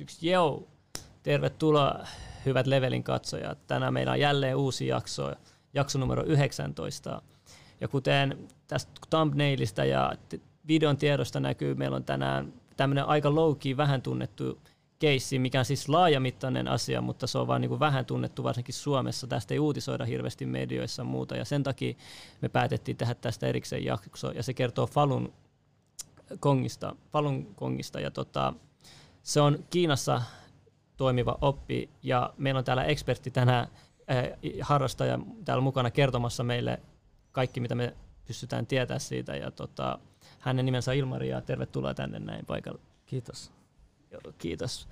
1. Joo, tervetuloa hyvät Levelin katsojat. Tänään meillä on jälleen uusi jakso, jakso numero 19. Ja kuten tästä thumbnailista ja videon tiedosta näkyy, meillä on tänään tämmöinen aika low vähän tunnettu keissi, mikä on siis laajamittainen asia, mutta se on vain niin vähän tunnettu varsinkin Suomessa. Tästä ei uutisoida hirveästi medioissa muuta, ja sen takia me päätettiin tehdä tästä erikseen jakso, ja se kertoo Falun Kongista, Falun Kongista ja tota, se on Kiinassa toimiva oppi, ja meillä on täällä ekspertti tänään, harrastaja täällä mukana kertomassa meille kaikki, mitä me pystytään tietämään siitä, ja tota, hänen nimensä on Ilmari, ja tervetuloa tänne näin paikalle. Kiitos. Joo, kiitos.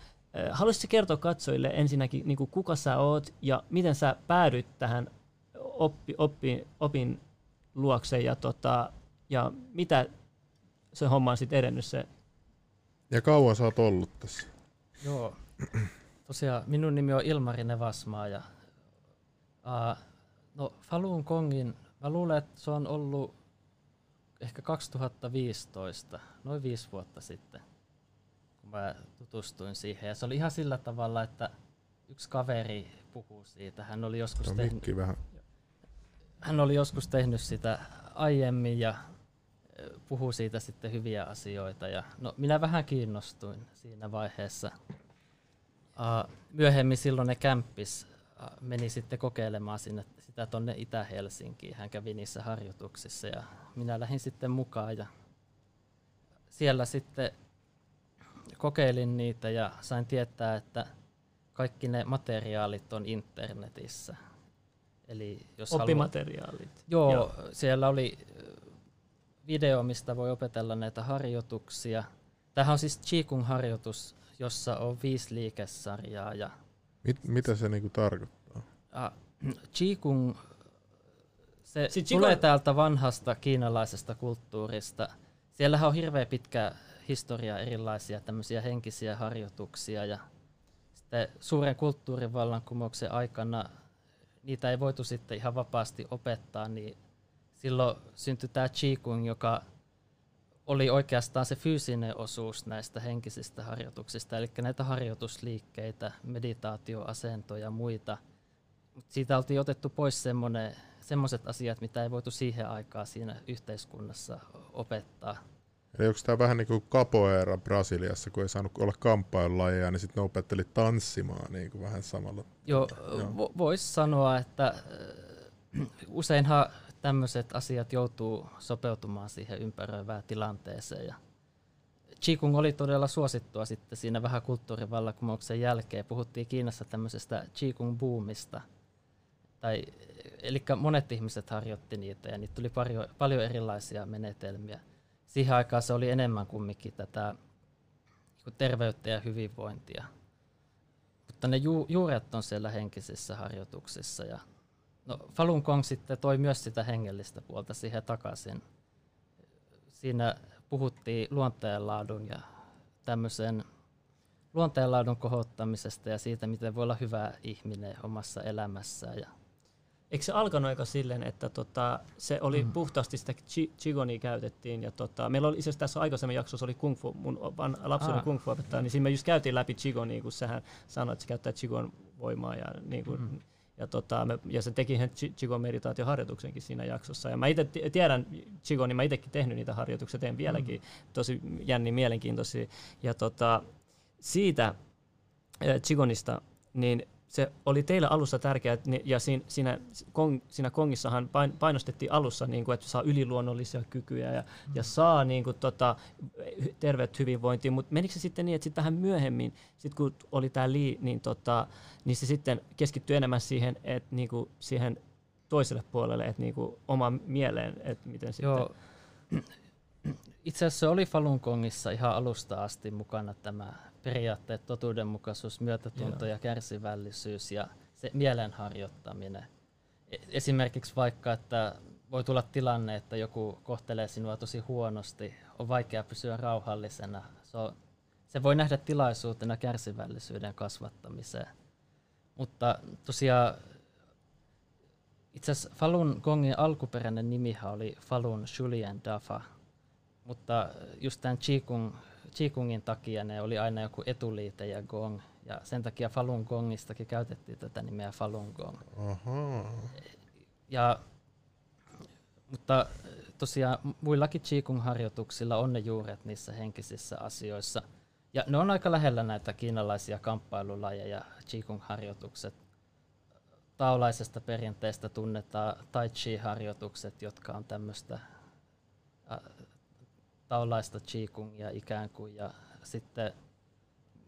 Haluaisitko kertoa katsojille ensinnäkin, niin kuin kuka sä oot ja miten sä päädyit tähän oppi, oppi, opin luokse ja, tota, ja mitä se homma on sitten edennyt se? Ja kauan sä oot ollut tässä? Joo, tosiaan minun nimi on Ilmari Nevasmaa ja uh, no Falun Kongin, mä luulen, että se on ollut ehkä 2015, noin viisi vuotta sitten kun mä tutustuin siihen. Ja se oli ihan sillä tavalla, että yksi kaveri puhuu siitä. Hän oli joskus, tehnyt, vähän. hän oli joskus tehnyt sitä aiemmin ja puhuu siitä sitten hyviä asioita. Ja, no, minä vähän kiinnostuin siinä vaiheessa. Uh, myöhemmin silloin ne kämppis uh, meni sitten kokeilemaan sinne, sitä tuonne Itä-Helsinkiin. Hän kävi niissä harjoituksissa ja minä lähdin sitten mukaan. Ja siellä sitten kokeilin niitä ja sain tietää, että kaikki ne materiaalit on internetissä. Eli jos Oppimateriaalit. Haluat, joo, joo, siellä oli video, mistä voi opetella näitä harjoituksia. Tämähän on siis Qigong-harjoitus, jossa on viisi liikesarjaa. Ja Mit, mitä se niinku tarkoittaa? Ah, Qigong, se Qigong... tulee täältä vanhasta kiinalaisesta kulttuurista. Siellähän on hirveän pitkä historiaa erilaisia tämmöisiä henkisiä harjoituksia ja sitten suuren kulttuurivallankumouksen aikana niitä ei voitu sitten ihan vapaasti opettaa, niin silloin syntyi tämä Qigong, joka oli oikeastaan se fyysinen osuus näistä henkisistä harjoituksista, eli näitä harjoitusliikkeitä, meditaatioasentoja ja muita. Mut siitä oltiin otettu pois semmoiset asiat, mitä ei voitu siihen aikaan siinä yhteiskunnassa opettaa. Eli onko tämä vähän niin kuin capoeira Brasiliassa, kun ei saanut olla kamppailulajeja, niin sitten ne opetteli tanssimaan niin kuin vähän samalla. Joo, Joo. voisi sanoa, että äh, useinhan tämmöiset asiat joutuu sopeutumaan siihen ympäröivään tilanteeseen. Ja Qigong oli todella suosittua sitten siinä vähän kulttuurivallankumouksen jälkeen. Puhuttiin Kiinassa tämmöisestä Qigong-boomista. Tai, eli monet ihmiset harjoitti niitä ja niitä tuli paljon, paljon erilaisia menetelmiä siihen aikaan se oli enemmän kumminkin tätä niin terveyttä ja hyvinvointia. Mutta ne ju- juuret on siellä henkisissä harjoituksissa. Ja, no, Falun Gong sitten toi myös sitä hengellistä puolta siihen takaisin. Siinä puhuttiin luonteenlaadun ja tämmöisen luonteenlaadun kohottamisesta ja siitä, miten voi olla hyvä ihminen omassa elämässään. Ja Eikö se alkanut aika silleen, että tota, se oli mm. puhtaasti sitä Qigonia käytettiin. Ja tota, meillä oli itse asiassa tässä aikaisemmin jaksossa oli kung fu, mun lapsi oli kung fu opettaja, niin siinä me just käytiin läpi Qigonia, kun sähän sanoit, että se käyttää Qigon voimaa. Ja, niin kuin, mm. Ja, tota, me, ja se teki ihan Qigon meditaatioharjoituksenkin siinä jaksossa. Ja mä itse tiedän Qigonia, mä itsekin tehnyt niitä harjoituksia, teen vieläkin mm. tosi jänni mielenkiintoisia. Ja tota, siitä Qigonista, niin se oli teillä alussa tärkeää, ja siinä, siinä, kong, siinä kongissahan painostettiin alussa, niin kuin, että saa yliluonnollisia kykyjä ja, mm. ja saa niin kuin, tota, terveyttä hyvinvointia, mutta menikö se sitten niin, että sitten vähän myöhemmin, sit kun oli tämä lii, niin, tota, niin se sitten keskittyi enemmän siihen, että niin kuin, siihen toiselle puolelle, että niin kuin, omaan mieleen, että miten sitten... Joo. Itse asiassa se oli Falun Gongissa ihan alusta asti mukana tämä periaatteet, totuudenmukaisuus, myötätunto Joo. ja kärsivällisyys ja se mielenharjoittaminen. E, esimerkiksi vaikka, että voi tulla tilanne, että joku kohtelee sinua tosi huonosti, on vaikea pysyä rauhallisena. Se, on, se voi nähdä tilaisuutena kärsivällisyyden kasvattamiseen. Mutta tosiaan itse asiassa Falun Gongin alkuperäinen nimihän oli Falun Shulien Dafa, mutta just tämän Qigong Qigongin takia ne oli aina joku etuliite ja gong. Ja sen takia Falun Gongistakin käytettiin tätä nimeä Falun Gong. Ahaa. Ja, mutta tosiaan muillakin Qigong-harjoituksilla on ne juuret niissä henkisissä asioissa. Ja ne on aika lähellä näitä kiinalaisia kamppailulajeja, Qigong-harjoitukset. Taolaisesta perinteestä tunnetaan Tai Chi-harjoitukset, jotka on tämmöistä taulaista Qigongia ikään kuin. Ja sitten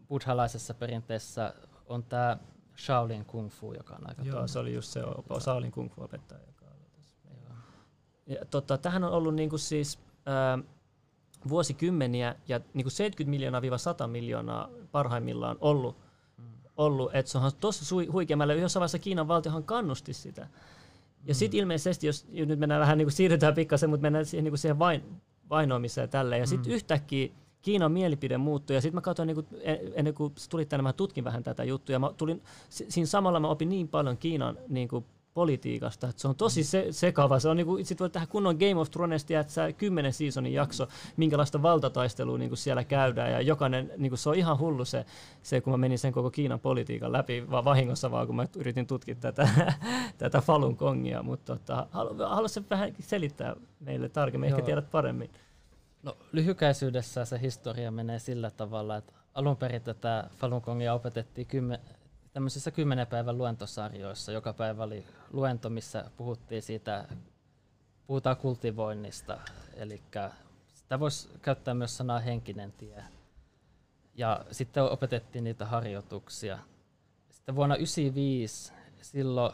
buddhalaisessa perinteessä on tämä Shaolin Kung Fu, joka on aika Joo, tunnettu. se oli just se opa, Shaolin Kung Fu opettaja. Joka oli tässä. Ja, tota, tähän on ollut niinku siis ää, vuosikymmeniä ja niinku 70 miljoonaa 100 miljoonaa parhaimmillaan ollut, Mm. ollut että se on tosi huikea. Mä jossain vaiheessa Kiinan valtiohan kannusti sitä. Ja sitten Mm. ilmeisesti, jos jos nyt mennään vähän niin kuin siirrytään pikkasen, mutta mennään siihen, niin kuin siihen vain, vainoamiseen ja tälleen. Ja sitten Mm. yhtäkkiä Kiinan mielipide muuttui. Ja sitten mä katsoin, niin kuin, ennen kuin tulit tänne, mä tutkin vähän tätä juttua. Ja mä tulin, si- siinä samalla mä opin niin paljon Kiinan niin kuin, politiikasta, että se on tosi se, sekava. Se on niinku, sit voi tehdä kunnon Game of Thrones, että sä kymmenen seasonin jakso, minkälaista valtataistelua niinku siellä käydään, ja jokainen, niinku, se on ihan hullu se, se, kun mä menin sen koko Kiinan politiikan läpi, vaan vahingossa vaan, kun mä yritin tutkia tätä, tätä Falun Gongia, mutta tota, haluaisin vähän selittää meille tarkemmin, ehkä Joo. tiedät paremmin. No, lyhykäisyydessä se historia menee sillä tavalla, että alun perin tätä Falun Gongia opetettiin kymmen, tämmöisissä kymmenen päivän luentosarjoissa. Joka päivä oli luento, missä puhuttiin siitä, puhutaan kultivoinnista, eli sitä voisi käyttää myös sanaa henkinen tie. Ja sitten opetettiin niitä harjoituksia. Sitten vuonna 1995, silloin,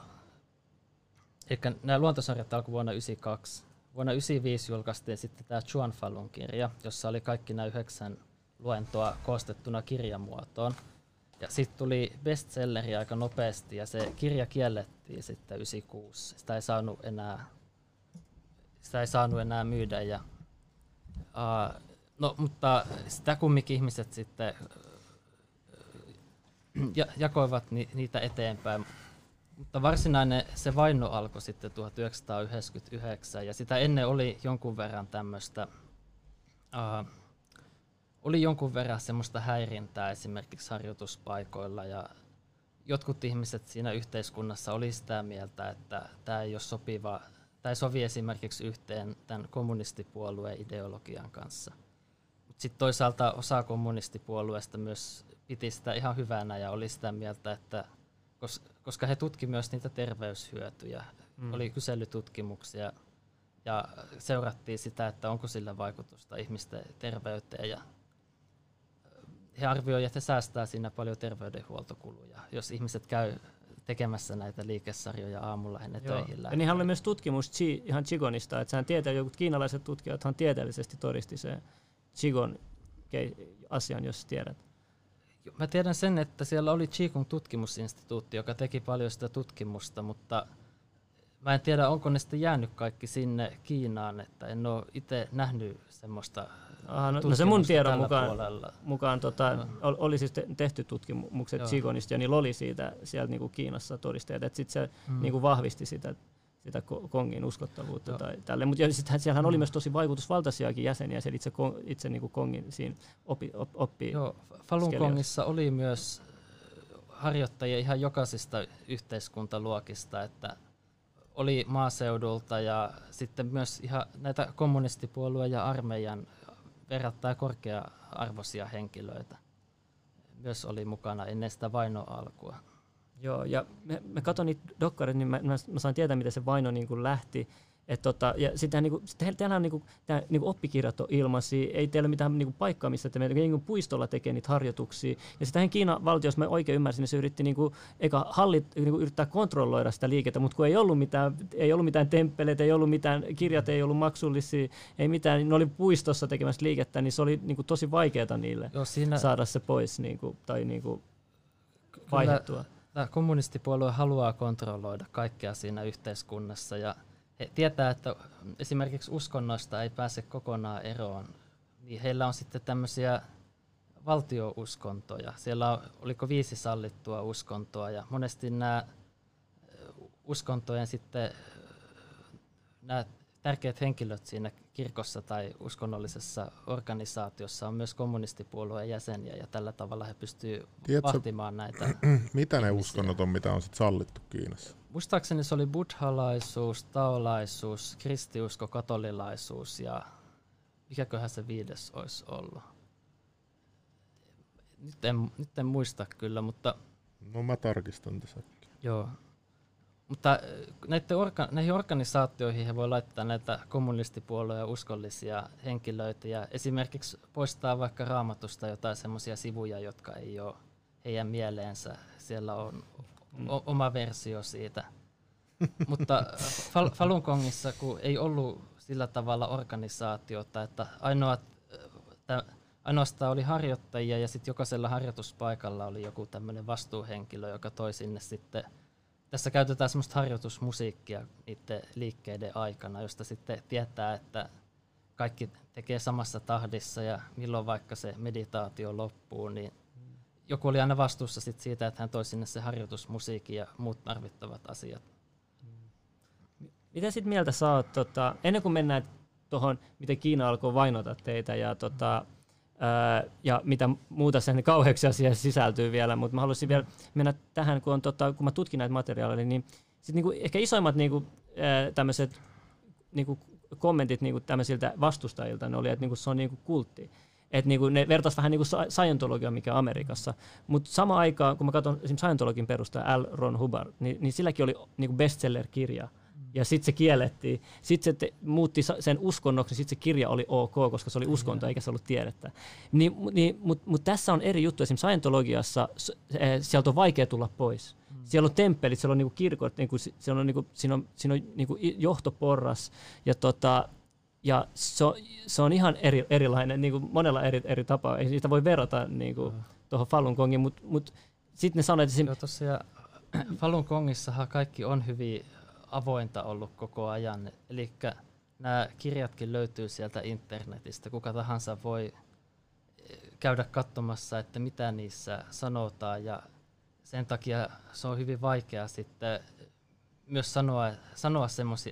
eli nämä luontosarjat alkoi vuonna 1992, Vuonna 1995 julkaistiin sitten tämä Chuan Falun kirja, jossa oli kaikki nämä yhdeksän luentoa koostettuna kirjamuotoon. Ja sitten tuli bestselleri aika nopeasti ja se kirja kiellettiin sitten 96. Sitä ei saanut enää, sitä ei saanut enää myydä. Ja, uh, no, mutta sitä kumminkin ihmiset sitten ja, jakoivat ni, niitä eteenpäin. Mutta varsinainen se vaino alkoi sitten 1999 ja sitä ennen oli jonkun verran tämmöistä, uh, oli jonkun verran semmoista häirintää esimerkiksi harjoituspaikoilla ja jotkut ihmiset siinä yhteiskunnassa oli sitä mieltä, että tämä ei ole sopiva, tämä ei sovi esimerkiksi yhteen tämän kommunistipuolueen ideologian kanssa. Mutta sitten toisaalta osa kommunistipuolueesta myös piti sitä ihan hyvänä ja oli sitä mieltä, että koska he tutki myös niitä terveyshyötyjä. Mm. Oli kyselytutkimuksia ja seurattiin sitä, että onko sillä vaikutusta ihmisten terveyteen. Ja he arvioivat, että he säästää siinä paljon terveydenhuoltokuluja, jos ihmiset käy tekemässä näitä liikesarjoja aamulla ennen Joo. töihin Ja niinhän oli myös tutkimus chi, ihan Chigonista, että sehän tietää, jotkut kiinalaiset tutkijathan tieteellisesti todisti sen Chigon asian, jos tiedät. Mä tiedän sen, että siellä oli Qigong tutkimusinstituutti, joka teki paljon sitä tutkimusta, mutta mä en tiedä, onko ne sitten jäänyt kaikki sinne Kiinaan, että en ole itse nähnyt semmoista Aha, no, no se mun tiedon mukaan, puolella. mukaan tota, no. oli siis tehty tutkimukset Joo. Qigonista ja niillä oli siitä siellä niinku Kiinassa todisteet, että sit se mm. niinku vahvisti sitä sitä kongin uskottavuutta Joo. tai tälle. Mutta sitten siellähän oli myös tosi vaikutusvaltaisiakin jäseniä, siellä itse, itse niin kuin kongin siinä oppi, op, oppii. Joo, Falun Gongissa oli myös harjoittajia ihan jokaisesta yhteiskuntaluokista, että oli maaseudulta ja sitten myös ihan näitä kommunistipuolueen ja armeijan verrattain korkea-arvoisia henkilöitä myös oli mukana ennen sitä vainoa alkua. Joo, ja me, me katsoin niitä dokkareita, niin mä, mä, mä sain tietää, miten se vaino niin kuin lähti. Et tota, ja sitten niinku, sit teillä on niinku, tää, niinku oppikirjat on ilmaisia, ei teillä ole mitään niinku paikkaa, missä te niinku puistolla tekee niitä harjoituksia. Ja sitten Kiinan valtio, jos mä oikein ymmärsin, niin se yritti niinku, eka hallit, niinku, yrittää kontrolloida sitä liikettä, mutta kun ei ollut mitään, ei ollut mitään temppeleitä, ei ollut mitään, kirjat ei ollut maksullisia, ei mitään, niin ne oli puistossa tekemässä liikettä, niin se oli niinku, tosi vaikeaa niille Joo, siinä... saada se pois niinku, tai niinku, vaihdettua. Kyllä tämä kommunistipuolue haluaa kontrolloida kaikkea siinä yhteiskunnassa ja he tietää, että esimerkiksi uskonnoista ei pääse kokonaan eroon, niin heillä on sitten tämmöisiä valtiouskontoja. Siellä on, oliko viisi sallittua uskontoa ja monesti nämä uskontojen sitten nämä tärkeät henkilöt siinä kirkossa tai uskonnollisessa organisaatiossa on myös kommunistipuolueen jäseniä ja tällä tavalla he pystyvät vahtimaan näitä. mitä ne uskonnot on, mitä on sit sallittu Kiinassa? Muistaakseni se oli buddhalaisuus, taolaisuus, kristiusko, katolilaisuus ja mikäköhän se viides olisi ollut. Nyt en, nyt en muista kyllä, mutta... No mä tarkistan tässä. Joo, mutta äh, näiden orga, näihin organisaatioihin he voi laittaa näitä kommunistipuolueja uskollisia henkilöitä ja esimerkiksi poistaa vaikka raamatusta jotain semmoisia sivuja, jotka ei ole heidän mieleensä. Siellä on oma versio siitä. Mutta äh, Fal- Falun Gongissa, kun ei ollut sillä tavalla organisaatiota, että ainoa, äh, ainoastaan oli harjoittajia ja sitten jokaisella harjoituspaikalla oli joku tämmöinen vastuuhenkilö, joka toi sinne sitten – tässä käytetään semmoista harjoitusmusiikkia niiden liikkeiden aikana, josta sitten tietää, että kaikki tekee samassa tahdissa ja milloin vaikka se meditaatio loppuu, niin joku oli aina vastuussa sit siitä, että hän toi sinne se harjoitusmusiikki ja muut tarvittavat asiat. Mitä sitten mieltä sä oot, tota, ennen kuin mennään tuohon, miten Kiina alkoi vainota teitä ja tota, ja mitä muuta sen kauheuksia siihen sisältyy vielä, mutta mä haluaisin vielä mennä tähän, kun, on, tota, kun mä tutkin näitä materiaaleja, niin sit niinku, ehkä isoimmat niinku, tämmöiset niinku, kommentit niinku, tämmöisiltä vastustajilta ne oli, että niinku, se on niinku, kultti. Että niinku, ne vertaisivat vähän niinku Scientologia, mikä on Amerikassa. Mutta samaan aikaan, kun mä katson esimerkiksi Scientologin perustaja L. Ron Hubbard, niin, niin silläkin oli niinku bestseller-kirja – ja sitten se kiellettiin. Sitten se muutti sen uskonnoksi, sitten se kirja oli ok, koska se oli uskonto eikä se ollut tiedettä. Niin, niin, Mutta mut tässä on eri juttu. Esimerkiksi Scientologiassa eh, sieltä on vaikea tulla pois. Mm. Siellä on temppelit, siellä on niinku kirkot, niinku, siellä on, niinku, siinä on, siinä on niinku johtoporras ja, tota, ja se, on, se on ihan eri, erilainen niinku monella eri, eri tapaa. Ei sitä voi verrata niinku, mm. tuohon Falun Gongiin, mutta mut, sitten ne sanoivat, että... Joo, tosiaan Falun Gongissahan kaikki on hyvin avointa ollut koko ajan. Eli nämä kirjatkin löytyy sieltä internetistä. Kuka tahansa voi eh, käydä katsomassa, että mitä niissä sanotaan ja sen takia se on hyvin vaikea sitten myös sanoa, sanoa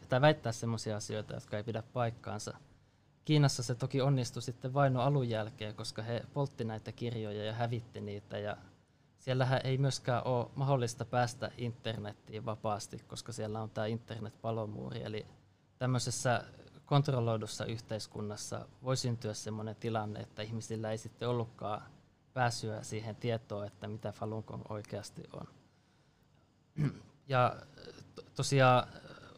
tai väittää semmoisia asioita, jotka ei pidä paikkaansa. Kiinassa se toki onnistui sitten vaino alun jälkeen, koska he poltti näitä kirjoja ja hävitti niitä ja siellähän ei myöskään ole mahdollista päästä internettiin vapaasti, koska siellä on tämä internetpalomuuri. Eli tämmöisessä kontrolloidussa yhteiskunnassa voi syntyä sellainen tilanne, että ihmisillä ei sitten ollutkaan pääsyä siihen tietoon, että mitä Falun Gong oikeasti on. Ja tosiaan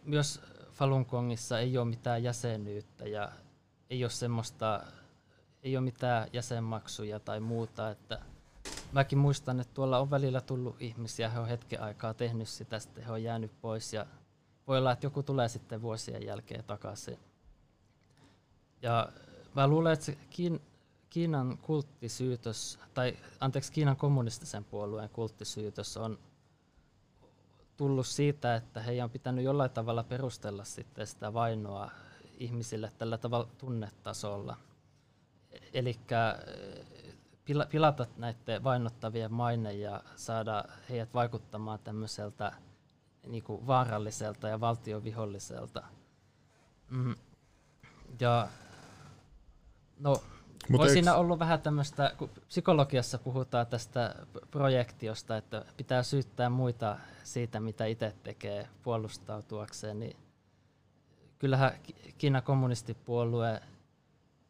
myös Falun Gongissa ei ole mitään jäsenyyttä ja ei ole semmoista, ei ole mitään jäsenmaksuja tai muuta, että mäkin muistan, että tuolla on välillä tullut ihmisiä, he on hetken aikaa tehnyt sitä, sitten he on jäänyt pois ja voi olla, että joku tulee sitten vuosien jälkeen takaisin. Ja mä luulen, että se Kiin, Kiinan kulttisyytös, tai anteeksi, Kiinan kommunistisen puolueen kulttisyytös on tullut siitä, että heidän on pitänyt jollain tavalla perustella sitten sitä vainoa ihmisille tällä tavalla tunnetasolla. Eli pilata näiden vainottavien maine ja saada heidät vaikuttamaan tämmöiseltä niin kuin vaaralliselta ja valtioviholliselta. Mm. Ja no, Mut on siinä ollut vähän tämmöistä, kun psykologiassa puhutaan tästä projektiosta, että pitää syyttää muita siitä, mitä itse tekee puolustautuakseen, niin kyllähän Kiinan kommunistipuolue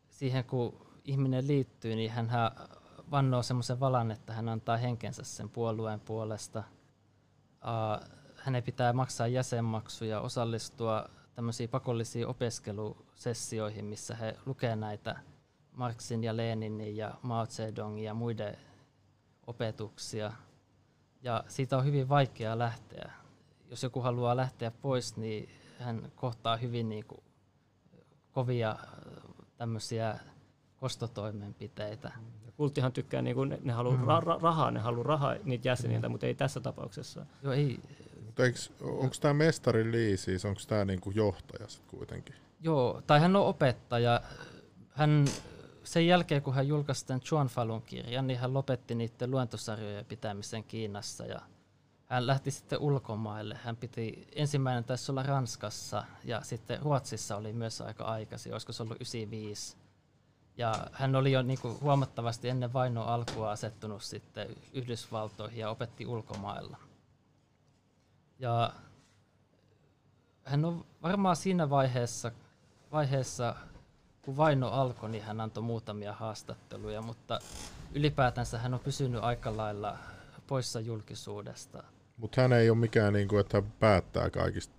siihen, kun ihminen liittyy, niin hän vannoo semmoisen valan, että hän antaa henkensä sen puolueen puolesta. Uh, hänen pitää maksaa jäsenmaksuja, osallistua tämmöisiin pakollisiin opiskelusessioihin, missä he lukee näitä Marxin ja Leninin ja Mao Zedongin ja muiden opetuksia. Ja siitä on hyvin vaikea lähteä. Jos joku haluaa lähteä pois, niin hän kohtaa hyvin niin kuin kovia tämmöisiä kostotoimenpiteitä. Kulttihan tykkää, niin kuin, ne, ne haluaa mm. ra- rahaa, ne haluaa rahaa niitä jäseniltä, mm. mutta ei tässä tapauksessa. Joo, ei. Onko tämä mestari Lee siis, onko tämä niinku johtaja sitten kuitenkin? Joo, tai hän on opettaja. Hän, sen jälkeen, kun hän julkaisi tämän Chuan Falun kirjan, niin hän lopetti niiden luentosarjojen pitämisen Kiinassa. Ja hän lähti sitten ulkomaille. Hän piti, ensimmäinen taisi olla Ranskassa ja sitten Ruotsissa oli myös aika aikaisin, olisiko se ollut 95. Ja hän oli jo niin kuin huomattavasti ennen vainon alkua asettunut sitten Yhdysvaltoihin ja opetti ulkomailla. Ja hän on varmaan siinä vaiheessa, vaiheessa kun vaino alkoi, niin hän antoi muutamia haastatteluja, mutta ylipäätänsä hän on pysynyt aika lailla poissa julkisuudesta. Mutta hän ei ole mikään, niin kuin, että hän päättää kaikista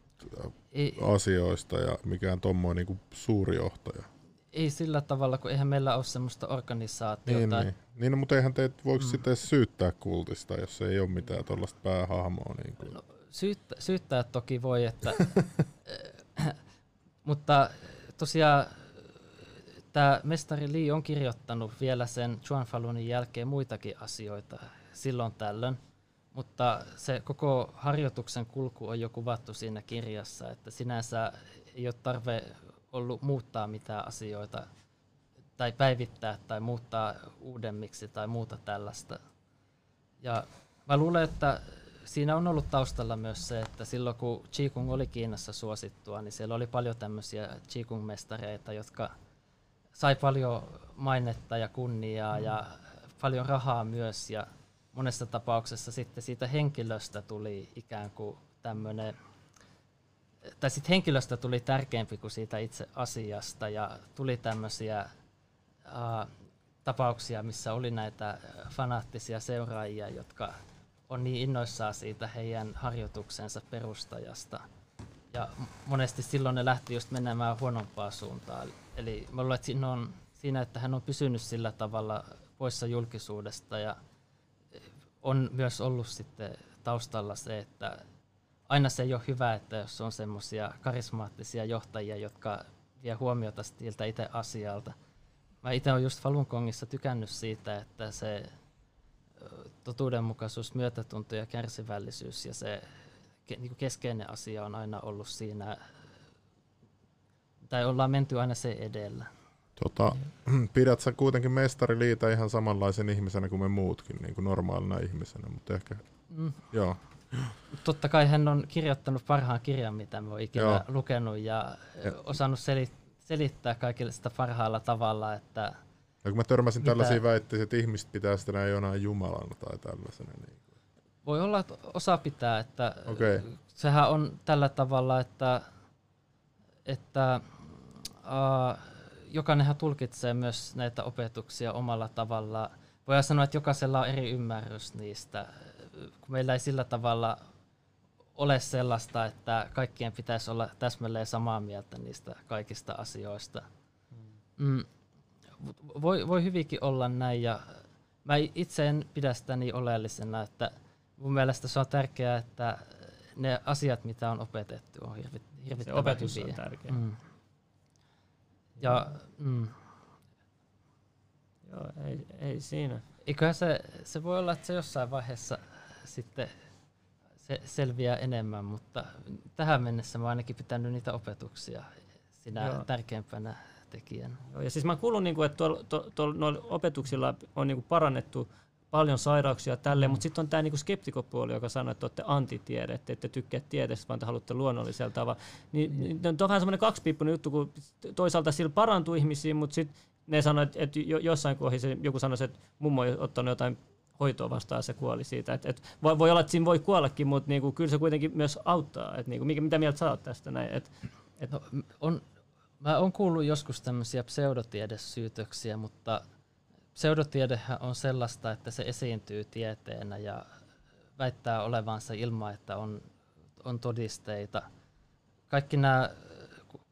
ei, asioista ja mikään tuommoinen niin suuri johtaja. Ei sillä tavalla, kun eihän meillä ole semmoista organisaatiota. Niin, niin. niin no, mutta eihän teitä voiko mm. sitten syyttää kultista, jos ei ole mitään tuollaista päähahmoa. Niin kuin. No, syyttä, syyttää toki voi, että, mutta tosiaan tämä mestari Lee on kirjoittanut vielä sen Juan Falunin jälkeen muitakin asioita silloin tällöin, mutta se koko harjoituksen kulku on jo kuvattu siinä kirjassa, että sinänsä ei ole tarve ollut muuttaa mitään asioita tai päivittää tai muuttaa uudemmiksi tai muuta tällaista. Ja mä luulen, että siinä on ollut taustalla myös se, että silloin kun Qigong oli Kiinassa suosittua, niin siellä oli paljon tämmöisiä Qigong-mestareita, jotka sai paljon mainetta ja kunniaa mm. ja paljon rahaa myös. Ja monessa tapauksessa sitten siitä henkilöstä tuli ikään kuin tämmöinen, tai sitten henkilöstä tuli tärkeämpi kuin siitä itse asiasta ja tuli tämmöisiä uh, tapauksia, missä oli näitä fanaattisia seuraajia, jotka on niin innoissaan siitä heidän harjoituksensa perustajasta. Ja monesti silloin ne lähti just menemään huonompaa suuntaan. Eli mä luulen, että siinä, on, siinä, että hän on pysynyt sillä tavalla poissa julkisuudesta ja on myös ollut sitten taustalla se, että aina se ei ole hyvä, että jos on semmoisia karismaattisia johtajia, jotka vie huomiota siltä itse asialta. Mä itse olen just Falun Gongissa tykännyt siitä, että se totuudenmukaisuus, myötätunto ja kärsivällisyys ja se niin keskeinen asia on aina ollut siinä, tai ollaan menty aina se edellä. Tota, pidät sä kuitenkin mestariliitä ihan samanlaisen ihmisenä kuin me muutkin, niin kuin normaalina ihmisenä, mutta ehkä, mm. joo. Totta kai hän on kirjoittanut parhaan kirjan, mitä me ikinä joo. lukenut ja, ja osannut selittää kaikille sitä parhaalla tavalla, että ja kun mä törmäsin mitä... tällaisia väitteitä, että ihmiset pitää sitä näin jonain jumalana tai tällaisena. Niin Voi olla, että osa pitää, että okay. sehän on tällä tavalla, että, että uh, jokainenhan tulkitsee myös näitä opetuksia omalla tavalla. Voidaan sanoa, että jokaisella on eri ymmärrys niistä, kun meillä ei sillä tavalla ole sellaista, että kaikkien pitäisi olla täsmälleen samaa mieltä niistä kaikista asioista. Mm voi, voi hyvinkin olla näin ja mä itse en pidä sitä niin oleellisena, että mun mielestä se on tärkeää, että ne asiat, mitä on opetettu, on hirvit, hirvittävän se opetus hyviä. on tärkeää. Mm. Ja, mm. Joo, ei, ei siinä. Eiköhän se, se voi olla, että se jossain vaiheessa sitten se selviää enemmän, mutta tähän mennessä mä ainakin pitänyt niitä opetuksia sinä Joo. tärkeimpänä tekijänä. Joo, ja siis mä kuulun, niin kuin, että tuolla, tuolla, noilla opetuksilla on niin kuin parannettu paljon sairauksia tälle, mm. mutta sitten on tämä niinku skeptikopuoli, joka sanoo, että olette antitiede, että ette tykkää tiedestä, vaan te haluatte luonnollisella tavalla. Niin, mm. niin, on vähän semmoinen kaksipiippunen juttu, kun toisaalta sillä parantuu ihmisiä, mutta sitten ne sanoo, että, että jossain kohdassa joku sanoi, että mummo on ottanut jotain hoitoa vastaan se kuoli siitä. Et, et voi, voi olla, että siinä voi kuollakin, mutta niinku, kyllä se kuitenkin myös auttaa. Et, niinku, mikä, mitä mieltä sä oot tästä näin? Et, et, no, on, Mä oon kuullut joskus tämmöisiä pseudotiedesyytöksiä, mutta pseudotiedehän on sellaista, että se esiintyy tieteenä ja väittää olevansa ilman, että on, on todisteita. Kaikki nämä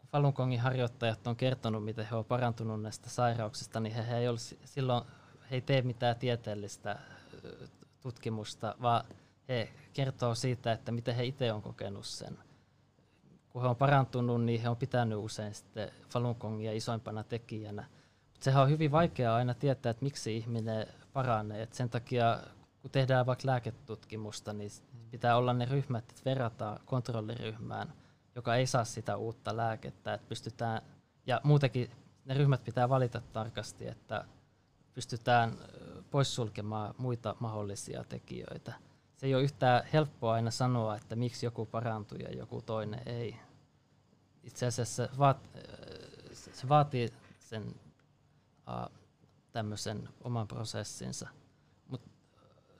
Falun Gongin harjoittajat on kertonut, miten he ovat parantunut näistä sairauksista, niin he, he, ei, ole, silloin, he ei tee mitään tieteellistä tutkimusta, vaan he kertoo siitä, että miten he itse on kokenut sen kun he on parantunut, niin he on pitänyt usein sitten Falun Gongia isoimpana tekijänä. Sehän on hyvin vaikeaa aina tietää, että miksi ihminen paranee. Et sen takia, kun tehdään vaikka lääketutkimusta, niin pitää olla ne ryhmät, että verrataan kontrolliryhmään, joka ei saa sitä uutta lääkettä. Että pystytään, ja muutenkin ne ryhmät pitää valita tarkasti, että pystytään poissulkemaan muita mahdollisia tekijöitä se ei ole yhtään helppoa aina sanoa, että miksi joku parantuu ja joku toinen ei. Itse asiassa se, vaat, se vaatii sen tämmöisen oman prosessinsa. Mutta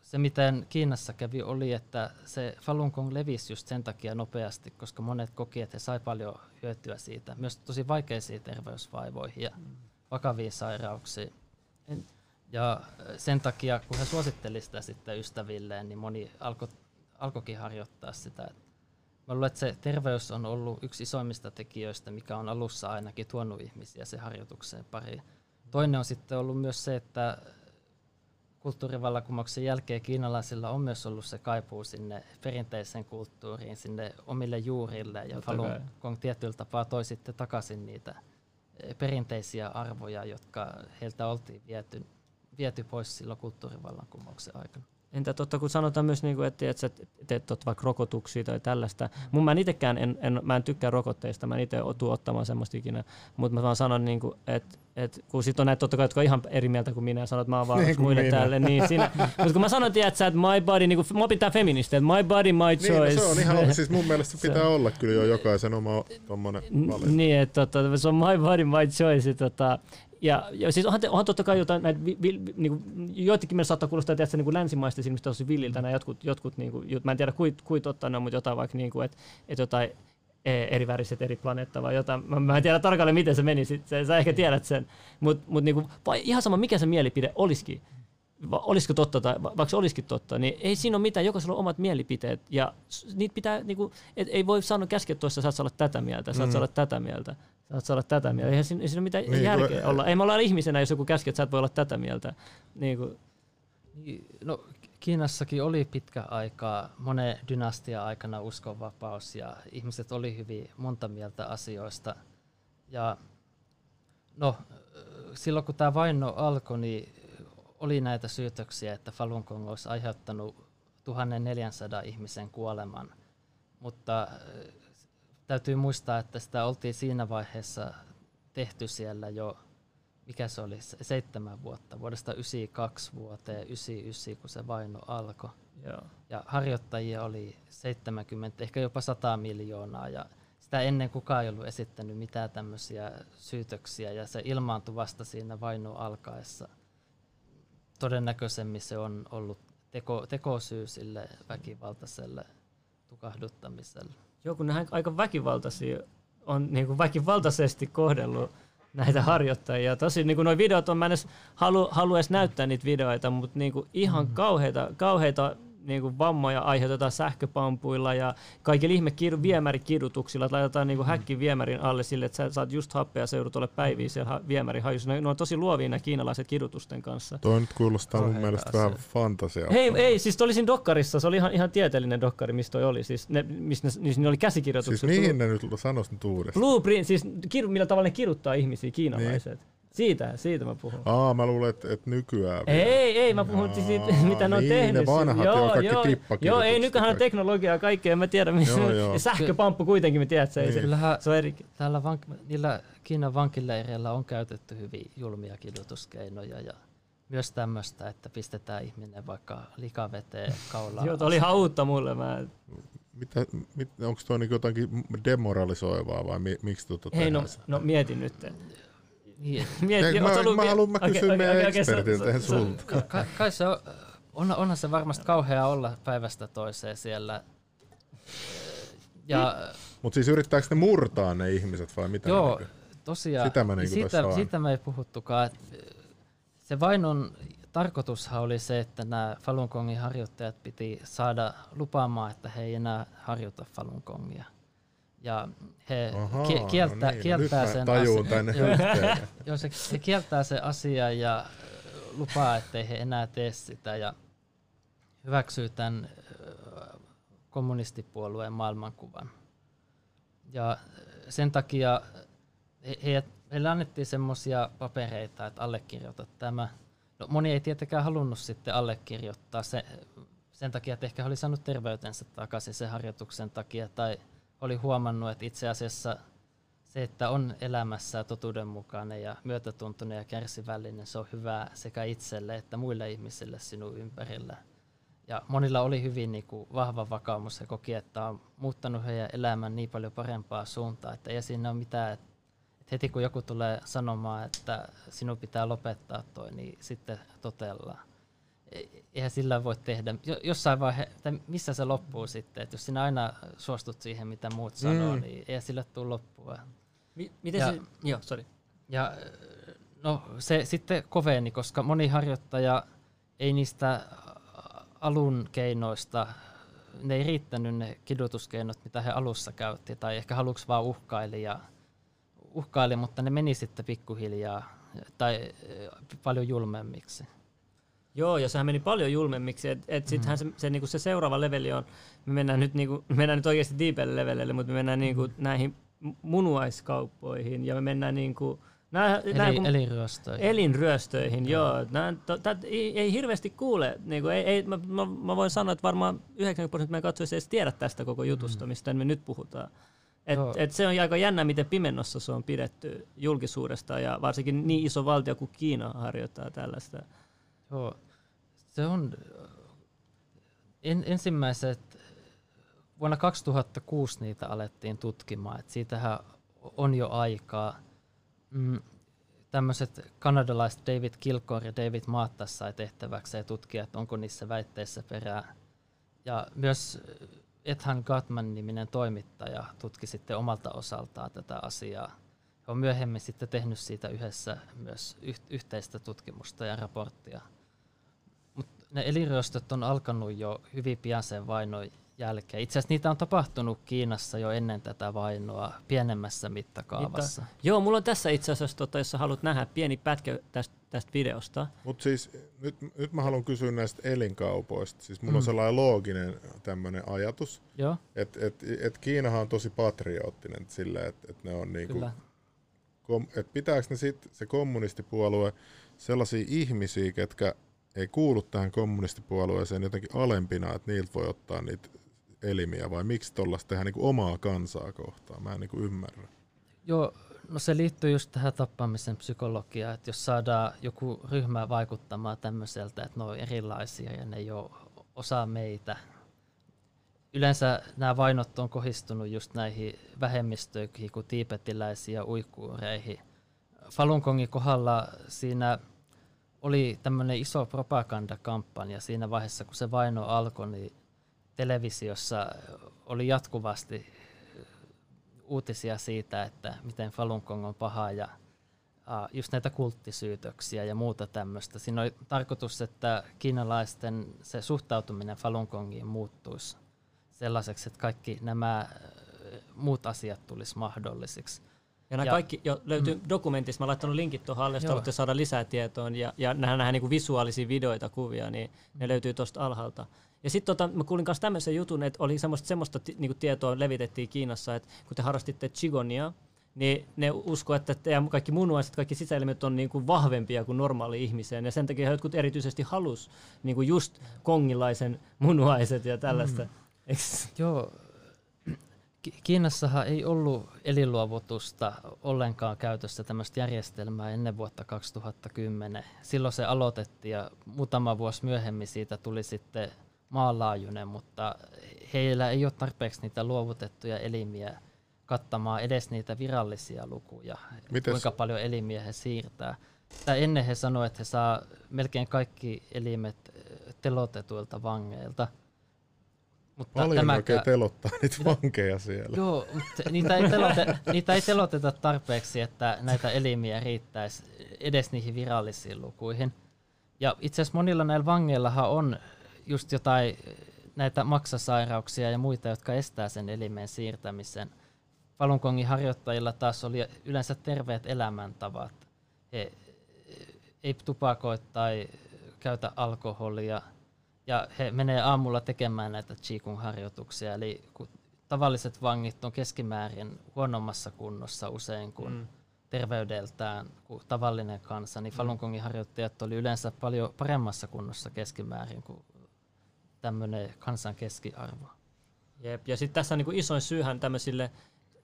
se, miten Kiinassa kävi, oli, että se Falun Gong levisi just sen takia nopeasti, koska monet koki, että he sai paljon hyötyä siitä, myös tosi vaikeisiin terveysvaivoihin ja vakaviin sairauksiin. Ja sen takia, kun he suositteli sitä sitten ystävilleen, niin moni alkoi alkoikin harjoittaa sitä. Mä luulen, että se terveys on ollut yksi isoimmista tekijöistä, mikä on alussa ainakin tuonut ihmisiä se harjoitukseen pariin. Toinen on sitten ollut myös se, että kulttuurivallankumouksen jälkeen kiinalaisilla on myös ollut se kaipuu sinne perinteiseen kulttuuriin, sinne omille juurille, ja Falun Gong tietyllä tapaa toi sitten takaisin niitä eh, perinteisiä arvoja, jotka heiltä oltiin viety, viety pois silloin kulttuurivallankumouksen aikana. Entä totta, kun sanotaan myös, niin kuin, että että sä teet vaikka rokotuksia tai tällaista. Mun mä itsekään en, en, mä en tykkää rokotteista, mä en itse tuu ottamaan semmoista ikinä, mutta mä vaan sanon, niin kuin, että et, kun sit on näitä totta kai, jotka on ihan eri mieltä kuin minä ja sanoo, että mä oon vaan niin muille minä. täällä, niin siinä, mutta kun mä sanon, että my body, niin kuin, mä pitää feministi, että my body, my choice. Niin, no se on ihan, siis mun mielestä pitää olla kyllä jo jokaisen oma tommonen valinta. Niin, että tota, se on my body, my choice. Tota, ja, ja siis onhan, te, onhan totta kai jotain, näitä, vi, vi, niin kuin, joitakin meillä saattaa kuulostaa että niin länsimaista silmistä tosi villiltä nämä jotkut, jotkut niin kuin, mä en tiedä kuit, kuit totta ne on, mutta jotain vaikka, niin kuin, että, että jotain e, eri väriset eri planeetta vai jotain. Mä, mä en tiedä tarkalleen, miten se meni, sit, sä, sä ehkä tiedät sen. Mutta mut niinku, ihan sama, mikä se mielipide olisikin, va, olisiko totta tai va, vaikka se olisikin totta, niin ei siinä ole mitään, jokaisella on omat mielipiteet. Ja niitä pitää, niinku, et, ei voi sanoa käskeä tuossa, saat olla tätä mieltä, saat mm. olla tätä mieltä. Saat olla tätä mieltä. Eihän siinä, ei siinä ole mitään niin, järkeä kun... olla. Ei me olla ihmisenä, jos joku käskee, että sä et voi olla tätä mieltä. Niin kuin. No, Kiinassakin oli pitkä aikaa, monen dynastia aikana uskonvapaus ja ihmiset oli hyvin monta mieltä asioista. Ja no, silloin kun tämä vaino alkoi, niin oli näitä syytöksiä, että Falun Gong olisi aiheuttanut 1400 ihmisen kuoleman, mutta täytyy muistaa, että sitä oltiin siinä vaiheessa tehty siellä jo, mikä se oli, seitsemän vuotta, vuodesta 92 vuoteen 99, kun se vaino alkoi. Joo. Ja harjoittajia oli 70, ehkä jopa 100 miljoonaa, ja sitä ennen kukaan ei ollut esittänyt mitään tämmöisiä syytöksiä, ja se ilmaantui vasta siinä vaino alkaessa. Todennäköisemmin se on ollut teko, tekosyy sille väkivaltaiselle tukahduttamiselle. Joo, kun ne aika väkivaltaisia on niin kuin väkivaltaisesti kohdellut näitä harjoittajia. Tosi niin kuin nuo videot on, mä en edes halu, halua edes näyttää niitä videoita, mutta niin kuin ihan mm-hmm. kauheita, kauheita niin kuin vammoja aiheutetaan sähköpampuilla ja kaikilla ihme kidu, viemärikidutuksilla, että laitetaan niin kuin häkki viemärin alle sille, että sä saat just happea ja seudut ole päiviä siellä viemärin hajussa. Ne, ne on tosi luovia nämä kiinalaiset kidutusten kanssa. Tuo nyt kuulostaa mun mielestä vähän fantasiaa. Hei, ei, siis oli siinä dokkarissa, se oli ihan, ihan tieteellinen dokkari, mistä toi oli. Siis ne, missä ne, niin ne oli käsikirjoitukset. Siis mihin ne nyt sanois nyt uudestaan? Blueprint, siis millä tavalla ne kirjoittaa ihmisiä, kiinalaiset. Niin. Siitä, siitä mä puhun. Aa, mä luulen, että, että nykyään vielä. Ei, ei, mä puhun Aa, siitä, mitä ne on niin, tehnyt. ne vanhat, joo, kaikki joo, joo, ei nykyään on teknologiaa kaikkea, mä tiedän, missä joo, joo. sähköpamppu kuitenkin, mä tiedän, että se, niin. se, se on eri. Täällä vank- niillä Kiinan vankileireillä on käytetty hyvin julmia kidutuskeinoja ja myös tämmöistä, että pistetään ihminen vaikka likaveteen kaulaan. Joo, oli hautta mulle. Mä... Mitä, mit, onko tuo niin jotakin demoralisoivaa vai mi, miksi tuota Hei, no, no mietin nyt. Niin. Mieti, mä, ollut, mä, haluan mä kysyä okay, meidän okay, ekspertiltä okay, sulta. Ka, kai se on, on, onhan se varmasti kauhea olla päivästä toiseen siellä. Ja, Mutta siis yrittääkö ne murtaa ne ihmiset vai mitä? Joo, tosiaan. Sitä mä, niin sitä, sitä me ei puhuttukaan. Se vainon tarkoitushan oli se, että nämä Falun Gongin harjoittajat piti saada lupaamaan, että he ei enää harjoita Falun Gongia ja he Ahaa, ki- kieltää, no niin, kieltää sen asian. Joo, se, se kieltää sen asian ja lupaa, ettei he enää tee sitä ja hyväksyy tämän kommunistipuolueen maailmankuvan. Ja sen takia he, he, heille annettiin semmoisia papereita, että allekirjoita tämä. No, moni ei tietenkään halunnut sitten allekirjoittaa se, sen takia, että ehkä he oli saanut terveytensä takaisin sen harjoituksen takia tai – oli huomannut, että itse asiassa se, että on elämässä totuudenmukainen ja myötätuntoinen ja kärsivällinen, se on hyvä sekä itselle että muille ihmisille sinun ympärillä. Ja monilla oli hyvin niin kuin, vahva vakaumus ja koki, että on muuttanut heidän elämän niin paljon parempaa suuntaan, että ei siinä ole mitään, että heti kun joku tulee sanomaan, että sinun pitää lopettaa toi, niin sitten totellaan. Eihän sillä voi tehdä. Jossain vaiheessa, missä se loppuu sitten, että jos sinä aina suostut siihen, mitä muut sanoo, mm. niin eihän sillä tule loppua. M- miten ja, se, joo, sorry. Ja no se sitten koveni, koska moni harjoittaja ei niistä alun keinoista, ne ei riittänyt ne kidutuskeinot, mitä he alussa käytti, tai ehkä haluksi vaan uhkaili, ja, uhkaili, mutta ne meni sitten pikkuhiljaa tai eh, paljon julmemmiksi. Joo, ja sehän meni paljon julmemmiksi, että et sittenhän mm. se, se, niinku se seuraava leveli on, me mennään nyt, niinku, me mennään nyt oikeasti deepelle levelille, mutta me mennään niinku mm. näihin munuaiskauppoihin, ja me mennään niinku, Nää, Eli, nää, elinryöstöihin. Elinryöstöihin, joo. joo. Nää, to, tät, ei, ei hirveästi kuule. Niin ei, ei, mä, mä, mä, voin sanoa, että varmaan 90 prosenttia meidän katsojista ei edes tiedä tästä koko jutusta, mm. mistä me nyt puhutaan. Et, et se on aika jännä, miten pimennossa se on pidetty julkisuudesta, ja varsinkin niin iso valtio kuin Kiina harjoittaa tällaista. Joo. Se on en, ensimmäiset, vuonna 2006 niitä alettiin tutkimaan, että siitähän on jo aikaa – mm, tämmöiset kanadalaiset David Kilcore ja David Maattas sai tehtäväkseen tutkia, että onko niissä väitteissä perää. Ja myös Ethan Gatman-niminen toimittaja tutki sitten omalta osaltaan tätä asiaa. He on myöhemmin sitten tehnyt siitä yhdessä myös yhteistä tutkimusta ja raporttia. Ne eliryöstöt on alkanut jo hyvin pian sen vainon jälkeen. Itse asiassa niitä on tapahtunut Kiinassa jo ennen tätä vainoa pienemmässä mittakaavassa. Niitä, joo, mulla on tässä itse asiassa, tota, jos sä haluat nähdä pieni pätkä tästä, tästä videosta. Mutta siis nyt, nyt mä haluan kysyä näistä elinkaupoista. Siis mulla mm. on sellainen looginen tämmöinen ajatus, että et, et Kiinahan on tosi patriottinen silleen, että et ne on niinku, kom, et pitääkö ne sit, se kommunistipuolue sellaisia ihmisiä, ketkä ei kuulu tähän kommunistipuolueeseen jotenkin alempina, että niiltä voi ottaa niitä elimiä, vai miksi tuollaista tehdään niin omaa kansaa kohtaan? Mä en niin ymmärrä. Joo, no se liittyy just tähän tappamisen psykologiaan, että jos saadaan joku ryhmä vaikuttamaan tämmöiseltä, että ne on erilaisia ja ne ei ole osa meitä. Yleensä nämä vainot on kohistunut just näihin vähemmistöihin, kuin tiipetiläisiä uikuureihin. Falun Gongin kohdalla siinä oli tämmöinen iso propagandakampanja siinä vaiheessa, kun se vaino alkoi, niin televisiossa oli jatkuvasti uutisia siitä, että miten Falun Gong on paha ja just näitä kulttisyytöksiä ja muuta tämmöistä. Siinä oli tarkoitus, että kiinalaisten se suhtautuminen Falun Gongiin muuttuisi sellaiseksi, että kaikki nämä muut asiat tulisi mahdollisiksi. Ja nämä ja, kaikki jo löytyy mm. dokumentissa, mä oon laittanut linkit tuohon alle, jos haluatte saada lisää tietoa, ja, ja nämä, nämä niin visuaalisia videoita, kuvia, niin ne löytyy tuosta alhaalta. Ja sitten tota, mä kuulin myös tämmöisen jutun, että oli semmoista, semmoista t- niin tietoa levitettiin Kiinassa, että kun te harrastitte chigonia, niin ne usko, että teidän kaikki munuaiset, kaikki sisäelimet on niin kuin vahvempia kuin normaali ihmiseen. Ja sen takia jotkut erityisesti halus niin kuin just kongilaisen munuaiset ja tällaista. Mm. Joo, Kiinassahan ei ollut elinluovutusta ollenkaan käytössä tämmöistä järjestelmää ennen vuotta 2010. Silloin se aloitettiin ja muutama vuosi myöhemmin siitä tuli sitten maanlaajuinen, mutta heillä ei ole tarpeeksi niitä luovutettuja elimiä kattamaan edes niitä virallisia lukuja, Mites? kuinka paljon elimiä he siirtää. Tai ennen he sanoivat, että he saa melkein kaikki elimet telotetuilta vangeilta – mutta Paljon tämäkään... oikein telottaa niitä vankeja siellä. Joo, mutta niitä ei, telote, niitä ei teloteta tarpeeksi, että näitä elimiä riittäisi edes niihin virallisiin lukuihin. Ja itse asiassa monilla näillä vangeillahan on just jotain näitä maksasairauksia ja muita, jotka estää sen elimen siirtämisen. Falun harjoittajilla taas oli yleensä terveet elämäntavat. He ei tupakoi tai käytä alkoholia – ja he menee aamulla tekemään näitä Qigong harjoituksia, eli kun tavalliset vangit on keskimäärin huonommassa kunnossa usein kuin mm. terveydeltään kuin tavallinen kansa, niin mm. Falun Gongin harjoittajat oli yleensä paljon paremmassa kunnossa keskimäärin kuin tämmöinen kansan keskiarvo. Jep. Ja sitten tässä on niinku isoin syyhän tämmöisille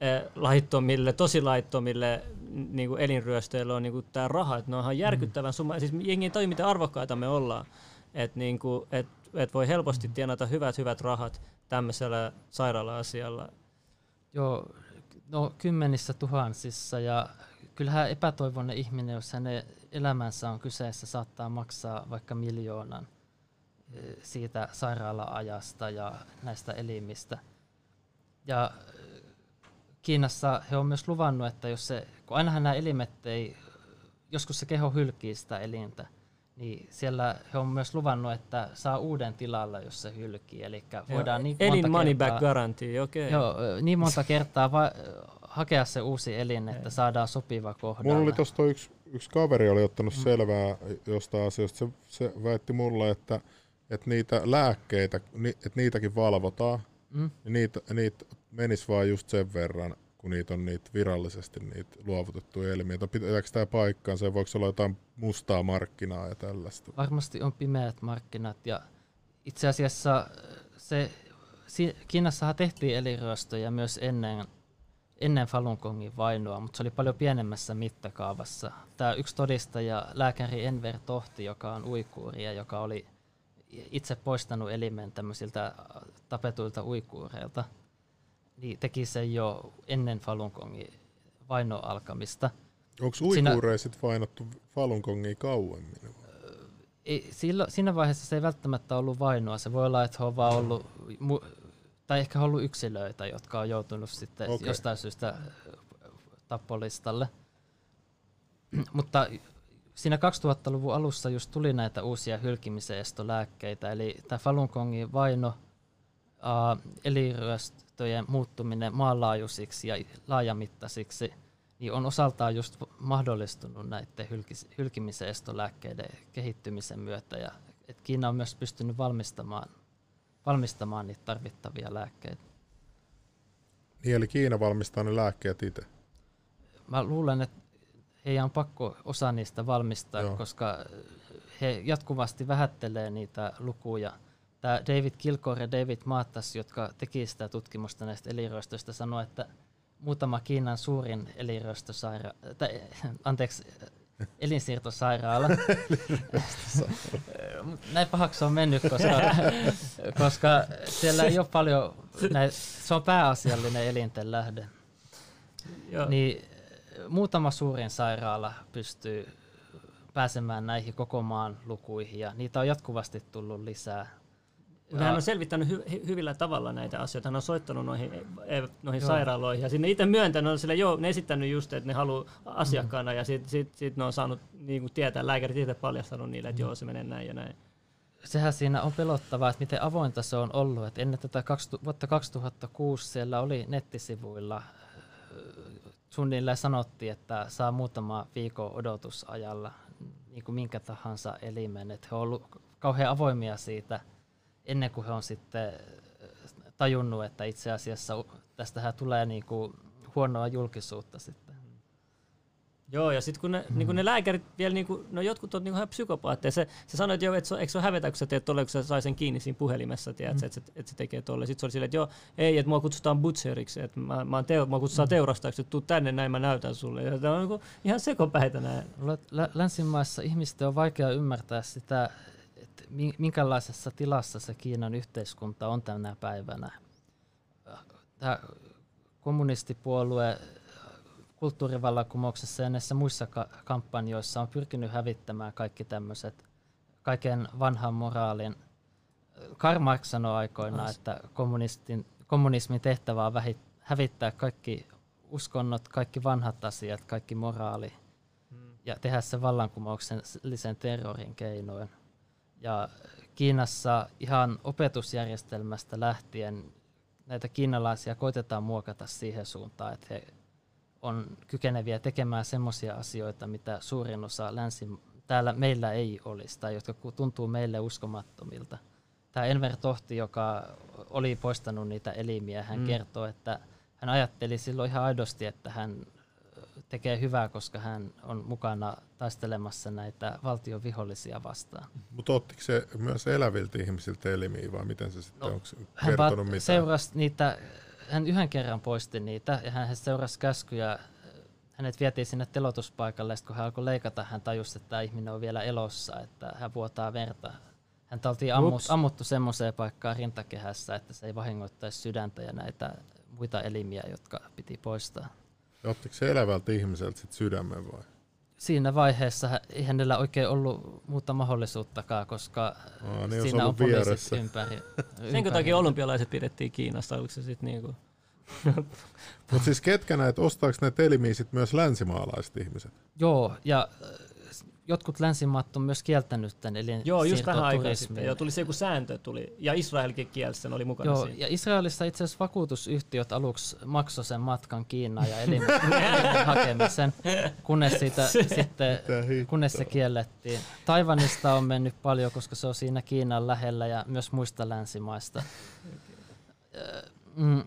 eh, laittomille, tosi laittomille niinku elinryöstöille on niinku tämä raha, että ne on ihan järkyttävän mm. summa. Siis jengi ei toi, miten arvokkaita me ollaan. Et niinku, et että et voi helposti tienata hyvät hyvät rahat tämmöisellä sairaala-asialla? Joo, no kymmenissä tuhansissa ja kyllähän epätoivoinen ihminen, jos hänen elämänsä on kyseessä, saattaa maksaa vaikka miljoonan eh, siitä sairaala-ajasta ja näistä elimistä. Ja eh, Kiinassa he on myös luvannut, että jos se, kun ainahan nämä elimet ei, joskus se keho hylkii sitä elintä, niin siellä he on myös luvannut, että saa uuden tilalla, jos se hylkii. Eli voidaan niin elin monta money kertaa, back guarantee, okei. Okay. Joo, niin monta kertaa va- hakea se uusi elin, että saadaan sopiva kohdalle. Mulla oli tuosta yksi, yksi kaveri oli ottanut mm. selvää jostain asioista. Se, se väitti mulle, että, että niitä lääkkeitä, ni, että niitäkin valvotaan. Mm. Niin niitä, niitä menisi vaan just sen verran, kun niitä on niitä virallisesti niitä luovutettuja elimiä. Pitääkö tämä paikkaansa? Voiko olla jotain mustaa markkinaa ja tällaista? Varmasti on pimeät markkinat ja itse asiassa se, Kiinassahan tehtiin eliryöstöjä myös ennen, ennen Falun Gongin vainoa, mutta se oli paljon pienemmässä mittakaavassa. Tämä yksi todistaja, lääkäri Enver Tohti, joka on uikuuri ja joka oli itse poistanut elimen tämmöisiltä tapetuilta uikuureilta – niin teki sen jo ennen Falun Gongin vaino alkamista. Onko uikuureiset vainottu Falun Gongia kauemmin? Ei, silloin, siinä vaiheessa se ei välttämättä ollut vainoa. Se voi olla, että he on vaan ollut, tai ehkä ollut yksilöitä, jotka on joutunut sitten okay. jostain syystä tappolistalle. Mutta siinä 2000-luvun alussa just tuli näitä uusia hylkimisen estolääkkeitä, eli tämä Falun Gongin vaino, uh, eliryöstö, päästöjen muuttuminen maanlaajuisiksi ja laajamittaisiksi niin on osaltaan just mahdollistunut näiden hylkimisen estolääkkeiden kehittymisen myötä. Ja, et Kiina on myös pystynyt valmistamaan, valmistamaan niitä tarvittavia lääkkeitä. Niin, eli Kiina valmistaa ne lääkkeet itse? Mä luulen, että heidän on pakko osa niistä valmistaa, Joo. koska he jatkuvasti vähättelee niitä lukuja – tämä David Kilcore ja David Maattas, jotka teki sitä tutkimusta näistä eliröstöistä, sanoi, että muutama Kiinan suurin eliröstösairaala, tai, anteeksi, elinsiirtosairaala. Näin pahaksi on mennyt, koska, koska siellä ei ole paljon, näin, se on pääasiallinen elinten lähde. Joo. Niin muutama suurin sairaala pystyy pääsemään näihin koko maan lukuihin ja niitä on jatkuvasti tullut lisää ja hän on selvittänyt hy- hyvillä tavalla näitä asioita. Hän on soittanut noihin, e, noihin sairaaloihin ja sinne itse myöntänyt, on sille, joo, ne esittänyt just, että ne haluaa asiakkaana mm. ja sitten sit, sit ne on saanut niin kuin tietää, lääkärit itse paljastanut niille, että mm. joo, se menee näin ja näin. Sehän siinä on pelottavaa, että miten avointa se on ollut. Että ennen tätä 20, vuotta 2006 siellä oli nettisivuilla suunnilleen sanottiin, että saa muutama viikon odotusajalla niin kuin minkä tahansa elimen. Että he ovat olleet kauhean avoimia siitä – ennen kuin he on sitten äh, tajunnut, että itse asiassa tästähän tulee niinku huonoa julkisuutta sitten. Joo, ja sitten kun ne, mm. niin kun ne lääkärit vielä, niin kuin, no jotkut on niin ihan psykopaatteja. Se, se sanoi, että joo, et se, eikö se ole hävetä, kun sä teet tolle, kun sä sai sen kiinni siinä puhelimessa, tiedät, mm. että, se, että se tekee tolle. Sitten se oli silleen, että joo, ei, että mua kutsutaan butcheriksi, että mä, mä teo, mua kutsutaan mm. teurastajaksi, että tuu tänne näin, mä näytän sulle. Ja tämä on niin ihan sekopäitä näin. Länsimaissa ihmisten on vaikea ymmärtää sitä, minkälaisessa tilassa se Kiinan yhteiskunta on tänä päivänä. Tämä kommunistipuolue kulttuurivallankumouksessa ja näissä muissa ka- kampanjoissa on pyrkinyt hävittämään kaikki tämmöiset, kaiken vanhan moraalin. Karl Marx sanoi aikoinaan, As. että kommunistin, kommunismin tehtävä on vähit, hävittää kaikki uskonnot, kaikki vanhat asiat, kaikki moraali hmm. ja tehdä se vallankumouksellisen terrorin keinoin. Ja Kiinassa ihan opetusjärjestelmästä lähtien näitä kiinalaisia koitetaan muokata siihen suuntaan, että he on kykeneviä tekemään semmoisia asioita, mitä suurin osa länsi, täällä meillä ei olisi, tai jotka tuntuu meille uskomattomilta. Tämä Enver Tohti, joka oli poistanut niitä elimiä, hän mm. kertoo, että hän ajatteli silloin ihan aidosti, että hän tekee hyvää, koska hän on mukana taistelemassa näitä valtion vihollisia vastaan. Mutta ottiko se myös eläviltä ihmisiltä elimiä vai miten se sitten, no, onko hän kertonut mitään? Seurasi niitä, hän yhden kerran poisti niitä ja hän seurasi käskyjä. Hänet vietiin sinne telotuspaikalle, ja kun hän alkoi leikata, hän tajusi, että tämä ihminen on vielä elossa, että hän vuotaa verta. Häntä oltiin ammut, ammuttu semmoiseen paikkaan rintakehässä, että se ei vahingoittaisi sydäntä ja näitä muita elimiä, jotka piti poistaa. Ottiko se elävältä ihmiseltä sit sydämen vai? Siinä vaiheessa ei hänellä oikein ollut muuta mahdollisuuttakaan, koska Aa, niin siinä on poliisit vieressä. ympäri. Sen takia olympialaiset pidettiin Kiinassa, oliko se sitten niinku... Mutta siis ketkä näitä, ostaako näitä elimiä myös länsimaalaiset ihmiset? Joo, ja jotkut länsimaat on myös kieltänyt tämän, eli Joo, just vähän aikaa sitten. Joo, tuli se joku sääntö, tuli, ja Israelkin kielsi sen, oli mukana Joo, siinä. ja Israelissa itse asiassa vakuutusyhtiöt aluksi maksoi sen matkan Kiinaan ja elimen hakemisen, kunnes, siitä, sitten, kunnes se kiellettiin. Taivanista on mennyt paljon, koska se on siinä Kiinan lähellä ja myös muista länsimaista. Mm,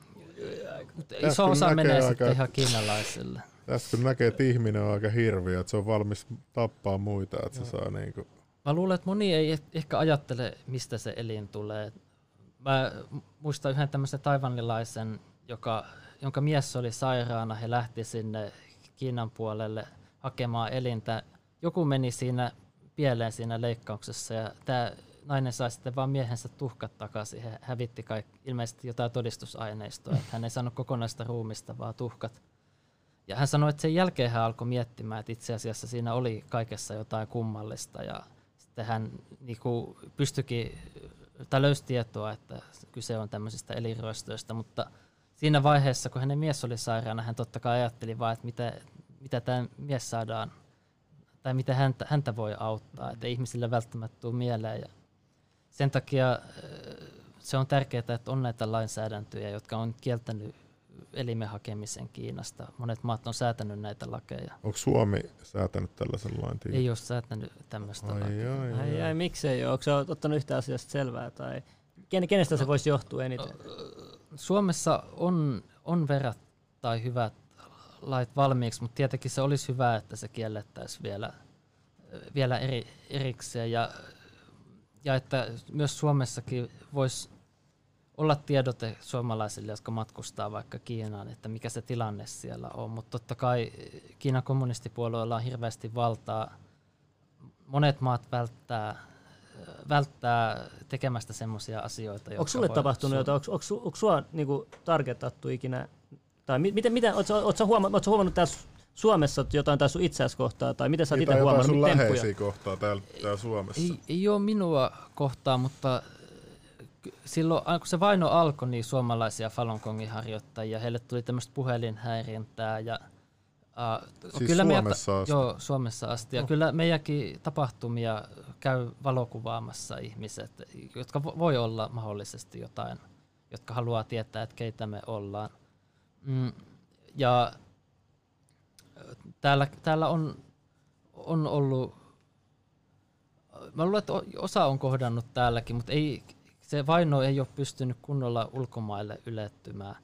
iso osa menee sitten ihan kiinalaisille. Tässä kun näkee, että ihminen on aika hirviö, että se on valmis tappaa muita, että Joo. se saa niinku... Mä luulen, että moni ei ehkä ajattele, mistä se elin tulee. Mä muistan yhden tämmöisen taivanilaisen, joka, jonka mies oli sairaana. He lähti sinne Kiinan puolelle hakemaan elintä. Joku meni siinä pieleen siinä leikkauksessa ja tämä nainen sai sitten vaan miehensä tuhkat takaisin. He hävitti kaikki, ilmeisesti jotain todistusaineistoa. Että hän ei saanut kokonaista ruumista, vaan tuhkat. Ja hän sanoi, että sen jälkeen hän alkoi miettimään, että itse asiassa siinä oli kaikessa jotain kummallista ja sitten hän niin kuin pystyikin, tai löysi tietoa, että kyse on tämmöisistä elinryöstöistä, mutta siinä vaiheessa, kun hänen mies oli sairaana, hän totta kai ajatteli vaan, että mitä, mitä tämä mies saadaan, tai miten häntä, häntä voi auttaa, että ihmisille välttämättä tule mieleen. Ja sen takia se on tärkeää, että on näitä lainsäädäntöjä, jotka on kieltänyt elimen hakemisen Kiinasta. Monet maat on säätänyt näitä lakeja. Onko Suomi säätänyt tällaisen lain? Tii? Ei ole säätänyt tämmöistä ai, lakia. Ai, ai, ai, ai, miksei ole? Onko se ottanut yhtä asiasta selvää? Tai kenestä se voisi johtua eniten? Suomessa on, on verrattain hyvät lait valmiiksi, mutta tietenkin se olisi hyvä, että se kiellettäisiin vielä, vielä eri, erikseen. Ja, ja että myös Suomessakin voisi olla tiedote suomalaisille, jotka matkustaa vaikka Kiinaan, että mikä se tilanne siellä on. Mutta totta kai Kiinan kommunistipuolueella on hirveästi valtaa. Monet maat välttää, välttää tekemästä semmoisia asioita. Onko sulle tapahtunut jotain? Onko, onko, onko sinua niinku targetattu ikinä? Tai miten, miten oletko, oletko, huomannut, oletko huomannut tässä Suomessa jotain tai sun itseäsi kohtaa, tai miten sä oot itse huomannut? sun läheisiä kohtaa täällä, täällä Suomessa? Ei, ei ole minua kohtaa, mutta silloin, kun se vaino alkoi, niin suomalaisia Falun Gongin harjoittajia, heille tuli tämmöistä puhelinhäirintää ja Uh, siis kyllä Suomessa meidän, asti? Joo, Suomessa asti. Ja oh. kyllä meidänkin tapahtumia käy valokuvaamassa ihmiset, jotka voi olla mahdollisesti jotain, jotka haluaa tietää, että keitä me ollaan. Mm, ja täällä, täällä on, on ollut, mä luulen, että osa on kohdannut täälläkin, mutta ei, se vaino ei ole pystynyt kunnolla ulkomaille ylettymään.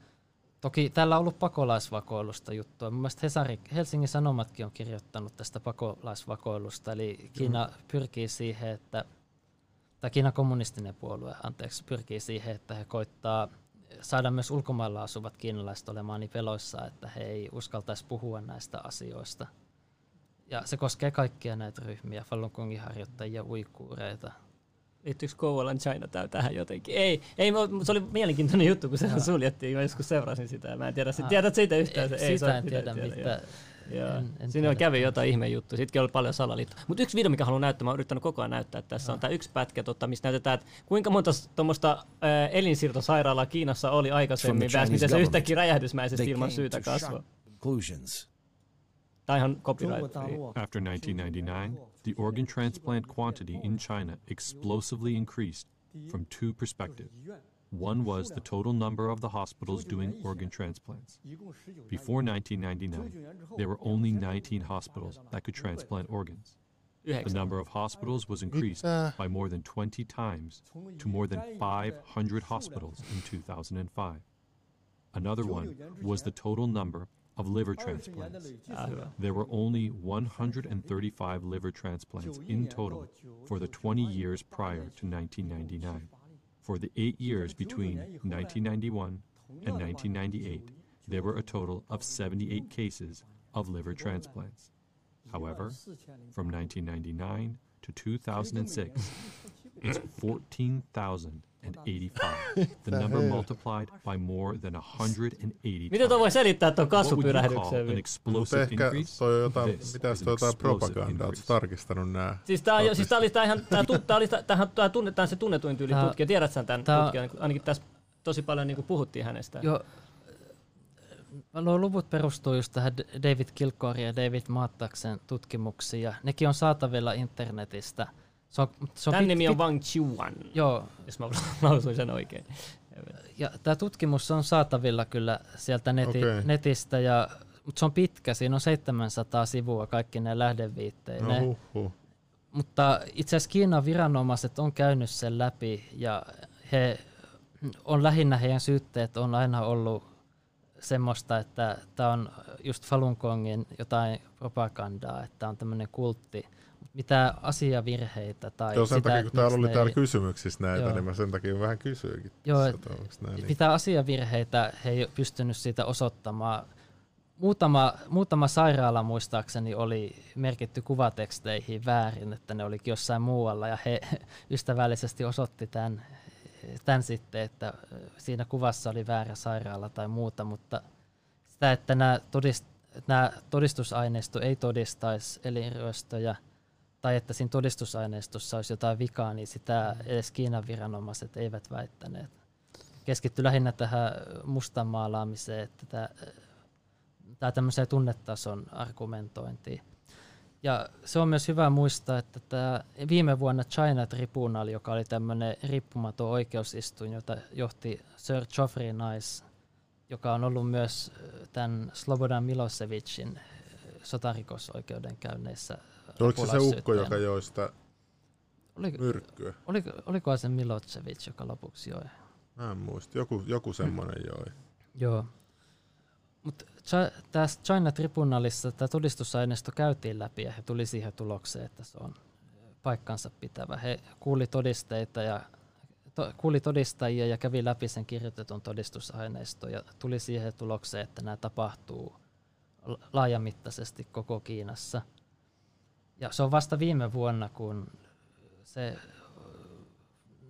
Toki täällä on ollut pakolaisvakoilusta juttua. Mun mielestä Hesari, Helsingin Sanomatkin on kirjoittanut tästä pakolaisvakoilusta, eli Kiina mm. pyrkii siihen, että, tai Kiinan kommunistinen puolue, anteeksi, pyrkii siihen, että he koittaa saada myös ulkomailla asuvat kiinalaiset olemaan niin peloissa, että he ei uskaltaisi puhua näistä asioista. Ja se koskee kaikkia näitä ryhmiä, Falun Gongin harjoittajia, uikuureita, liittyykö Kouvolan Chinatown tähän jotenkin? Ei, ei, se oli mielenkiintoinen juttu, kun se no. suljettiin. Mä joskus seurasin sitä. Mä en tiedä, ah. tiedät siitä yhtään? Ei, sitä en tiedä, tiedä mitä. Joo. En, en Siinä tiedä. kävi jotain ihme juttu. Sittenkin oli paljon salaliittoa. Mutta yksi video, mikä haluan näyttää, mä oon yrittänyt koko ajan näyttää, että tässä on tämä yksi pätkä, tota, missä näytetään, että kuinka monta tuommoista äh, elinsiirtosairaalaa Kiinassa oli aikaisemmin, väs, miten se yhtäkkiä räjähdysmäisesti ilman syytä kasvoi. Copyright. After 1999, the organ transplant quantity in China explosively increased from two perspectives. One was the total number of the hospitals doing organ transplants. Before 1999, there were only 19 hospitals that could transplant organs. The number of hospitals was increased uh. by more than 20 times to more than 500 hospitals in 2005. Another one was the total number of liver transplants. There were only 135 liver transplants in total for the 20 years prior to 1999. For the eight years between 1991 and 1998, there were a total of 78 cases of liver transplants. However, from 1999 to 2006, It's 14,085. The number multiplied by more than 180 Miten tuo voi selittää tuon kasvupyrähdyksen? An explosive ehkä increase? toi on jotain, mitä se jotain propagandaa, oletko tarkistanut nää? Siis tää, jo, siis tää oli tää ihan, tää, tu, tää oli tää, tää, tunnetaan se tunnetuin tyyli tutkija. Tiedät sä tämän tutkijan? Ainakin tässä tosi paljon niin puhuttiin hänestä. Joo, nuo luvut perustuu just tähän David Kilcore ja David Mattaksen tutkimuksiin, ja nekin on saatavilla internetistä. Se on, se on Tämän pit, nimi on pit, Wang Chuan, joo. jos mä lausuin sen oikein. Ja tämä tutkimus on saatavilla kyllä sieltä neti, okay. netistä, ja, mutta se on pitkä, siinä on 700 sivua kaikki ne lähdeviitteineen. No, huh, Mutta itse asiassa Kiinan viranomaiset on käynyt sen läpi, ja he on lähinnä heidän syytteet on aina ollut semmoista, että tämä on just Falun Gongin jotain propagandaa, että on tämmöinen kultti, mitä asiavirheitä tai Joo, sen sitä, takia, kun täällä oli täällä ei... kysymyksissä näitä, joo. niin mä sen takia vähän kysyinkin. Joo, että, niin. mitä asiavirheitä he ei pystynyt siitä osoittamaan. Muutama, muutama sairaala muistaakseni oli merkitty kuvateksteihin väärin, että ne olikin jossain muualla, ja he ystävällisesti osoitti tämän tämän sitten, että siinä kuvassa oli väärä sairaala tai muuta, mutta sitä, että nämä, todist, nämä todistusaineisto ei todistaisi elinryöstöjä tai että siinä todistusaineistossa olisi jotain vikaa, niin sitä edes Kiinan viranomaiset eivät väittäneet. Keskitty lähinnä tähän mustan maalaamiseen, että tämä, tämä tämmöiseen tunnetason argumentointiin. Ja se on myös hyvä muistaa, että tämä viime vuonna China Tribunal, joka oli tämmöinen riippumaton oikeusistuin, jota johti Sir Geoffrey Nice, joka on ollut myös tämän Slobodan Milosevicin sotarikosoikeudenkäynneissä. Oliko se se ukko, joka joi sitä Oli, myrkkyä? Oliko, olikohan se Milosevic, joka lopuksi joi? Mä en muista. Joku, joku semmoinen joi. Joo. Mutta tässä China Tribunalissa tämä todistusaineisto käytiin läpi ja he tuli siihen tulokseen, että se on paikkansa pitävä. He kuuli todisteita ja to, kuuli todistajia ja kävi läpi sen kirjoitetun todistusaineisto ja tuli siihen tulokseen, että nämä tapahtuu laajamittaisesti koko Kiinassa. Ja se on vasta viime vuonna, kun se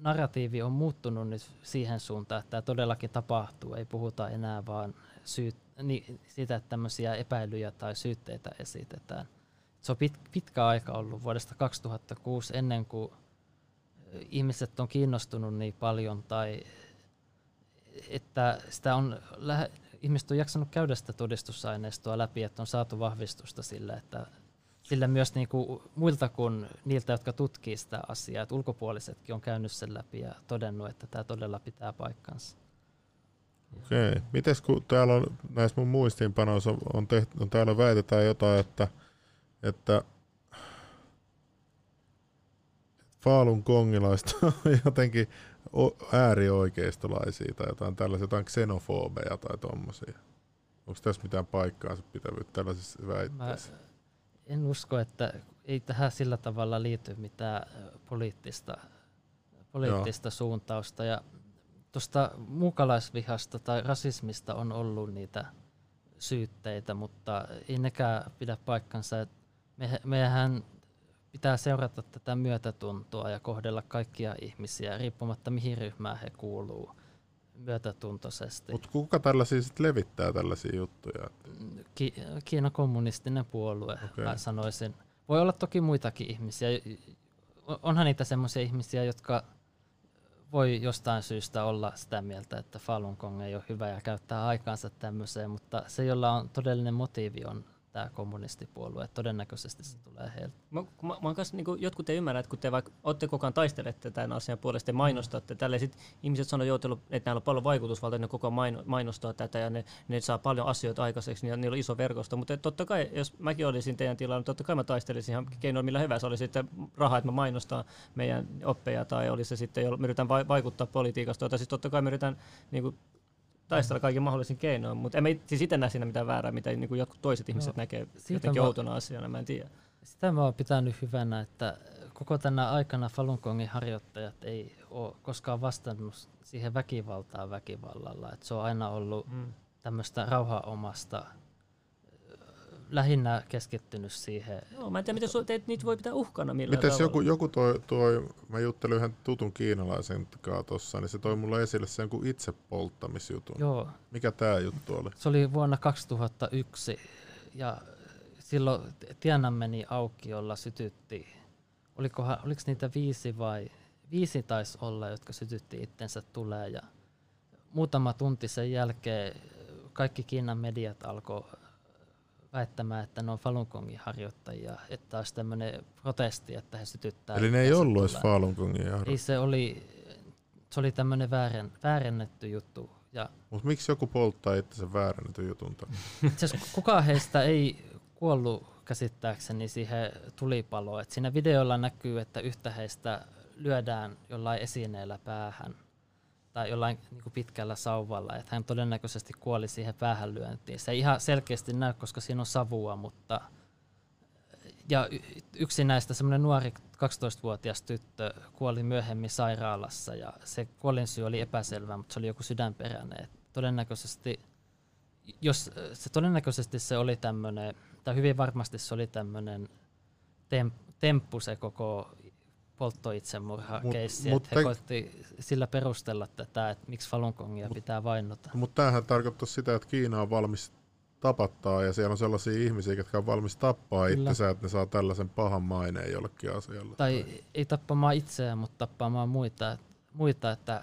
narratiivi on muuttunut nyt siihen suuntaan, että tämä todellakin tapahtuu. Ei puhuta enää vaan syyt, niin sitä, että tämmöisiä epäilyjä tai syytteitä esitetään. Se on pit, pitkä aika ollut vuodesta 2006 ennen kuin ihmiset on kiinnostunut niin paljon tai että sitä on, ihmiset on jaksanut käydä sitä todistusaineistoa läpi, että on saatu vahvistusta sille, että sillä myös niinku muilta kuin niiltä, jotka tutkii sitä asiaa, että ulkopuolisetkin on käynyt sen läpi ja todennut, että tämä todella pitää paikkansa. Okei. Okay. Mites kun täällä on näissä mun muistiinpanoissa on, tehty, on täällä väitetään jotain, että, että Faalun kongilaista on jotenkin äärioikeistolaisia tai jotain tällaisia, jotain xenofobeja tai tommosia. Onko tässä mitään paikkaansa pitävyyttä tällaisissa väitteissä? Mä en usko, että ei tähän sillä tavalla liity mitään poliittista, poliittista suuntausta. Ja tuosta muukalaisvihasta tai rasismista on ollut niitä syytteitä, mutta ei nekään pidä paikkansa. Me, meidän pitää seurata tätä myötätuntoa ja kohdella kaikkia ihmisiä riippumatta mihin ryhmään he kuuluu myötätuntoisesti. Mutta kuka tällaisia sitten levittää tällaisia juttuja? Ki- Kiinan kommunistinen puolue, okay. mä sanoisin. Voi olla toki muitakin ihmisiä. Onhan niitä sellaisia ihmisiä, jotka voi jostain syystä olla sitä mieltä, että Falun Gong ei ole hyvä ja käyttää aikaansa tämmöiseen, mutta se, jolla on todellinen motiivi, on tämä kommunistipuolue. Todennäköisesti se tulee heiltä. Mä, mä, mä kanssa, niin kuin, jotkut ei ymmärrä, että kun te vaikka olette koko ajan taistelette tämän asian puolesta ja mainostatte, tälle sit ihmiset sanoo, että näillä on paljon vaikutusvaltaa, ne koko ajan mainostaa tätä ja ne, ne saa paljon asioita aikaiseksi, niin niillä on iso verkosto. Mutta totta kai, jos mäkin olisin teidän tilalla, totta kai mä taistelisin ihan keinoilla millä hyvä. Se oli sitten rahaa, että mä mainostaa meidän oppeja tai oli se sitten, mä yritän vaikuttaa politiikasta. Tai siis totta kai mä yritän niin kuin, taistella kaikin mahdollisin keinoin, mutta emme siis itse näe siinä mitään väärää, mitä niin kuin jotkut toiset no, ihmiset näkee jotenkin mä, outona asiana, mä en tiedä. Sitä mä oon pitänyt hyvänä, että koko tänä aikana Falun Gongin harjoittajat ei ole koskaan vastannut siihen väkivaltaan väkivallalla. että se on aina ollut mm. tämmöistä rauhaomasta lähinnä keskittynyt siihen. Joo, mä en tiedä, miten su- teet, niitä voi pitää uhkana millään Mites tavalla. joku, joku toi, toi, mä juttelin yhden tutun kiinalaisen kanssa tossa, niin se toi mulle esille sen kuin itsepolttamisjutun. Joo. Mikä tämä juttu oli? Se oli vuonna 2001 ja silloin Tiananmenin aukiolla sytytti, olikohan, oliko niitä viisi vai viisi taisi olla, jotka sytytti itsensä tulee ja muutama tunti sen jälkeen kaikki Kiinan mediat alkoi väittämään, että ne on Falun Gongin harjoittajia, että olisi tämmöinen protesti, että he sytyttää. Eli ne ei ollut edes Falun Gongin harjoittajia? Ei se oli, se oli tämmöinen väären, väärennetty juttu. Ja Mutta miksi joku polttaa itse väärennetty jutun? kukaan heistä ei kuollut käsittääkseni siihen tulipaloon. Et siinä videolla näkyy, että yhtä heistä lyödään jollain esineellä päähän tai jollain niin kuin pitkällä sauvalla, että hän todennäköisesti kuoli siihen päähänlyöntiin. Se ei ihan selkeästi näy, koska siinä on savua, mutta ja yksi näistä, semmoinen nuori 12-vuotias tyttö, kuoli myöhemmin sairaalassa ja se kuolinsyy oli epäselvä, mutta se oli joku sydänperäinen. Et todennäköisesti, jos se todennäköisesti se oli tämmöinen, tai hyvin varmasti se oli tämmöinen temppu se koko polttoitsemurha-keissi, että he koitti sillä perustella tätä, että miksi Falun Gongia mut, pitää vainota. Mutta tämähän tarkoittaa sitä, että Kiina on valmis tapattaa ja siellä on sellaisia ihmisiä, jotka on valmis tappaa Kyllä. itsensä, että ne saa tällaisen pahan maineen jollekin asialle. Tai, tai ei tappamaan itseään, mutta tappaamaan muita, muita, että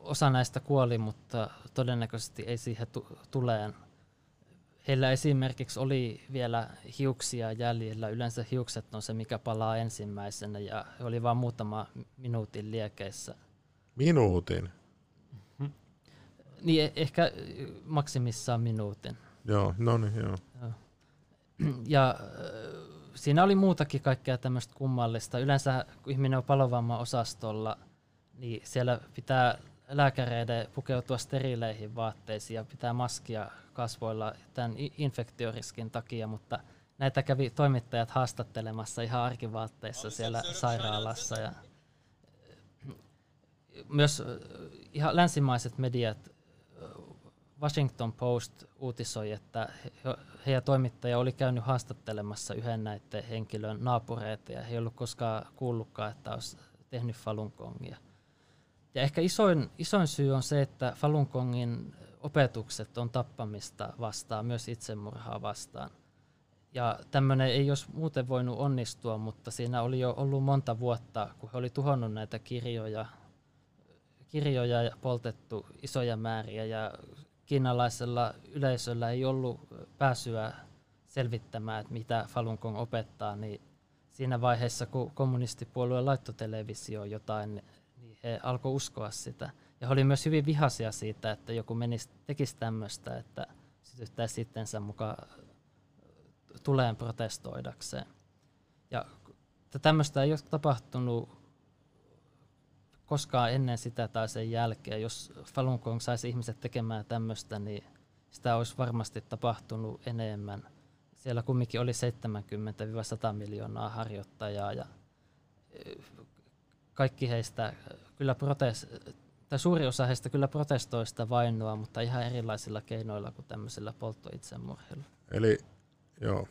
osa näistä kuoli, mutta todennäköisesti ei siihen tuleen Heillä esimerkiksi oli vielä hiuksia jäljellä. Yleensä hiukset on se, mikä palaa ensimmäisenä ja he oli vain muutama minuutin liekeissä. Minuutin? Niin, e- ehkä maksimissaan minuutin. Joo, no niin, joo. Ja siinä oli muutakin kaikkea tämmöistä kummallista. Yleensä kun ihminen on palovamman osastolla, niin siellä pitää lääkäreiden pukeutua sterileihin vaatteisiin ja pitää maskia kasvoilla tämän infektioriskin takia, mutta näitä kävi toimittajat haastattelemassa ihan arkivaatteissa siellä sairaalassa. Ja myös ihan länsimaiset mediat, Washington Post uutisoi, että he ja toimittaja oli käynyt haastattelemassa yhden näiden henkilön naapureita ja he ei ollut koskaan kuullutkaan, että olisi tehnyt Falun Gongia. Ja ehkä isoin, isoin syy on se, että Falun Gongin opetukset on tappamista vastaan, myös itsemurhaa vastaan. Ja tämmöinen ei olisi muuten voinut onnistua, mutta siinä oli jo ollut monta vuotta, kun he oli tuhonnut näitä kirjoja, kirjoja ja poltettu isoja määriä ja kiinalaisella yleisöllä ei ollut pääsyä selvittämään, että mitä Falun Gong opettaa, niin siinä vaiheessa, kun kommunistipuolue laittoi televisioon jotain alkoi uskoa sitä. Ja he oli myös hyvin vihaisia siitä, että joku menisi, tekisi tämmöistä, että sytyttäisi sittensä mukaan tuleen protestoidakseen. Ja tämmöistä ei ole tapahtunut koskaan ennen sitä tai sen jälkeen. Jos Falun Gong saisi ihmiset tekemään tämmöistä, niin sitä olisi varmasti tapahtunut enemmän. Siellä kumminkin oli 70-100 miljoonaa harjoittajaa ja kaikki heistä kyllä protest, tai suuri osa heistä kyllä protestoi sitä vainoa, mutta ihan erilaisilla keinoilla kuin tämmöisillä polttoitsemurheilla. Eli joo,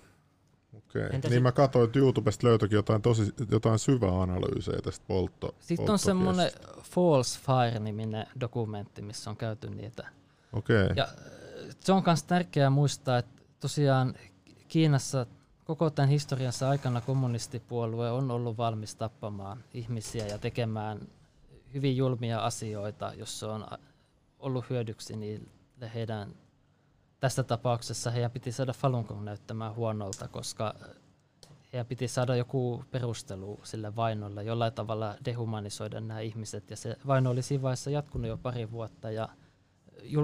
okei. Okay. Niin mä katsoin, että YouTubesta löytyikin jotain, tosi, jotain syvää analyysejä tästä poltto Sitten on semmoinen False Fire-niminen dokumentti, missä on käyty niitä. Okei. Okay. Ja se on myös tärkeää muistaa, että tosiaan Kiinassa koko tämän historiansa aikana kommunistipuolue on ollut valmis tappamaan ihmisiä ja tekemään hyvin julmia asioita, jos se on ollut hyödyksi niille heidän, tässä tapauksessa heidän piti saada Falun Gong näyttämään huonolta, koska heidän piti saada joku perustelu sille vainolle, jollain tavalla dehumanisoida nämä ihmiset. Ja se vaino oli siinä vaiheessa jatkunut jo pari vuotta ja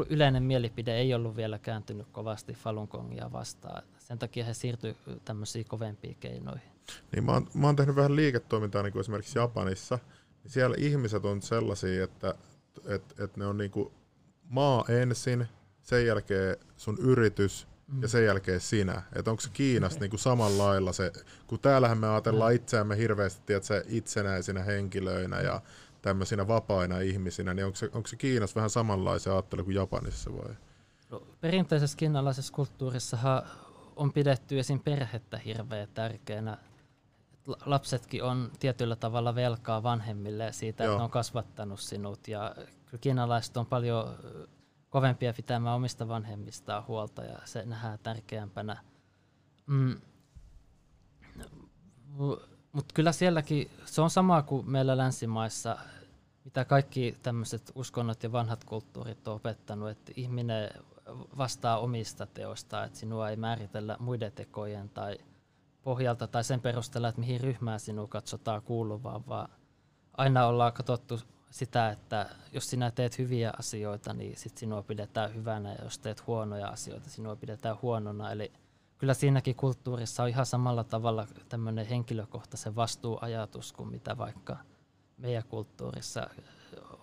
yleinen mielipide ei ollut vielä kääntynyt kovasti Falun Gongia vastaan. Sen takia he siirtyivät tämmöisiin kovempiin keinoihin. Niin mä, oon, mä oon tehnyt vähän liiketoimintaa niin kuin esimerkiksi Japanissa – siellä ihmiset on sellaisia, että et, et ne on niinku maa ensin, sen jälkeen sun yritys mm. ja sen jälkeen sinä. Että onko se Kiinassa okay. niinku samalla lailla se, kun täällähän me ajatellaan mm. itseämme hirveästi tiedätkö, itsenäisinä henkilöinä ja tämmöisinä vapaina ihmisinä, niin onko se, onko se Kiinassa vähän samanlaisia ajattelu kuin Japanissa vai? No, perinteisessä kiinalaisessa kulttuurissa on pidetty esim. perhettä hirveän tärkeänä. Lapsetkin on tietyllä tavalla velkaa vanhemmille siitä, Joo. että ne on kasvattanut sinut. Ja kiinalaiset on paljon kovempia pitämään omista vanhemmistaan huolta ja se nähdään tärkeämpänä. Mm. Mutta kyllä sielläkin, se on sama kuin meillä länsimaissa, mitä kaikki tämmöiset uskonnot ja vanhat kulttuurit on opettanut, että ihminen vastaa omista teoista, että sinua ei määritellä muiden tekojen tai pohjalta tai sen perusteella, että mihin ryhmään sinua katsotaan kuuluvaa, vaan aina ollaan katsottu sitä, että jos sinä teet hyviä asioita, niin sit sinua pidetään hyvänä, ja jos teet huonoja asioita, sinua pidetään huonona. Eli kyllä siinäkin kulttuurissa on ihan samalla tavalla tämmöinen henkilökohtaisen vastuuajatus kuin mitä vaikka meidän kulttuurissa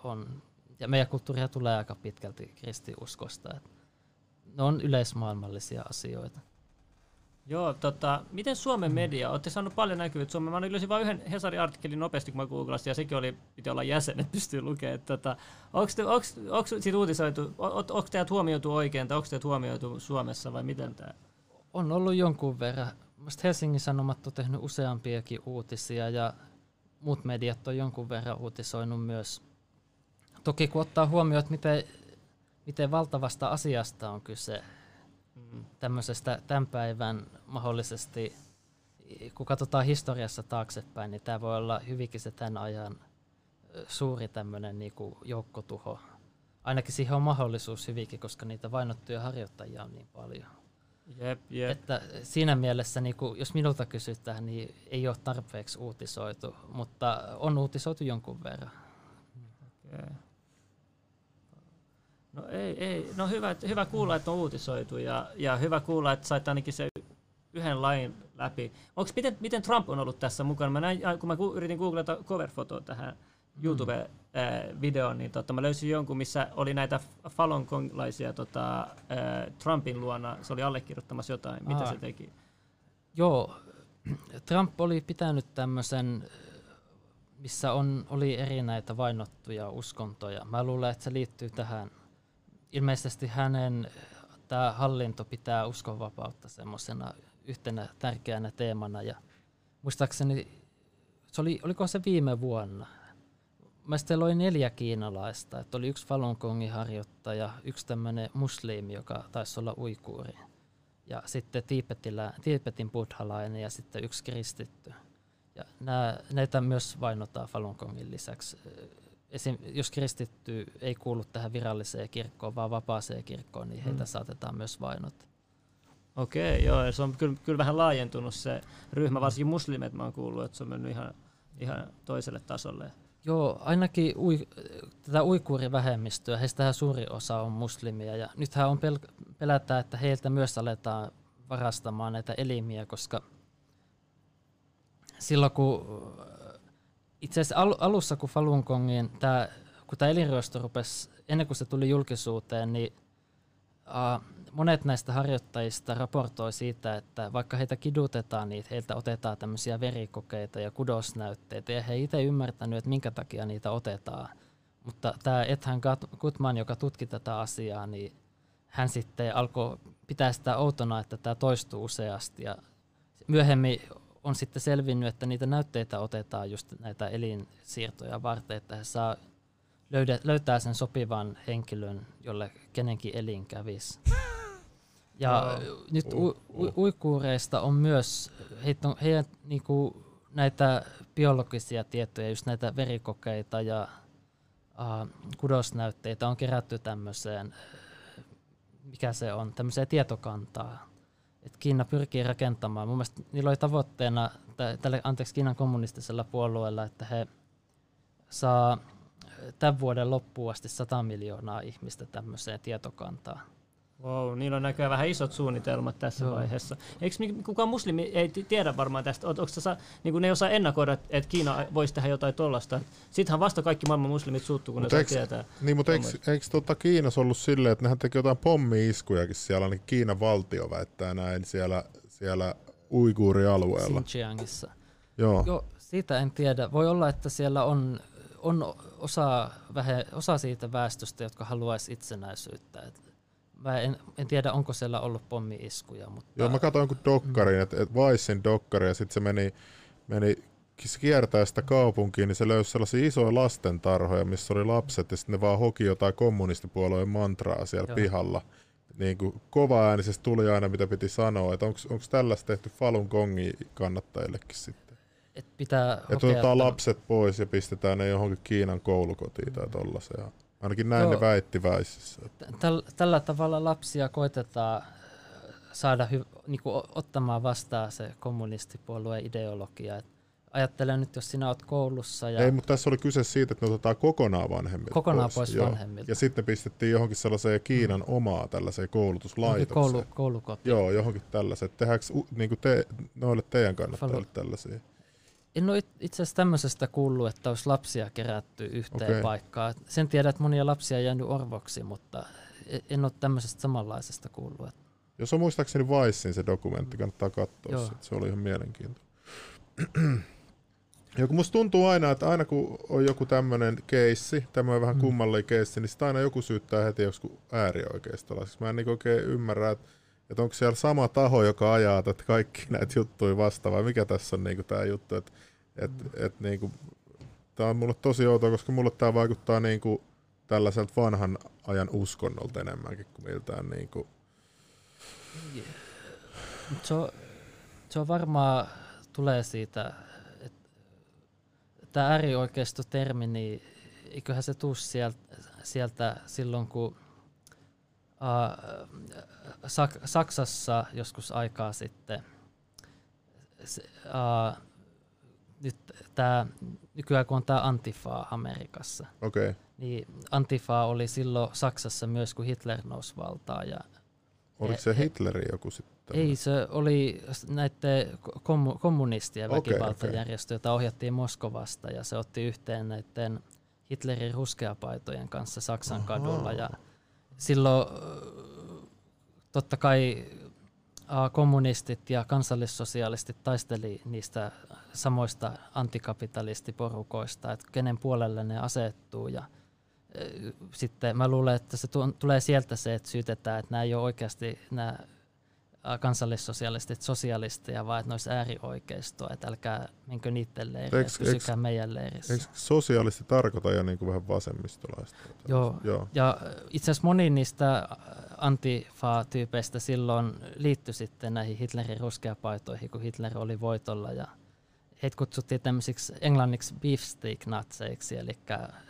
on. Ja meidän kulttuuria tulee aika pitkälti kristiuskosta. Että ne on yleismaailmallisia asioita. Joo, tota, miten Suomen media, olette saanut paljon näkyvyyttä Suomen, mä löysin vain yhden Hesarin artikkelin nopeasti, kun mä googlasin, ja sekin oli, piti olla jäsen, että pystyy lukemaan. Tota, onko siitä uutisoitu, onko teidät huomioitu oikein, tai onko teidät huomioitu Suomessa, vai miten tämä? On ollut jonkun verran. Mielestäni Helsingin Sanomat on tehnyt useampiakin uutisia, ja muut mediat on jonkun verran uutisoinut myös. Toki kun ottaa huomioon, että miten, miten valtavasta asiasta on kyse. Tämmöisestä tämän päivän mahdollisesti, kun katsotaan historiassa taaksepäin, niin tämä voi olla hyvinkin se tämän ajan suuri tämmöinen niin joukkotuho. Ainakin siihen on mahdollisuus hyvinkin, koska niitä vainottuja harjoittajia on niin paljon. Jep, jep. Että siinä mielessä, niin kuin, jos minulta kysytään, niin ei ole tarpeeksi uutisoitu, mutta on uutisoitu jonkun verran. Okay. No ei, ei. No hyvä, hyvä kuulla, että on uutisoitu ja, ja hyvä kuulla, että sait ainakin se yhden lain läpi. Onks, miten, miten Trump on ollut tässä mukana? Mä näin, kun mä yritin googlata cover-fotoa tähän mm. YouTube-videoon, niin tota, mä löysin jonkun, missä oli näitä Falun Gonglaisia tota, Trumpin luona. Se oli allekirjoittamassa jotain. Mitä Aa. se teki? Joo, Trump oli pitänyt tämmöisen missä on, oli eri näitä vainottuja uskontoja. Mä luulen, että se liittyy tähän ilmeisesti hänen tämä hallinto pitää uskonvapautta semmoisena yhtenä tärkeänä teemana. Ja muistaakseni, se oli, oliko se viime vuonna? Mielestäni oli neljä kiinalaista. Että oli yksi Falun Gongin harjoittaja, yksi tämmöinen muslimi, joka taisi olla uikuuri. Ja sitten Tiipetillä, Tiipetin buddhalainen ja sitten yksi kristitty. Ja nää, näitä myös vainotaan Falun Gongin lisäksi esim, jos kristitty ei kuulu tähän viralliseen kirkkoon, vaan vapaaseen kirkkoon, niin heitä mm. saatetaan myös vainota. Okei, joo, se on kyllä, kyllä vähän laajentunut se ryhmä, varsinkin muslimet mä oon kuullut, että se on mennyt ihan, ihan toiselle tasolle. Joo, ainakin ui, tätä uikuurivähemmistöä, heistä suuri osa on muslimia, ja nythän on pel- pelätään, että heiltä myös aletaan varastamaan näitä elimiä, koska silloin kun itse asiassa al- alussa, kun Falun Gongin, tää, kun tämä elinryöstö rupesi, ennen kuin se tuli julkisuuteen, niin uh, monet näistä harjoittajista raportoi siitä, että vaikka heitä kidutetaan, niin heiltä otetaan tämmöisiä verikokeita ja kudosnäytteitä, ja he itse ymmärtänyt, että minkä takia niitä otetaan. Mutta tämä Ethan Gutman, joka tutki tätä asiaa, niin hän sitten alkoi pitää sitä outona, että tämä toistuu useasti. Ja myöhemmin on sitten selvinnyt, että niitä näytteitä otetaan just näitä elinsiirtoja varten, että he saa löydä, löytää sen sopivan henkilön, jolle kenenkin elin kävisi. Ja no. nyt u, u, uikuureista on myös, heitä on, heidän niinku, näitä biologisia tietoja, just näitä verikokeita ja uh, kudosnäytteitä on kerätty tämmöiseen, mikä se on, tämmöiseen tietokantaa että Kiina pyrkii rakentamaan. Mun mielestä niillä oli tavoitteena tälle, anteeksi, Kiinan kommunistisella puolueella, että he saa tämän vuoden loppuun asti 100 miljoonaa ihmistä tämmöiseen tietokantaan. Wow, niillä on näköjään vähän isot suunnitelmat tässä Joo. vaiheessa. Eikö kukaan muslimi ei tiedä varmaan tästä? Onko se, niin kuin ne ei osaa ennakoida, että Kiina voisi tehdä jotain tuollaista? Sittenhän vasta kaikki maailman muslimit suuttuu, kun Mut ne saa tietää. Niin, mutta eikö, eikö tuota Kiinassa ollut silleen, että nehän teki jotain pommi-iskujakin siellä, niin Kiinan valtio väittää näin siellä, siellä uiguurialueella. Xinjiangissa. Joo. Joo, siitä en tiedä. Voi olla, että siellä on, on osa, vähe, osa siitä väestöstä, jotka haluaisi itsenäisyyttä. Et Mä en, en tiedä, onko siellä ollut pommi-iskuja. Mutta... Joo, mä katsoin jonkun dokkarin, mm. että et Weissin dokkari, ja sitten se meni, meni se kiertää sitä kaupunkiin, niin se löysi sellaisia isoja lastentarhoja, missä oli lapset, ja sitten ne vaan hoki jotain kommunistipuolueen mantraa siellä Joo. pihalla. Niin kuin kova äänisesti tuli aina, mitä piti sanoa. Että onko tällaista tehty Falun Gongin kannattajillekin sitten? Et pitää että otetaan lapset pois ja pistetään ne johonkin Kiinan koulukotiin tai tollaiseen. Ainakin näin Joo. ne väitti väississä. Tällä, tällä tavalla lapsia koitetaan saada hy- niinku ottamaan vastaan se kommunistipuolueen ideologia. Et ajattelen nyt, jos sinä olet koulussa. Ja Ei, mutta tässä oli kyse siitä, että ne otetaan kokonaan vanhemmilta Kokonaan pois, pois vanhemmilta. Ja sitten pistettiin johonkin sellaiseen Kiinan mm. omaa tällaiseen koulutuslaitokseen. Koulu, koulukotiin. Joo, johonkin tällaiset. Tehdäänkö niin kuin te, noille teidän kannattajille tällaisia? En ole itse asiassa tämmöisestä kuullut, että olisi lapsia kerätty yhteen okay. paikkaan. Sen tiedän, että monia lapsia on jäänyt orvoksi, mutta e- en ole tämmöisestä samanlaisesta kuullut. Jos on muistaakseni Weissin se dokumentti, kannattaa katsoa se. Se oli ihan mielenkiintoinen. Joku musta tuntuu aina, että aina kun on joku tämmöinen keissi, tämmöinen vähän mm. kummallinen keissi, niin sitä aina joku syyttää heti joskus äärioikeistolaiseksi. Mä en niin oikein ymmärrä, että, että onko siellä sama taho, joka ajaa että kaikki näitä juttuja vasta, vai mikä tässä on niin tämä juttu, että et, mm. et, niin kuin, tämä on mulle tosi outoa, koska mulle tämä vaikuttaa niin kuin tällaiselta vanhan ajan uskonnolta enemmänkin kuin miltään niin kuin... Yeah. Se, on, se on varmaan tulee siitä tämä äärioikeistotermi, niin eiköhän se tuu sieltä, sieltä silloin, kun uh, Sak- Saksassa joskus aikaa sitten uh, nyt tää, nykyään kun on tämä Antifa Amerikassa, okay. niin Antifa oli silloin Saksassa myös, kun Hitler nousi valtaan. Ja Oliko se Hitleri joku sitten? Ei, se oli näiden kommunistien väkivaltajärjestö, jota ohjattiin Moskovasta ja se otti yhteen näiden Hitlerin ruskeapaitojen kanssa Saksan Aha. kadulla. Ja silloin totta kai kommunistit ja kansallissosialistit taisteli niistä samoista antikapitalistiporukoista, että kenen puolelle ne asettuu. Ja sitten mä luulen, että se tulee sieltä se, että syytetään, että nämä ei ole oikeasti nämä kansallissosialistit sosialisteja, vaan että ne olisi äärioikeistoa, että älkää menkö niiden leiriin, eikö, pysykää eikö, meidän leirissä. Eikö sosialisti tarkoita jo niin kuin vähän vasemmistolaista? Joo, Joo. ja itse asiassa moni niistä antifa-tyypeistä silloin liittyi sitten näihin Hitlerin ruskeapaitoihin, kun Hitler oli voitolla ja heitä kutsuttiin tämmöisiksi englanniksi beefsteak-natseiksi, eli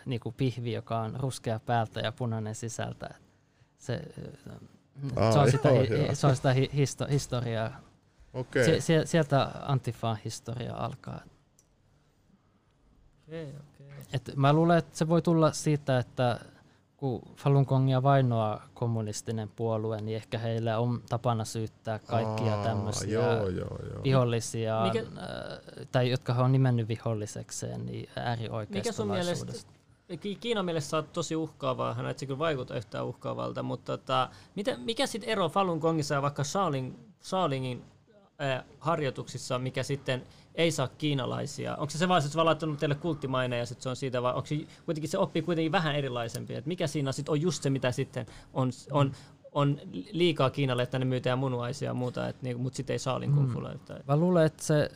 niin kuin pihvi, joka on ruskea päältä ja punainen sisältä. Se, Aa, se, on sitä, joo, hi, se on sitä hi, histo, historiaa. Okay. Sie, sie, sieltä Antifan historia alkaa. Okay, okay. Et mä luulen, että se voi tulla siitä, että kun Falun Gongia vainoa kommunistinen puolue, niin ehkä heillä on tapana syyttää kaikkia tämmöisiä joo, joo, joo. vihollisia, Mikä, äh, tai jotka he on nimennyt vihollisekseen, niin äärioikeistolaisuudesta. Mikä sun mielestä Kiinan mielessä on tosi uhkaavaa, hän et se kyllä vaikuta yhtään uhkaavalta, mutta tota, mitä, mikä sitten ero Falun Gongissa ja vaikka Shaolin, Shaolingin äh, harjoituksissa, mikä sitten ei saa kiinalaisia? Onko se se vaan, että se on laittanut teille kulttimaine ja sitten se on siitä, vai onko se kuitenkin se oppii kuitenkin vähän erilaisempi? Et mikä siinä sitten on just se, mitä sitten on, on, on liikaa Kiinalle, että ne myytään munuaisia ja muuta, et niin, mutta sitten ei Saalin kung mm. Mä luulen, että se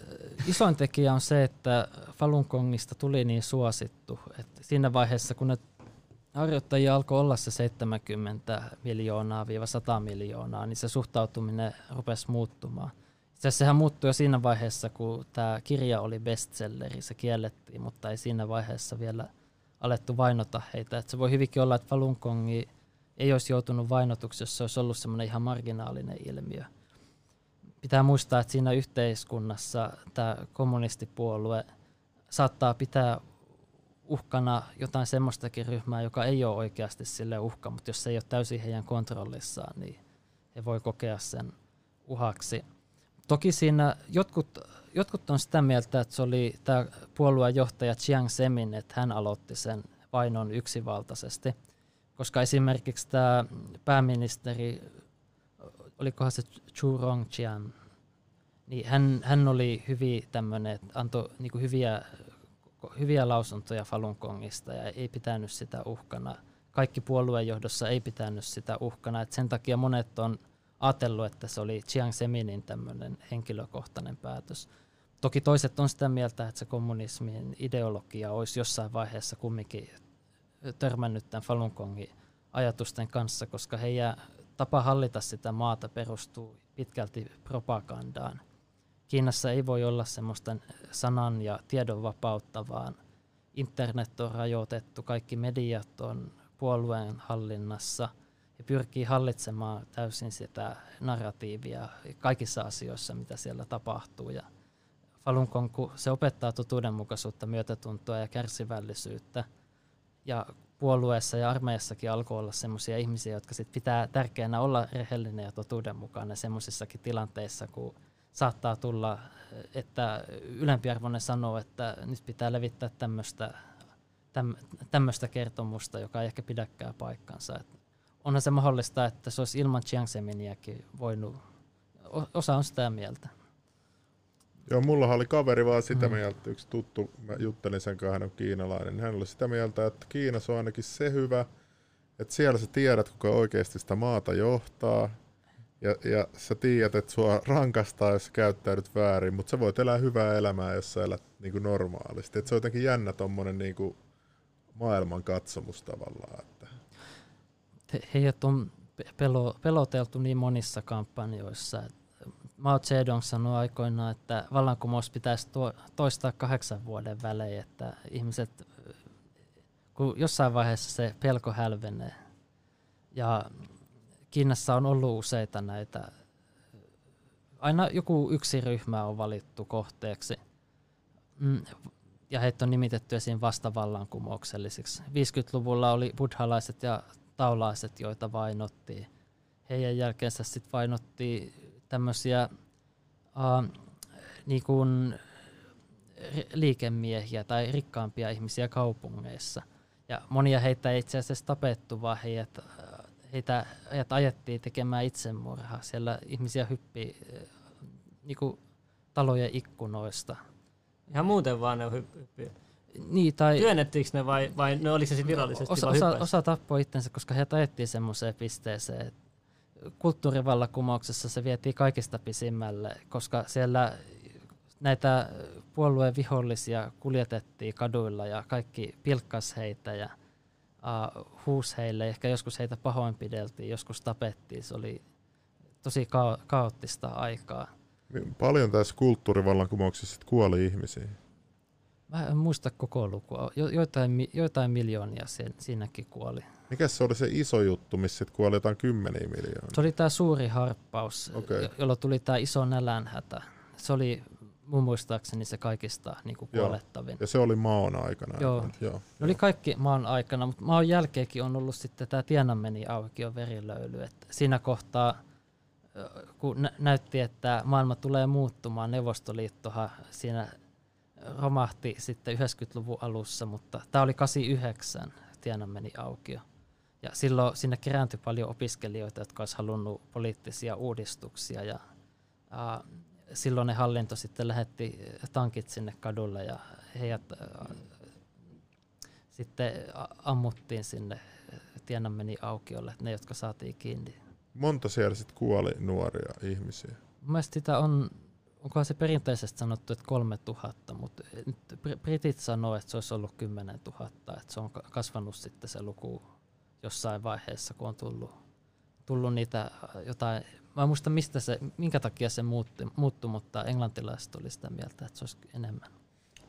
isoin tekijä on se, että Falun Gongista tuli niin suosittu, että siinä vaiheessa, kun ne harjoittajia alkoi olla se 70 miljoonaa 100 miljoonaa, niin se suhtautuminen rupesi muuttumaan. Itse asiassa sehän muuttui jo siinä vaiheessa, kun tämä kirja oli bestselleri, se kiellettiin, mutta ei siinä vaiheessa vielä alettu vainota heitä. Et se voi hyvinkin olla, että Falun Gongi ei olisi joutunut vainotuksi, jos se olisi ollut semmoinen ihan marginaalinen ilmiö. Pitää muistaa, että siinä yhteiskunnassa tämä kommunistipuolue saattaa pitää uhkana jotain semmoistakin ryhmää, joka ei ole oikeasti sille uhka, mutta jos se ei ole täysin heidän kontrollissaan, niin he voi kokea sen uhaksi. Toki siinä jotkut, jotkut on sitä mieltä, että se oli tämä puolueen johtaja Chiang Semin, että hän aloitti sen painon yksivaltaisesti, koska esimerkiksi tämä pääministeri, olikohan se Chu Rongjian, niin hän, hän oli hyvin tämmöinen, että antoi niin hyviä, hyviä lausuntoja Falun Gongista ja ei pitänyt sitä uhkana kaikki puoluejohdossa ei pitänyt sitä uhkana. Et sen takia monet on ajatellut, että se oli Chiang Seminin tämmöinen henkilökohtainen päätös. Toki toiset on sitä mieltä, että se kommunismin ideologia olisi jossain vaiheessa kumminkin törmännyt tämän Falun Gongin ajatusten kanssa, koska heidän tapa hallita sitä maata perustuu pitkälti propagandaan. Kiinassa ei voi olla semmoista sanan ja tiedon vapautta, vaan internet on rajoitettu, kaikki mediat on puolueen hallinnassa ja pyrkii hallitsemaan täysin sitä narratiivia kaikissa asioissa, mitä siellä tapahtuu. Ja Falun Gong, se opettaa totuudenmukaisuutta, myötätuntoa ja kärsivällisyyttä. Ja puolueessa ja armeijassakin alkoi olla sellaisia ihmisiä, jotka sit pitää tärkeänä olla rehellinen ja totuudenmukainen semmoisissakin tilanteissa, kun saattaa tulla, että ylempiarvoinen sanoo, että nyt pitää levittää tämmöistä tämmöistä kertomusta, joka ei ehkä pidäkään paikkansa. Et onhan se mahdollista, että se olisi ilman Chiang Seminiäkin voinut, osa on sitä mieltä. Joo, mulla oli kaveri vaan sitä mm. mieltä, yksi tuttu, mä juttelin sen kanssa, hän on kiinalainen, hän oli sitä mieltä, että Kiinassa on ainakin se hyvä, että siellä sä tiedät, kuka oikeasti sitä maata johtaa, ja, ja sä tiedät, että sua rankastaa, jos sä käyttäydyt väärin, mutta sä voit elää hyvää elämää, jos sä elät niin kuin normaalisti. Et se on jotenkin jännä tommonen niin kuin maailman katsomus tavallaan. Että. Heidät on pelo, peloteltu niin monissa kampanjoissa. Mao Zedong sanoi aikoinaan, että vallankumous pitäisi tuo, toistaa kahdeksan vuoden välein, että ihmiset, kun jossain vaiheessa se pelko hälvenee. Ja Kiinassa on ollut useita näitä, aina joku yksi ryhmä on valittu kohteeksi. Mm, ja heitä on nimitetty esiin vastavallankumouksellisiksi. 50-luvulla oli buddhalaiset ja taulaiset, joita vainottiin. Heidän jälkeensä sitten vainottiin tämmöisiä uh, niin kuin liikemiehiä tai rikkaampia ihmisiä kaupungeissa. Ja monia heitä ei itse asiassa tapettu, vaan heidät, heitä, heitä ajettiin tekemään itsemurhaa. Siellä ihmisiä hyppii niin kuin talojen ikkunoista Ihan muuten vaan ne hyppii. Niin, tai Työnnettiinkö ne vai, vai ne oli se sitten virallisesti osa, osa, osa tappoi itsensä, koska he ajettiin semmoiseen pisteeseen, että kulttuurivallakumouksessa se vietiin kaikista pisimmälle, koska siellä näitä puolueen vihollisia kuljetettiin kaduilla ja kaikki pilkkas heitä ja uh, huus heille. Ehkä joskus heitä pahoinpideltiin, joskus tapettiin. Se oli tosi ka- kaoottista aikaa. Paljon tässä kulttuurivallankumouksessa kuoli ihmisiä? Mä en muista koko lukua. Jo, joitain, joitain miljoonia sen, siinäkin kuoli. Mikä se oli se iso juttu, missä kuoli jotain kymmeniä miljoonia? Se oli tämä suuri harppaus, okay. jolloin tuli tämä iso nälänhätä. Se oli mun muistaakseni se kaikista niin kuin kuolettavin. Ja se oli maan aikana. Joo. Joo. Ne oli kaikki maan aikana, mutta maan jälkeenkin on ollut sitten tämä Tienanmeni auki on verilöyly. Että siinä kohtaa kun nä- näytti, että maailma tulee muuttumaan, Neuvostoliittohan siinä romahti sitten 90-luvun alussa, mutta tämä oli 89, Tienanmeni aukio. Ja silloin sinne kerääntyi paljon opiskelijoita, jotka olisivat halunneet poliittisia uudistuksia ja äh, silloin ne hallinto sitten lähetti tankit sinne kadulle ja heidät äh, sitten ammuttiin sinne Tienanmeni aukiolle, ne jotka saatiin kiinni monta siellä sitten kuoli nuoria ihmisiä? Mielestäni sitä on, onkohan se perinteisesti sanottu, että 3000, mutta nyt britit sanoo, että se olisi ollut 10 000, että se on kasvanut sitten se luku jossain vaiheessa, kun on tullut, tullut niitä jotain, mä en muista mistä se, minkä takia se muutti, muuttui, mutta englantilaiset oli sitä mieltä, että se olisi enemmän.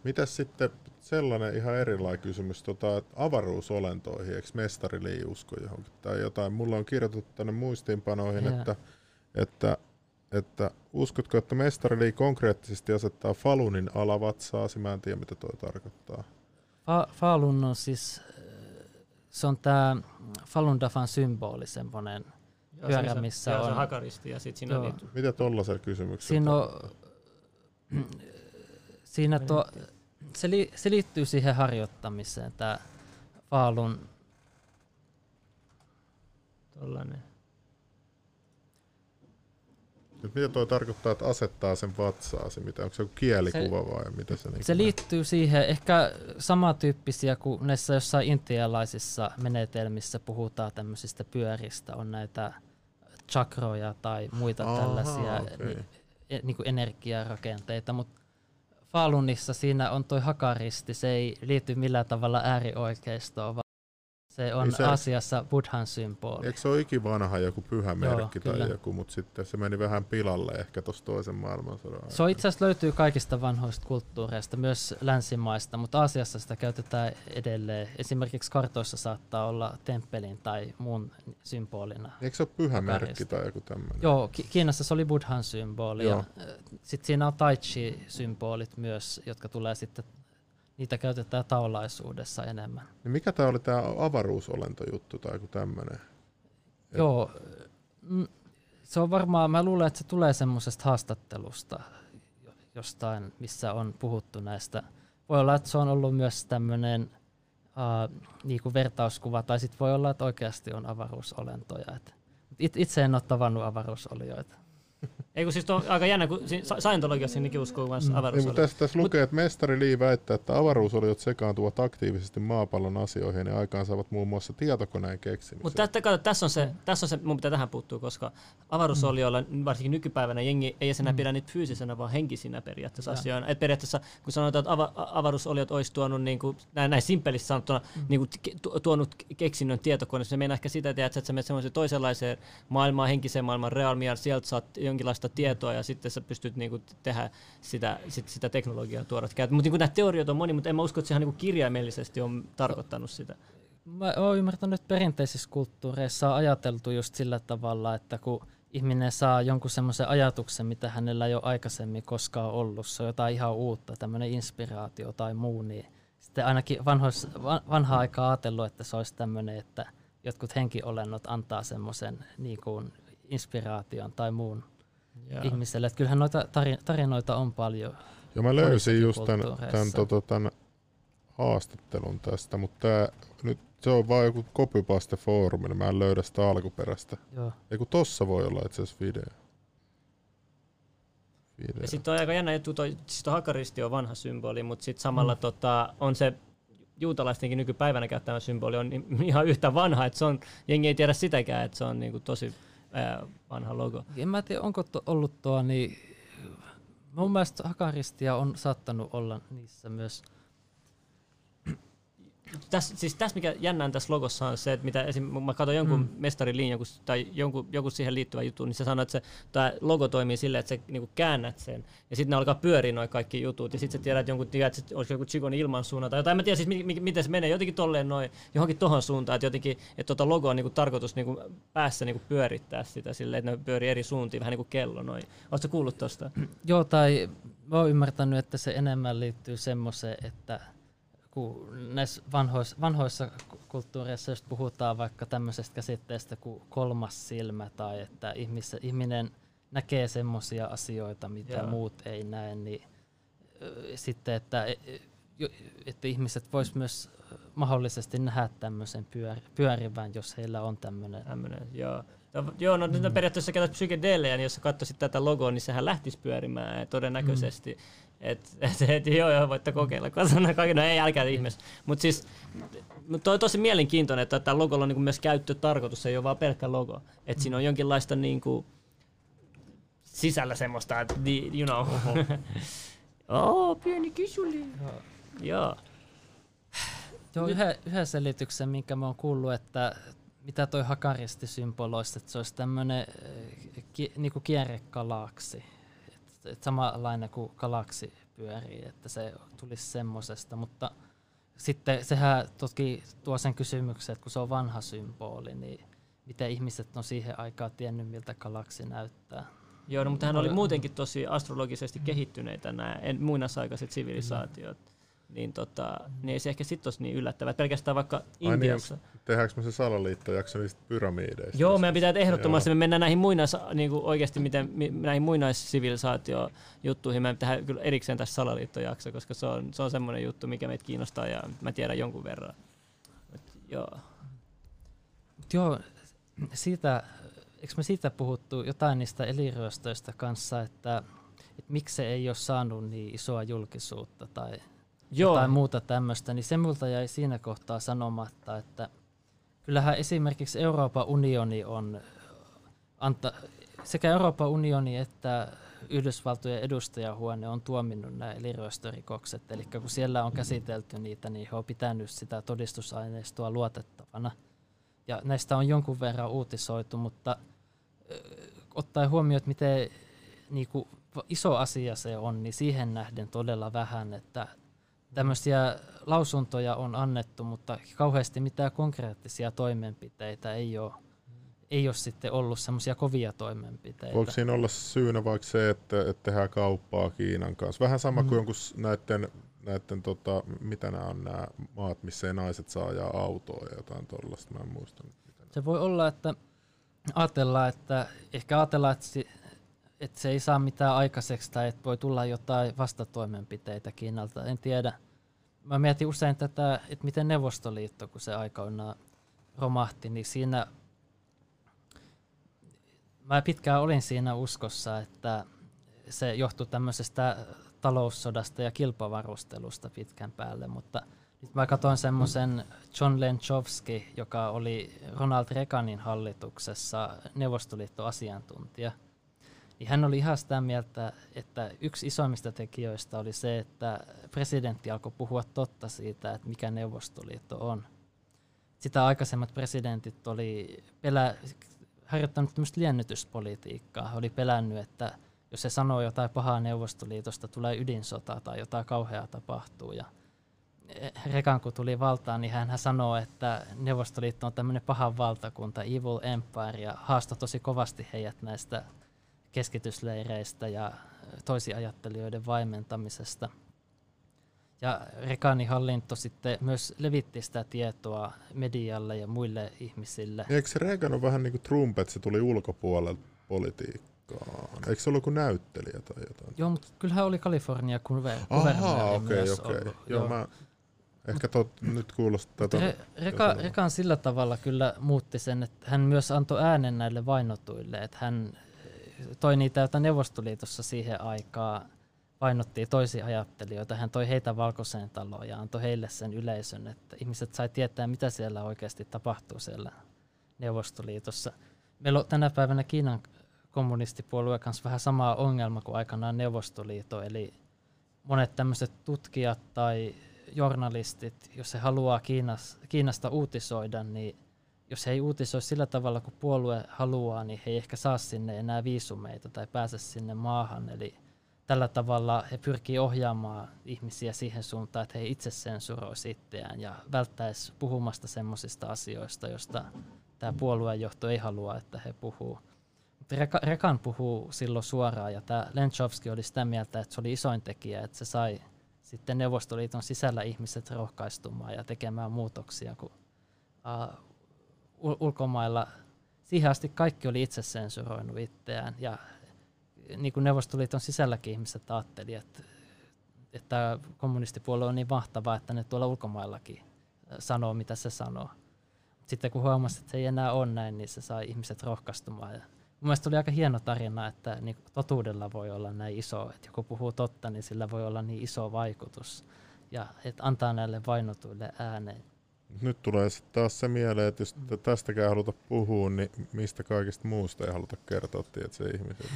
Mitäs sitten sellainen ihan erilainen kysymys, tota, avaruusolentoihin, eikö mestarili usko johonkin tai jotain? Mulla on kirjoitettu tänne muistiinpanoihin, että, että, että uskotko, että mestarili konkreettisesti asettaa Falunin alavatsaasi? Mä en tiedä, mitä toi tarkoittaa. Fa- Falun on siis, se on tämä Falun Dafan symboli, semmoinen pyörä, missä on... Se on hakaristi ja sitten siinä on niitä... Mitä tuollaisella kysymyksellä Siinä on, siinä tuo, se, li, se liittyy siihen harjoittamiseen, tämä Faalun Tollainen. Nyt mitä tuo tarkoittaa, että asettaa sen vatsaasi? Mitä, onko se joku kielikuva vai mitä se niin Se liittyy siihen, ehkä samantyyppisiä kuin näissä jossain intialaisissa menetelmissä puhutaan tämmöisistä pyöristä, on näitä chakroja tai muita Aha, tällaisia okay. ni, e, niin kuin energiarakenteita, mutta Falunissa siinä on toi hakaristi, se ei liity millään tavalla äärioikeistoon, se on niin se, Asiassa Buddhan symboli. Eikö se ole ikivanha joku pyhä merkki Joo, tai joku, mutta sitten se meni vähän pilalle ehkä tuossa toisen maailmansodan Se on itse asiassa löytyy kaikista vanhoista kulttuureista, myös länsimaista, mutta Aasiassa sitä käytetään edelleen. Esimerkiksi kartoissa saattaa olla temppelin tai muun symbolina. Eikö se ole pyhä merkki tai joku tämmöinen? Joo, Kiinassa se oli Buddhan symboli. Sitten siinä on tai chi-symbolit myös, jotka tulee sitten niitä käytetään taolaisuudessa enemmän. Niin mikä tämä oli tämä avaruusolentojuttu tai joku tämmöinen? Joo, mm, se on varmaan, mä luulen, että se tulee semmoisesta haastattelusta jostain, missä on puhuttu näistä. Voi olla, että se on ollut myös tämmöinen uh, niinku vertauskuva, tai sitten voi olla, että oikeasti on avaruusolentoja. Et itse en ole tavannut avaruusolioita. Ei kun siis on aika jännä, kun Scientologiassa niinkin uskoo myös mm. avaruus. Niin, tässä, tässä lukee, että mestari Lee väittää, että avaruusoliot sekaantuvat aktiivisesti maapallon asioihin ja aikaan saavat muun muassa tietokoneen keksimisen. Mutta tässä on, se, tässä on se, mun pitää tähän puuttua, koska avaruusolioilla, mm. varsinkin nykypäivänä, jengi ei enää mm. pidä niitä fyysisenä, vaan henkisinä periaatteessa ja. asioina. Et periaatteessa, kun sanotaan, että ava, avaruusoliot olisi tuonut, niin kuin, näin, näin simpelisti sanottuna, mm. niin kuin, tuonut keksinnön tietokoneessa, se meinaa ehkä sitä, että sä menet semmoiseen toisenlaiseen maailmaan, henkiseen maailmaan, reaalmiaan, sieltä saat jonkinlaista tietoa ja sitten sä pystyt niinku tehdä sitä, sit, sitä teknologiaa tuoda käyttöön. Mutta niinku nämä teoriot on moni, mutta en mä usko, että se ihan niinku kirjaimellisesti on tarkoittanut sitä. Mä oon ymmärtänyt, että perinteisissä kulttuureissa on ajateltu just sillä tavalla, että kun ihminen saa jonkun semmoisen ajatuksen, mitä hänellä ei ole aikaisemmin koskaan ollut, se on jotain ihan uutta, tämmöinen inspiraatio tai muu, niin sitten ainakin vanhois, vanhaa aikaa ajatellut, että se olisi tämmöinen, että jotkut henkiolennot antaa semmoisen niin inspiraation tai muun yeah. ihmiselle. Että kyllähän noita tarinoita on paljon. Ja mä löysin just tämän, tämän, tota, tämän haastattelun tästä, mutta tämä, nyt se on vain joku copypaste foorumi, niin mä en löydä sitä alkuperäistä. Joo. Eiku tossa voi olla itse asiassa video. video. Ja sitten on aika jännä juttu, toi, siis toi hakaristi on vanha symboli, mutta sitten samalla mm. tota, on se juutalaistenkin nykypäivänä käyttämä symboli on ihan yhtä vanha, että se on, jengi ei tiedä sitäkään, että se on niinku tosi ää, vanha logo. En mä tiedä, onko to, ollut tuo, niin mun mielestä hakaristia on saattanut olla niissä myös – tässä, siis tässä mikä jännään tässä logossa on se, että mitä esim, mä katson jonkun mm. mestarin joku, tai jonkun, joku siihen liittyvä juttu, niin se sanoo, että se, tämä logo toimii silleen, että sä niin käännät sen, ja sitten ne alkaa pyöriä noin kaikki jutut, ja sitten sä tiedät jonkun, että se olisi joku Chigon ilmansuunta, tai jotain, mä tiedä siis, mi, mi, miten se menee, jotenkin tolleen noin, johonkin tohon suuntaan, että jotenkin, että tota logo on niin kuin, tarkoitus niin kuin, päässä niin kuin, pyörittää sitä silleen, että ne pyörii eri suuntiin, vähän niin kuin kello noin. Oletko kuullut tuosta? Joo, tai mä oon ymmärtänyt, että se enemmän liittyy semmoiseen, että kun näissä vanhoissa, vanhoissa kulttuureissa just puhutaan vaikka tämmöisestä käsitteestä kuin kolmas silmä tai että ihmis, ihminen näkee semmoisia asioita, mitä Joo. muut ei näe, niin sitten, että, e, että ihmiset vois myös mahdollisesti nähdä tämmöisen pyör, pyörivän, jos heillä on tämmöinen. Tämmöinen, joo. No, joo, no mm. periaatteessa käytät psykedeelejä, niin jos sä katsoisit tätä logoa, niin sehän lähtisi pyörimään todennäköisesti. Mm. Et, et, et, joo, joo, voitte kokeilla. No ei, älkää ihmeessä. Mutta siis toi on tosi mielenkiintoinen, että tämä logo on niinku myös käyttötarkoitus, se ei ole vaan pelkkä logo. Että siinä on jonkinlaista niinku, sisällä semmoista, että you know. oh, pieni kysuli. Joo. Joo, yhden, yhden selityksen, minkä mä oon kuullut, että mitä toi hakaristi symboloisi, että se olisi tämmöinen eh, ki, niinku kierrekalaksi että samanlainen kuin galaksi pyörii, että se tulisi semmoisesta, mutta sitten sehän toki tuo sen kysymyksen, että kun se on vanha symboli, niin miten ihmiset on siihen aikaan tiennyt, miltä galaksi näyttää. Joo, no, mutta hän oli muutenkin tosi astrologisesti kehittyneitä nämä muinaisaikaiset sivilisaatiot. Mm niin, tota, niin ei se ehkä sitten olisi niin yllättävää. Pelkästään vaikka Intiassa. Niin, tehdäänkö me se salaliittojakso niistä pyramideista? Joo, meidän pitää ehdottomasti, me mennään näihin muinais, niin kuin oikeasti miten, näihin muinaissivilisaatio-juttuihin, me tehdä kyllä erikseen tässä salaliittojakso, koska se on, se on semmoinen juttu, mikä meitä kiinnostaa ja mä tiedän jonkun verran. Et, joo. Joo, siitä eikö me siitä puhuttu jotain niistä eliryöstöistä kanssa, että, että miksi se ei ole saanut niin isoa julkisuutta tai Joo. jotain muuta tämmöistä, niin se multa jäi siinä kohtaa sanomatta, että kyllähän esimerkiksi Euroopan unioni on, anta, sekä Euroopan unioni että Yhdysvaltojen edustajahuone on tuominnut nämä eliryöstörikokset, eli kun siellä on käsitelty niitä, niin he on pitänyt sitä todistusaineistoa luotettavana. Ja näistä on jonkun verran uutisoitu, mutta ottaen huomioon, että miten niin kuin, iso asia se on, niin siihen nähden todella vähän, että tämmöisiä lausuntoja on annettu, mutta kauheasti mitään konkreettisia toimenpiteitä ei ole, ei ole sitten ollut semmoisia kovia toimenpiteitä. Voiko siinä olla syynä vaikka se, että, että tehdään kauppaa Kiinan kanssa? Vähän sama mm. kuin jonkun näiden, näiden tota, mitä nämä on nämä maat, missä ei naiset saa ajaa autoa ja jotain tuollaista, mä en muista. Se voi olla, että ajatellaan, että ehkä ajatellaan, että, että se ei saa mitään aikaiseksi tai että voi tulla jotain vastatoimenpiteitä Kiinalta, en tiedä. Mä mietin usein tätä, että miten Neuvostoliitto, kun se aikoinaan romahti, niin siinä mä pitkään olin siinä uskossa, että se johtui tämmöisestä taloussodasta ja kilpavarustelusta pitkän päälle, mutta – sitten mä katsoin semmoisen John Lenchovski, joka oli Ronald Reaganin hallituksessa Neuvostoliitto-asiantuntija. Niin hän oli ihan sitä mieltä, että yksi isoimmista tekijöistä oli se, että presidentti alkoi puhua totta siitä, että mikä Neuvostoliitto on. Sitä aikaisemmat presidentit oli pelä, harjoittanut tämmöistä liennytyspolitiikkaa. He oli pelännyt, että jos se sanoo jotain pahaa Neuvostoliitosta, tulee ydinsota tai jotain kauheaa tapahtuu. Ja Rekan kun tuli valtaan, niin hän sanoi, että Neuvostoliitto on tämmöinen paha valtakunta, evil empire, ja haastoi tosi kovasti heidät näistä keskitysleireistä ja toisiajattelijoiden vaimentamisesta. Ja Rekanin hallinto sitten myös levitti sitä tietoa medialle ja muille ihmisille. Eikö se Reagan ole vähän niin kuin Trump, että se tuli ulkopuolelta politiikkaan? Eikö se ollut kuin näyttelijä tai jotain? Joo, mutta kyllähän oli Kalifornia kuvernööri okay, okei. Okay. Joo, joo, mä Ehkä tot, nyt kuulostaa... Tota, Re, Reka, Rekan sillä tavalla kyllä muutti sen, että hän myös antoi äänen näille vainotuille, että hän toi niitä, joita Neuvostoliitossa siihen aikaan painottiin toisia ajattelijoita. Hän toi heitä valkoiseen taloon ja antoi heille sen yleisön, että ihmiset sai tietää, mitä siellä oikeasti tapahtuu siellä Neuvostoliitossa. Meillä on tänä päivänä Kiinan kommunistipuolueen kanssa vähän sama ongelma kuin aikanaan Neuvostoliitto, eli monet tämmöiset tutkijat tai journalistit, jos he haluaa Kiinas, Kiinasta uutisoida, niin jos he ei uutisoi sillä tavalla kuin puolue haluaa, niin he ei ehkä saa sinne enää viisumeita tai pääse sinne maahan. Eli tällä tavalla he pyrkii ohjaamaan ihmisiä siihen suuntaan, että he itse sensuroisi itseään ja välttäisi puhumasta semmoisista asioista, joista tämä puoluejohto ei halua, että he puhuu. Reka, Rekan puhuu silloin suoraan ja tämä Lenchovski oli sitä mieltä, että se oli isoin tekijä, että se sai sitten Neuvostoliiton sisällä ihmiset rohkaistumaan ja tekemään muutoksia, kun uh, ulkomailla siihen asti kaikki oli itse sensuroinut itseään ja niin kuin Neuvostoliiton sisälläkin ihmiset ajatteli, että, että kommunistipuolue on niin mahtava, että ne tuolla ulkomaillakin sanoo, mitä se sanoo. Sitten kun huomasi, että se ei enää ole näin, niin se sai ihmiset rohkaistumaan ja Mun mielestä oli aika hieno tarina, että niin totuudella voi olla näin iso, että joku puhuu totta, niin sillä voi olla niin iso vaikutus. Ja että antaa näille vainotuille ääneen. Nyt tulee sitten taas se mieleen, että jos tästäkään haluta puhua, niin mistä kaikista muusta ei haluta kertoa, tiedät se ihmisille.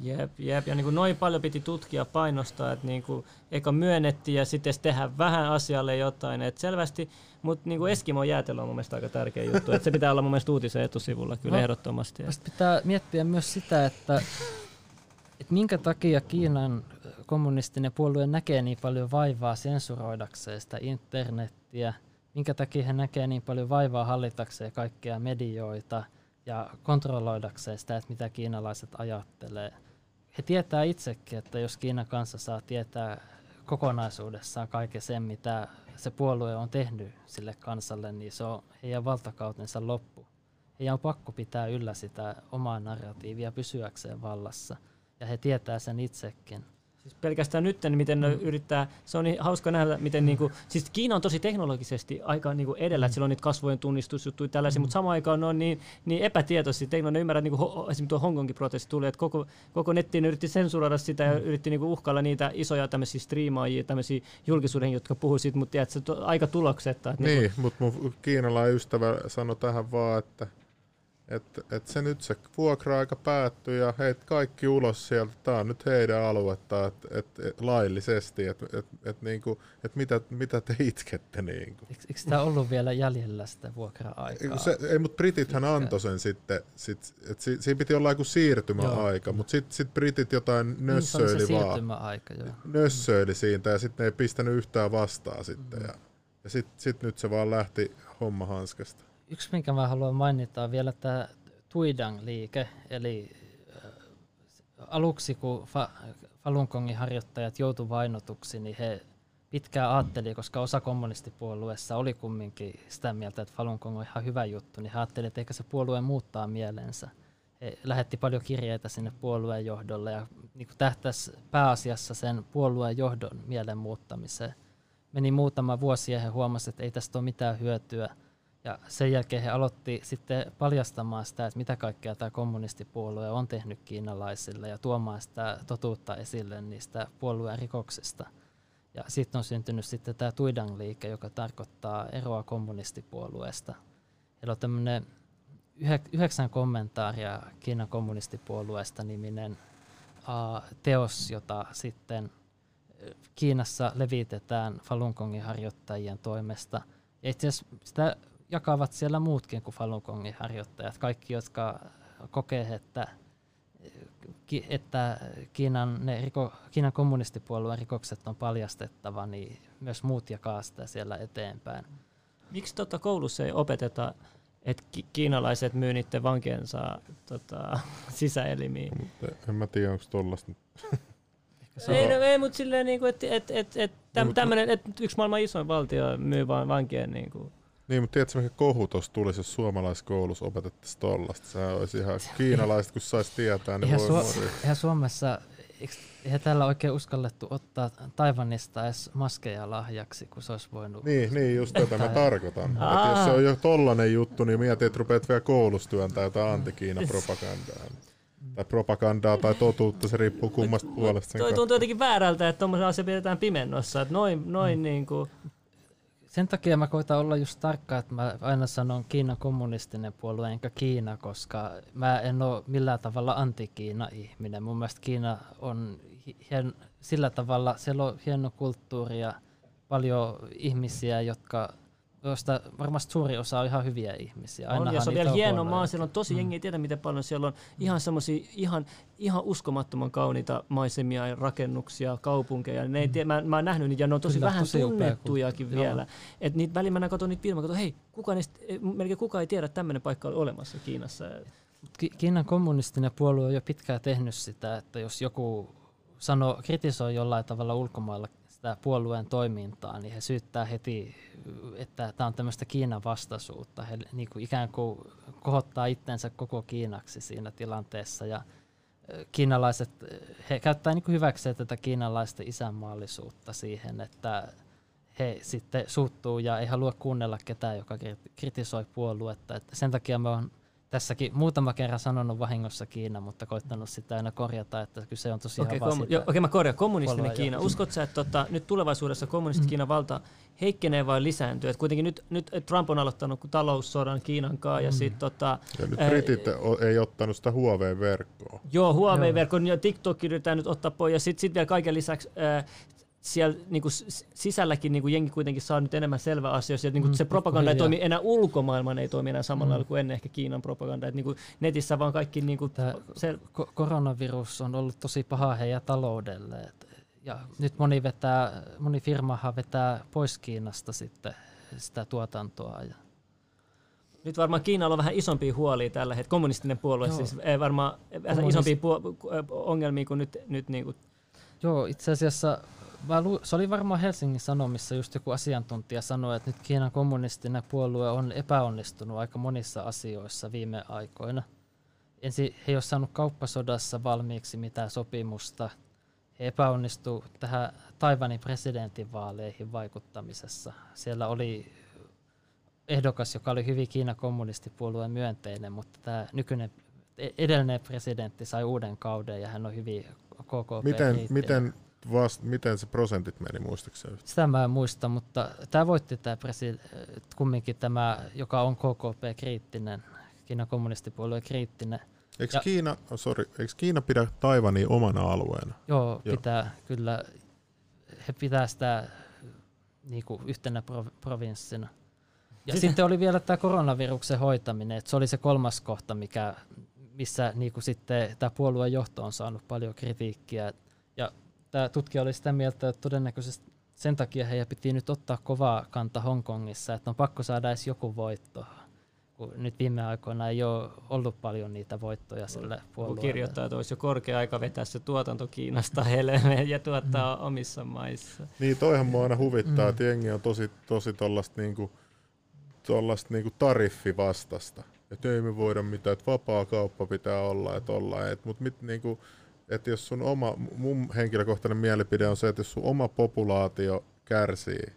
Jep, jep. Ja niin kuin noin paljon piti tutkia painostaa, että niin kuin eka myönnettiin ja sitten tehdä vähän asialle jotain. Et selvästi, mutta niin kuin Eskimo jäätelö on mun mielestä aika tärkeä juttu. että se pitää olla mun mielestä uutisen etusivulla kyllä no, ehdottomasti. pitää miettiä myös sitä, että, että minkä takia Kiinan kommunistinen puolue näkee niin paljon vaivaa sensuroidakseen sitä internettiä, minkä takia he näkee niin paljon vaivaa hallitakseen kaikkia medioita ja kontrolloidakseen sitä, että mitä kiinalaiset ajattelee he tietää itsekin, että jos Kiinan kanssa saa tietää kokonaisuudessaan kaiken sen, mitä se puolue on tehnyt sille kansalle, niin se on heidän valtakautensa loppu. Heidän on pakko pitää yllä sitä omaa narratiivia pysyäkseen vallassa, ja he tietää sen itsekin. Siis pelkästään nyt, niin miten ne mm. yrittää, se on niin hauska nähdä, miten mm. niinku, siis Kiina on tosi teknologisesti aika niinku edellä, mm. että sillä on niitä kasvojen tunnistusjuttuja tällaisia, mm. mutta samaan aikaan ne on niin, niin epätietoisia, ne ymmärrät, että niinku, esimerkiksi tuo Hongkongin protesti tuli, että koko, koko nettiin yritti sensuroida sitä ja mm. yritti niinku uhkailla niitä isoja tämmöisiä striimaajia, tämmöisiä julkisuuden, jotka puhuu siitä, mutta tiedät, se aika tuloksetta. Että niin, niinku, mutta mun kiinalainen ystävä sanoi tähän vaan, että että et se nyt se vuokra-aika päättyy ja heit kaikki ulos sieltä. Tämä on nyt heidän aluetta et, et, et, laillisesti, että et, et, niinku, et mitä, mitä te itkette. Niinku. Eikö, eikö sitä ollut vielä jäljellä sitä vuokra-aikaa? Se, ei, mutta Britithän antoi sen sitten. Sit, et si, siinä piti olla joku siirtymäaika, mutta sitten sit Britit jotain niin, nössöili niin, vaan. Joo. Nössöili siitä ja sitten ne ei pistänyt yhtään vastaan sitten. Mm. Ja, ja sitten sit nyt se vaan lähti homma hanskasta yksi, minkä mä haluan mainita, on vielä tämä Tuidang-liike, eli aluksi kun Fa- Falun Gongin harjoittajat joutuivat vainotuksi, niin he pitkään ajatteli, koska osa kommunistipuolueessa oli kumminkin sitä mieltä, että Falun Gong on ihan hyvä juttu, niin he ajatteli, että ehkä se puolue muuttaa mielensä. He lähetti paljon kirjeitä sinne puolueen johdolle ja niin tähtäisi pääasiassa sen puolueen johdon mielen muuttamiseen. Meni muutama vuosi ja he huomasivat, että ei tästä ole mitään hyötyä – ja sen jälkeen he aloitti sitten paljastamaan sitä, että mitä kaikkea tämä kommunistipuolue on tehnyt kiinalaisille ja tuomaan sitä totuutta esille niistä puolueen rikoksista. Ja sitten on syntynyt sitten tämä Tuidang-liike, joka tarkoittaa eroa kommunistipuolueesta. Heillä on tämmöinen yhdeksän kommentaaria Kiinan kommunistipuolueesta niminen uh, teos, jota sitten Kiinassa levitetään Falun Gongin harjoittajien toimesta. Ja itse asiassa sitä jakavat siellä muutkin kuin Falun Gongin harjoittajat. Kaikki, jotka kokee, että, että Kiinan, ne riko, Kiinan kommunistipuolueen rikokset on paljastettava, niin myös muut jakaa sitä siellä eteenpäin. Miksi tota koulussa ei opeteta, että ki- kiinalaiset myy niiden vankiensa tota, sisäelimiin? En mä tiedä, onko tollasta ei, no, ei mutta silleen, niin että et, et, et, tämmöinen, että yksi maailman isoin valtio myy vain vankien niin kuin, niin, mutta tiedätkö, mikä kohu tuossa tulisi, jos suomalaiskoulussa opetettaisiin tollasta? Sehän olisi ihan kiinalaiset, kun saisi tietää, niin eihän, voi Su- eihän Suomessa, eihän täällä oikein uskallettu ottaa Taivanista edes maskeja lahjaksi, kun se olisi voinut... Niin, niin just tätä mä tarkoitan. Että jos se on jo tollanen juttu, niin mietit, että rupeat vielä koulussa työntää jotain anti-Kiina-propagandaa. Tai propagandaa tai totuutta, se riippuu kummasta puolesta. Toi tuntuu jotenkin väärältä, että tuommoisen asia pidetään pimennossa. Että noin, noin mm. niin kuin sen takia mä koitan olla just tarkka, että mä aina sanon Kiinan kommunistinen puolue enkä Kiina, koska mä en ole millään tavalla anti-Kiina-ihminen. Mun mielestä Kiina on hien, sillä tavalla, siellä on hieno kulttuuri ja paljon ihmisiä, jotka joista varmasti suuri osa on ihan hyviä ihmisiä. Ainahan on, ja se on vielä hieno maa, siellä on tosi mm. jengi, ei tiedä miten paljon, siellä on ihan semmoisia ihan, ihan uskomattoman kauniita maisemia ja rakennuksia, kaupunkeja. Ne ei mm. tiedä, mä, mä oon nähnyt niitä ja ne on tosi Kyllä, vähän tosi tunnettujakin upea, vielä. Et niitä välillä mä katson niitä filmejä, katson, hei, kuka niistä, melkein kukaan ei tiedä, että tämmöinen paikka on olemassa Kiinassa. Ki- Kiinan kommunistinen puolue on jo pitkään tehnyt sitä, että jos joku sanoo, kritisoi jollain tavalla ulkomailla sitä puolueen toimintaa, niin he syyttää heti, että tämä on tämmöistä Kiinan vastaisuutta. He niin kuin ikään kuin kohottaa itsensä koko Kiinaksi siinä tilanteessa ja kiinalaiset, he käyttää niin hyväkseen tätä kiinalaista isänmaallisuutta siihen, että he sitten suuttuu ja ei halua kuunnella ketään, joka kritisoi puoluetta. Että sen takia me on tässäkin muutama kerran sanonut vahingossa Kiina, mutta koittanut sitä aina korjata, että kyse on tosiaan Okei, okay, kom- jo, okay, mä korjaan. Kommunistinen Kiina. Uskotko sä, että tota, nyt tulevaisuudessa kommunistinen mm. Kiinan valta heikkenee vai lisääntyy? Et kuitenkin nyt, nyt Trump on aloittanut taloussodan Kiinan kanssa mm. ja sitten tota, ja nyt britit ää, ei ottanut sitä Huawei-verkkoa. Joo, Huawei-verkko ja TikTok yritetään nyt ottaa pois ja sitten sit vielä kaiken lisäksi ää, siellä niin kuin sisälläkin niin kuin jengi kuitenkin saa nyt enemmän selvä asioista, että niin kuin mm, se propaganda ei toimi enää ulkomaailman, ei toimi enää samalla mm. lailla kuin ennen ehkä Kiinan propaganda. Että niin kuin netissä vaan kaikki... Niin kuin se... ko- koronavirus on ollut tosi paha heidän taloudelle. Et, ja nyt moni, vetää, moni firmahan vetää pois Kiinasta sitten sitä tuotantoa. Ja nyt varmaan Kiinalla on vähän isompi huolia tällä hetkellä. Kommunistinen puolue Joo. siis ei varmaan vähän isompia ongelmia kuin nyt, nyt niin kuin Joo, itse asiassa se oli varmaan Helsingin Sanomissa just joku asiantuntija sanoi, että nyt Kiinan kommunistinen puolue on epäonnistunut aika monissa asioissa viime aikoina. Ensin he ei ole saanut kauppasodassa valmiiksi mitään sopimusta. he epäonnistuivat tähän Taiwanin presidentinvaaleihin vaikuttamisessa. Siellä oli ehdokas, joka oli hyvin Kiinan kommunistipuolueen myönteinen, mutta tämä nykyinen e-, edellinen presidentti sai uuden kauden ja hän on hyvin KKP Miten, miten, vast, miten se prosentit meni, muistaakseni? Sitä mä en muista, mutta tämä voitti tämä presi, kumminkin tämä, joka on KKP-kriittinen, Kiinan kommunistipuolueen kriittinen. Eikö, ja, Kiina, oh sorry, eikö Kiina pidä Taivania omana alueena? Joo, joo. pitää kyllä. He pitää sitä niin kuin yhtenä provinssina. Ja sitten oli vielä tämä koronaviruksen hoitaminen, että se oli se kolmas kohta, mikä, missä niin kuin sitten tämä puolueen johto on saanut paljon kritiikkiä. Ja tämä tutkija oli sitä mieltä, että todennäköisesti sen takia heidän piti nyt ottaa kovaa kanta Hongkongissa, että on pakko saada edes joku voitto. Kun nyt viime aikoina ei ole ollut paljon niitä voittoja sille puolueelle. kirjoittaa, että olisi jo korkea aika vetää se tuotanto Kiinasta helmeen ja tuottaa mm. omissa maissa. Niin, toihan mua aina huvittaa, mm. että jengi on tosi, tosi tollasta niinku, tollasta niinku tariffivastasta. Että ei me voida mitään, että vapaa kauppa pitää olla, että ollaan. Et, mut mit, niinku, että jos sun oma, mun henkilökohtainen mielipide on se, että jos sun oma populaatio kärsii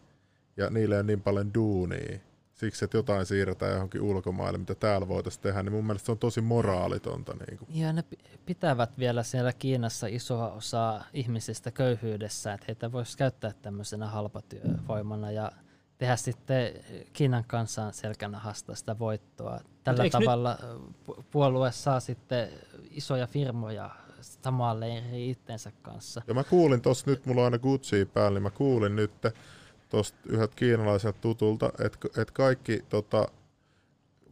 ja niille on niin paljon duunia, siksi, että jotain siirretään johonkin ulkomaille, mitä täällä voitaisiin tehdä, niin mun mielestä se on tosi moraalitonta. Niin kuin. Ja ne pitävät vielä siellä Kiinassa isoa osaa ihmisistä köyhyydessä, että heitä voisi käyttää tämmöisenä halpatyövoimana ja tehdä sitten Kiinan kanssaan selkänahasta sitä voittoa. Tällä tavalla nyt... puolue saa sitten isoja firmoja samaan leiriin itsensä kanssa. Ja mä kuulin tuossa nyt, mulla on aina Gucci päällä, niin mä kuulin nyt tuosta yhdet kiinalaiselta tutulta, että et kaikki tota,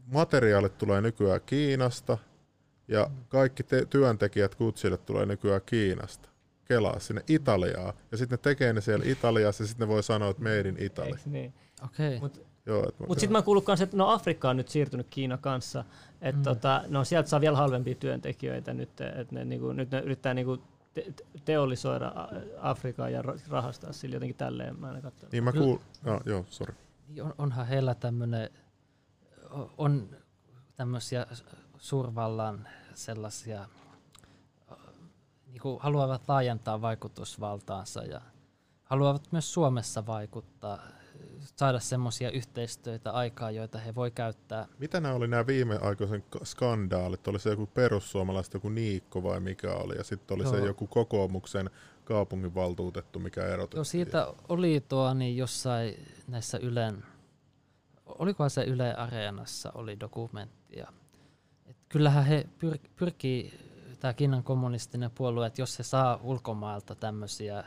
materiaalit tulee nykyään Kiinasta ja kaikki te- työntekijät Gucciille tulee nykyään Kiinasta. Kelaa sinne Italiaa. Ja sitten ne tekee ne siellä Italiassa ja sitten ne voi sanoa, että made in Italy. niin? Okei. Okay. Mutta sitten mä kuullut myös, että no Afrikka on nyt siirtynyt Kiina kanssa, että mm. tota, no sieltä saa vielä halvempia työntekijöitä nyt, että ne, niinku, nyt ne yrittää niinku te- teollisoida Afrikaa ja rahastaa sillä jotenkin tälleen. Mä en Niin mä kuul... No, joo, sorry. On, onhan heillä tämmöinen, on tämmöisiä suurvallan sellaisia, niin kuin haluavat laajentaa vaikutusvaltaansa ja haluavat myös Suomessa vaikuttaa saada semmoisia yhteistyötä aikaa, joita he voi käyttää. Mitä nämä oli nämä viimeaikoisen skandaalit? Oli se joku perussuomalaiset, joku Niikko vai mikä oli? Ja sitten oli Joo. se joku kokoomuksen kaupunginvaltuutettu, mikä erotettiin. Joo, siitä oli tuo niin jossain näissä Ylen, olikohan se Yle Areenassa oli dokumenttia. Et kyllähän he pyr, pyrkii, tämä Kiinan kommunistinen puolue, että jos se saa ulkomailta tämmöisiä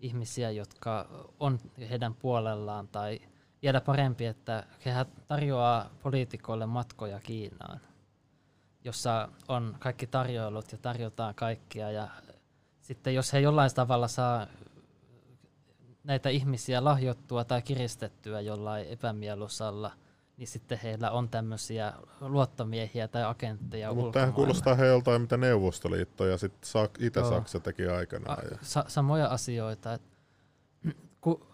ihmisiä, jotka on heidän puolellaan, tai vielä parempi, että he tarjoaa poliitikoille matkoja Kiinaan, jossa on kaikki tarjoilut ja tarjotaan kaikkia. Ja sitten jos he jollain tavalla saa näitä ihmisiä lahjottua tai kiristettyä jollain epämielusalla, niin sitten heillä on tämmöisiä luottomiehiä tai agentteja Mutta tämähän kuulostaa he joltain mitä Neuvostoliitto ja sitten Itä-Saksa teki aikanaan. A, sa- samoja asioita. Et, kun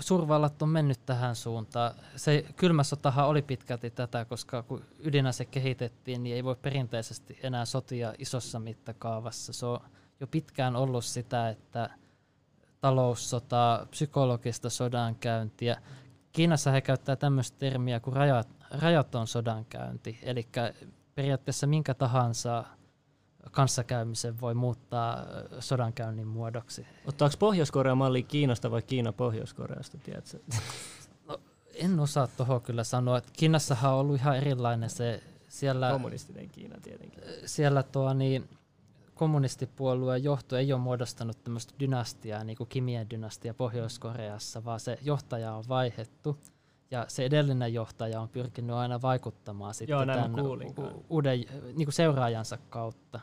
suurvallat on mennyt tähän suuntaan, se kylmä sotahan oli pitkälti tätä, koska kun ydinase kehitettiin, niin ei voi perinteisesti enää sotia isossa mittakaavassa. Se on jo pitkään ollut sitä, että taloussota, psykologista sodankäyntiä, Kiinassa he käyttää tämmöistä termiä kuin rajat, rajaton sodankäynti, eli periaatteessa minkä tahansa kanssakäymisen voi muuttaa sodankäynnin muodoksi. Ottaako Pohjois-Korea malli Kiinasta vai Kiina Pohjois-Koreasta, tiedätkö? No, en osaa tuohon kyllä sanoa. Kiinassahan on ollut ihan erilainen se siellä... Kommunistinen Kiina tietenkin. Siellä tuo, niin, kommunistipuolueen johto ei ole muodostanut tämmöistä dynastiaa, niin kuin Kimien dynastia Pohjois-Koreassa, vaan se johtaja on vaihettu. Ja se edellinen johtaja on pyrkinyt aina vaikuttamaan sitten Joo, tämän u- uuden niin kuin seuraajansa kautta.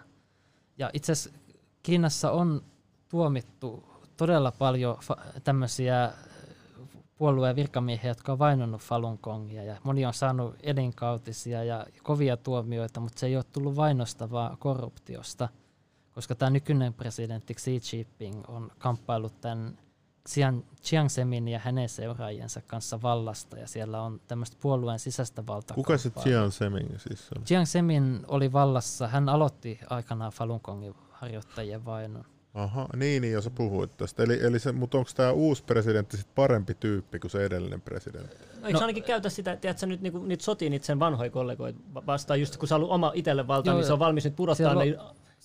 Ja itse asiassa Kiinassa on tuomittu todella paljon fa- tämmöisiä puolueen virkamiehiä, jotka on vainonnut Falun Gongia ja moni on saanut elinkautisia ja kovia tuomioita, mutta se ei ole tullut vainosta, vaan korruptiosta – koska tämä nykyinen presidentti Xi Jinping on kamppailut tämän Chiang Zemin ja hänen seuraajiensa kanssa vallasta, ja siellä on tämmöistä puolueen sisäistä valtaa. Kuka se Chiang Zemin siis on? Chiang Zemin oli vallassa, hän aloitti aikanaan Falun Gongin harjoittajien vainon. Aha, niin, niin, jos sä puhuit tästä. Eli, eli se, mutta onko tämä uusi presidentti sit parempi tyyppi kuin se edellinen presidentti? No, eikö no, ainakin käytä sitä, tiedätkö nyt niinku, niitä sotii niitä sen vanhoja kollegoita vastaan, just kun sä ollut oma itselle valta, niin se on valmis nyt pudottaa ne,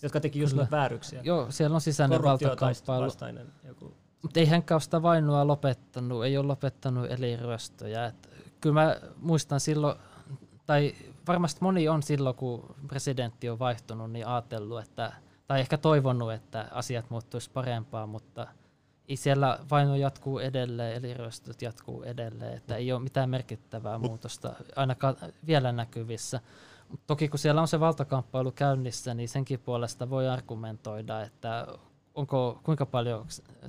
jotka teki just niitä vääryksiä. Joo, siellä on sisäinen valtakamppailu. Joku. Mutta ei hänkään sitä vainoa lopettanut, ei ole lopettanut eliryöstöjä. Et, kyllä mä muistan silloin, tai varmasti moni on silloin, kun presidentti on vaihtunut, niin ajatellut, että tai ehkä toivonut, että asiat muuttuisi parempaan, mutta siellä vaino jatkuu edelleen, eli ryöstöt jatkuu edelleen, että ei ole mitään merkittävää muutosta ainakaan vielä näkyvissä. Toki kun siellä on se valtakamppailu käynnissä, niin senkin puolesta voi argumentoida, että onko, kuinka paljon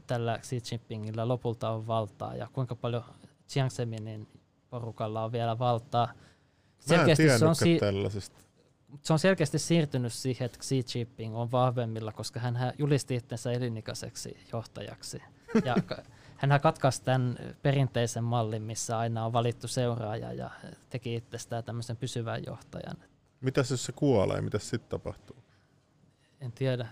tällä Xi Jinpingillä lopulta on valtaa ja kuinka paljon Jiang Zeminin porukalla on vielä valtaa. Selkeästi Mä en se on si- tällaisesta se on selkeästi siirtynyt siihen, että Xi Jinping on vahvemmilla, koska hän julisti itsensä elinikäiseksi johtajaksi. Ja hän katkaisi tämän perinteisen mallin, missä aina on valittu seuraaja ja teki itsestään tämmöisen pysyvän johtajan. Mitä jos se kuolee? Mitä sitten tapahtuu? En tiedä.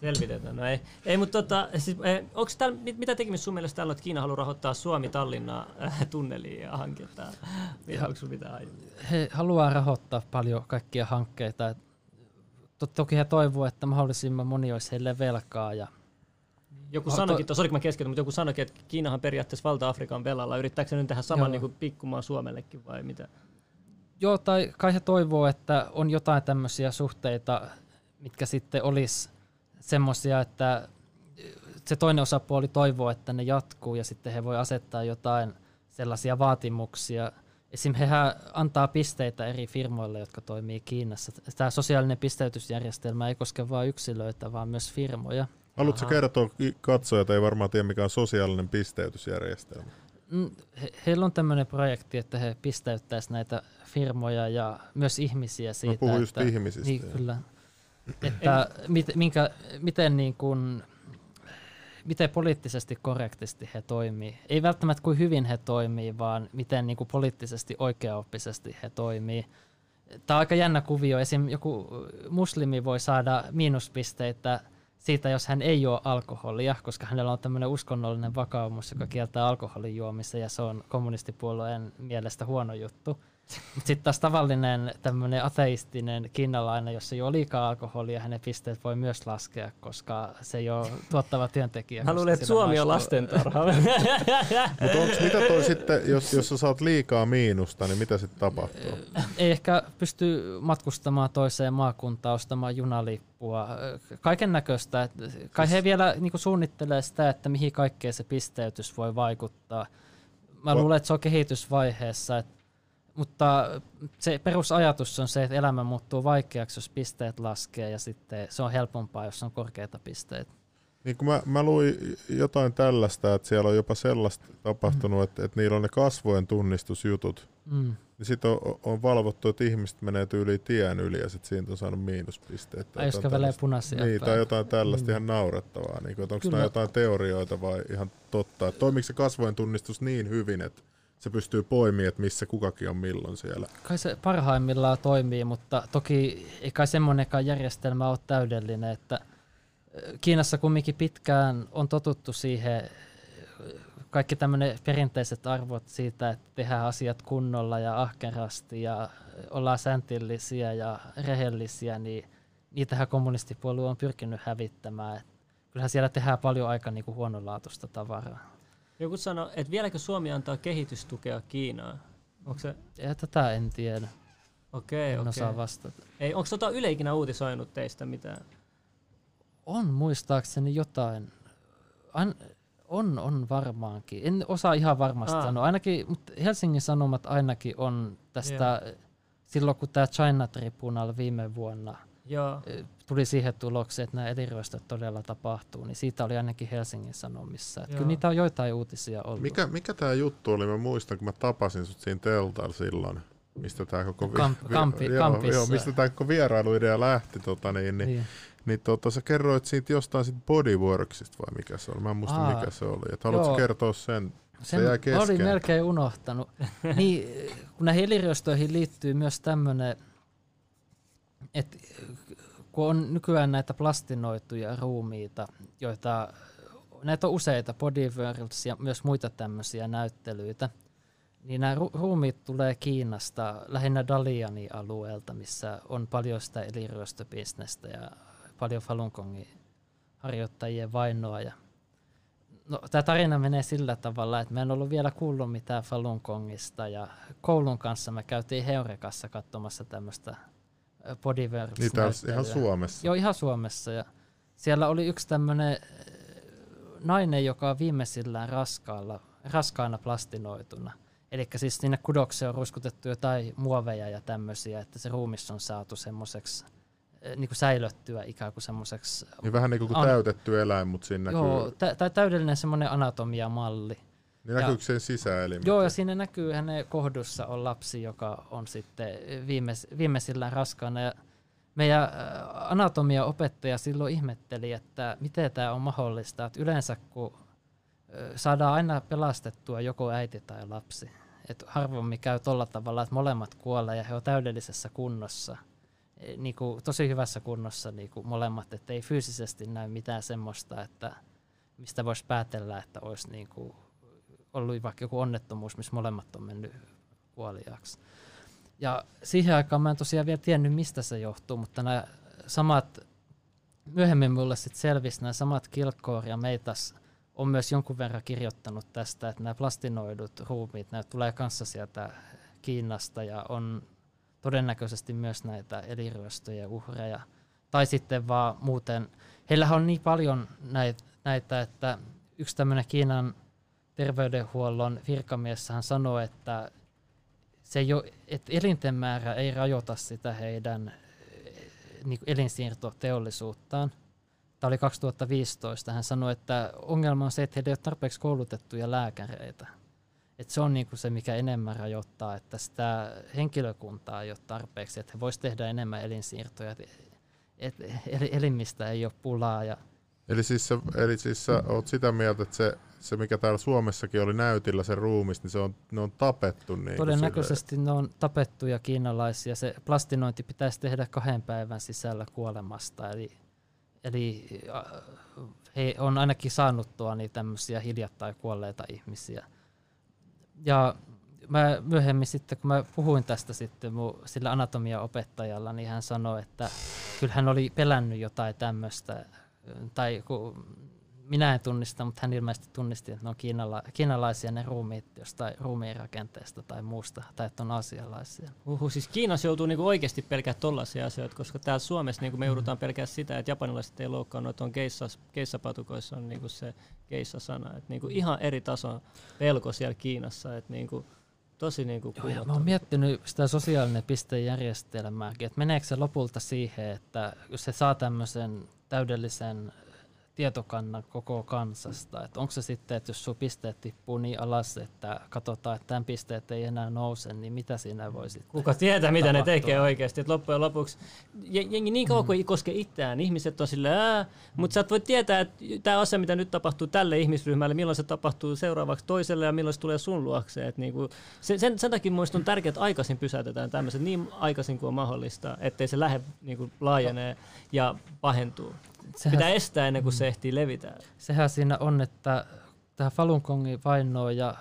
Selvitetään. No ei, ei mutta tota, siis, eh, onko täällä, mit, mitä tekemistä sun mielestä täällä, että Kiina haluaa rahoittaa Suomi-Tallinna äh, tunneliin ja hanketta? Onko mitään He haluaa rahoittaa paljon kaikkia hankkeita. To, toki he toivoo, että mahdollisimman moni olisi heille velkaa ja joku no, sanoikin, to... mä keskeytän, mutta joku sanoikin, että Kiinahan periaatteessa Valta-Afrikan velalla. Yrittääkö se nyt tehdä saman niin kuin pikkumaan Suomellekin vai mitä? Joo, tai kai he toivoo, että on jotain tämmöisiä suhteita, mitkä sitten olisi semmoisia, että se toinen osapuoli toivoo, että ne jatkuu ja sitten he voi asettaa jotain sellaisia vaatimuksia. Esim. he antaa pisteitä eri firmoille, jotka toimii Kiinassa. Tämä sosiaalinen pisteytysjärjestelmä ei koske vain yksilöitä, vaan myös firmoja. Haluatko kertoa katsojat, ei varmaan tiedä mikä on sosiaalinen pisteytysjärjestelmä? Mm, he, heillä on tämmöinen projekti, että he pisteyttäisivät näitä firmoja ja myös ihmisiä siitä. Mä puhun just että, ihmisistä. Niin, kyllä että mit, minkä, miten, niin kuin, miten poliittisesti korrektisti he toimii. Ei välttämättä kuin hyvin he toimii, vaan miten niin kuin poliittisesti oikeaoppisesti he toimii. Tämä on aika jännä kuvio. Esim. joku muslimi voi saada miinuspisteitä siitä, jos hän ei juo alkoholia, koska hänellä on tämmöinen uskonnollinen vakaumus, joka kieltää alkoholin juomisen, ja se on kommunistipuolueen mielestä huono juttu. Sitten taas tavallinen tämmöinen ateistinen kiinalainen, jos ei ole liikaa alkoholia, hänen pisteet voi myös laskea, koska se ei ole tuottava työntekijä. Mä luulen, että Suomi on lastentarha. Mutta mitä toi sitten, jos, jos sä saat liikaa miinusta, niin mitä sitten tapahtuu? Ei ehkä pysty matkustamaan toiseen maakuntaan, ostamaan junalippua, kaiken näköistä. Kai he vielä niin suunnittelee sitä, että mihin kaikkeen se pisteytys voi vaikuttaa. Mä luulen, että se on kehitysvaiheessa, että mutta se perusajatus on se, että elämä muuttuu vaikeaksi, jos pisteet laskee ja sitten se on helpompaa, jos on korkeita pisteitä. Niin kun mä, mä luin jotain tällaista, että siellä on jopa sellaista tapahtunut, mm. että, että niillä on ne kasvojen tunnistusjutut. Mm. Niin sitten on, on, valvottu, että ihmiset menee yli tien yli ja sitten siitä on saanut miinuspisteet. Tai jos kävelee punaisia. Niin, tai jotain tällaista mm. ihan naurettavaa. Niin, onko nämä jotain teorioita vai ihan totta? Että toimiko se kasvojen tunnistus niin hyvin, että se pystyy poimimaan, että missä kukakin on milloin siellä. Kai se parhaimmillaan toimii, mutta toki ei kai semmoinenkaan järjestelmä ole täydellinen, että Kiinassa kumminkin pitkään on totuttu siihen, kaikki tämmöinen perinteiset arvot siitä, että tehdään asiat kunnolla ja ahkerasti ja ollaan säntillisiä ja rehellisiä, niin niitähän kommunistipuolue on pyrkinyt hävittämään. kyllähän siellä tehdään paljon aika niin kuin huonolaatuista tavaraa. Joku sanoi, että vieläkö Suomi antaa kehitystukea Kiinaan? Onko se... Ja tätä en tiedä. Okei, en okei. osaa vastata. Ei, onko tota Yle ikinä uutisoinut teistä mitään? On muistaakseni jotain. An, on, on varmaankin. En osaa ihan varmasti ah. sanoa. Ainakin, mutta Helsingin Sanomat ainakin on tästä, yeah. silloin kun tämä China Tribunal viime vuonna – Joo. tuli siihen tulokseen, että nämä eliryöstöt todella tapahtuu, niin siitä oli ainakin Helsingin Sanomissa. Että kyllä niitä on joitain uutisia ollut. Mikä, mikä tämä juttu oli? Mä muistan, kun mä tapasin sut siinä teltalla silloin, mistä tämä koko, vi- Kamp, kampi, vi- joo, joo, mistä tää koko vierailuidea lähti. Tota, niin, niin, niin. niin tota, sä kerroit siitä jostain siitä Bodyworksista vai mikä se oli? Mä en muista Aa, mikä se oli. Et haluatko joo. kertoa sen? Sen se jäi kesken. olin melkein unohtanut. niin, kun näihin eliryöstöihin liittyy myös tämmöinen että kun on nykyään näitä plastinoituja ruumiita, joita näitä on useita, Body Worlds ja myös muita tämmöisiä näyttelyitä, niin nämä ru- ruumiit tulee Kiinasta, lähinnä Daliani alueelta, missä on paljon sitä eliryöstöbisnestä ja paljon Falun Gongin harjoittajien vainoa. Ja no, tämä tarina menee sillä tavalla, että mä en ollut vielä kuullut mitään Falun Gongista ja koulun kanssa me käytiin Heurekassa katsomassa tämmöistä bodyworks Niitä ihan Suomessa? Joo, ihan Suomessa. Ja siellä oli yksi tämmöinen nainen, joka on viimeisillään raskaalla, raskaana plastinoituna. Eli siis sinne kudokseen on ruiskutettu jotain muoveja ja tämmöisiä, että se ruumis on saatu semmoiseksi Eh, niin kuin säilöttyä ikään kuin semmoiseksi... Niin vähän niin kuin an... täytetty eläin, mutta siinä Joo, näkyy... tai täydellinen semmoinen anatomiamalli. Niin näkyykö sen sisäelimet? Joo, ja siinä näkyy hänen kohdussa on lapsi, joka on sitten viimeis, viimeisillään raskaana. Ja meidän äh, anatomia-opettaja silloin ihmetteli, että miten tämä on mahdollista, että yleensä kun äh, saadaan aina pelastettua joko äiti tai lapsi, että harvemmin käy tuolla tavalla, että molemmat kuolee ja he ovat täydellisessä kunnossa – Eh, niin kuin, tosi hyvässä kunnossa niin kuin molemmat, että ei fyysisesti näy mitään semmoista, että mistä voisi päätellä, että olisi niin kuin ollut vaikka joku onnettomuus, missä molemmat on mennyt kuoliaaksi. Ja siihen aikaan mä en tosiaan vielä tiennyt, mistä se johtuu, mutta nämä samat, myöhemmin mulle sitten selvisi, nämä samat Kilkoor ja Meitas on myös jonkun verran kirjoittanut tästä, että nämä plastinoidut ruumiit, nämä tulee kanssa sieltä Kiinasta ja on todennäköisesti myös näitä eliryöstöjä uhreja. Tai sitten vaan muuten, heillähän on niin paljon näitä, että yksi tämmöinen Kiinan terveydenhuollon virkamies hän sanoi, että, se ei ole, että elinten määrä ei rajoita sitä heidän eh, niin elinsiirtoteollisuuttaan. Tämä oli 2015. Hän sanoi, että ongelma on se, että heillä ei ole tarpeeksi koulutettuja lääkäreitä. Et se on niinku se, mikä enemmän rajoittaa, että sitä henkilökuntaa ei ole tarpeeksi, että he voisivat tehdä enemmän elinsiirtoja, että et, elimistä ei ole pulaa. Ja eli siis, sä, eli siis sä oot sitä mieltä, että se, se, mikä täällä Suomessakin oli näytillä, se ruumis, niin se on, ne on tapettu? Niin Todennäköisesti ne on tapettuja kiinalaisia. Se plastinointi pitäisi tehdä kahden päivän sisällä kuolemasta. Eli, eli he on ainakin saanut tuo niin tämmöisiä hiljattain kuolleita ihmisiä ja mä myöhemmin sitten, kun mä puhuin tästä sitten mun, sillä anatomiaopettajalla, niin hän sanoi, että kyllä hän oli pelännyt jotain tämmöistä, tai kun minä en tunnista, mutta hän ilmeisesti tunnisti, että ne on kiinala, kiinalaisia ne ruumiit jostain ruumiin rakenteesta tai muusta, tai että on asialaisia. Uhu, siis Kiinassa joutuu niinku oikeasti pelkää tollaisia asioita, koska täällä Suomessa niinku me joudutaan pelkää sitä, että japanilaiset ei loukkaannut, että on keissas, keissapatukoissa on niinku se keissa-sana. Et niinku ihan eri tason pelko siellä Kiinassa. Et niinku, tosi niinku Joo, mä oon miettinyt sitä sosiaalinen pistejärjestelmääkin, että meneekö se lopulta siihen, että jos se saa tämmöisen täydellisen tietokannan koko kansasta. Että onko se sitten, että jos sun pisteet tippuu niin alas, että katsotaan, että tämän pisteet ei enää nouse, niin mitä siinä voi sitten Kuka tietää, mitä tapahtua? ne tekee oikeasti. Että loppujen lopuksi, jengi niin kauan kuin ei koske itseään, ihmiset on sillä, mutta sä et voi tietää, että tämä asia, mitä nyt tapahtuu tälle ihmisryhmälle, milloin se tapahtuu seuraavaksi toiselle ja milloin se tulee sun luokseen. Että niinku, sen, sen, sen takia mielestäni on tärkeää, että aikaisin pysäytetään tämmöiset niin aikaisin kuin on mahdollista, ettei se lähde niinku, laajenee ja pahentuu sehän, pitää estää ennen kuin se ehtii levitä. Sehän siinä on, että tähän Falun Gongin vainoon ja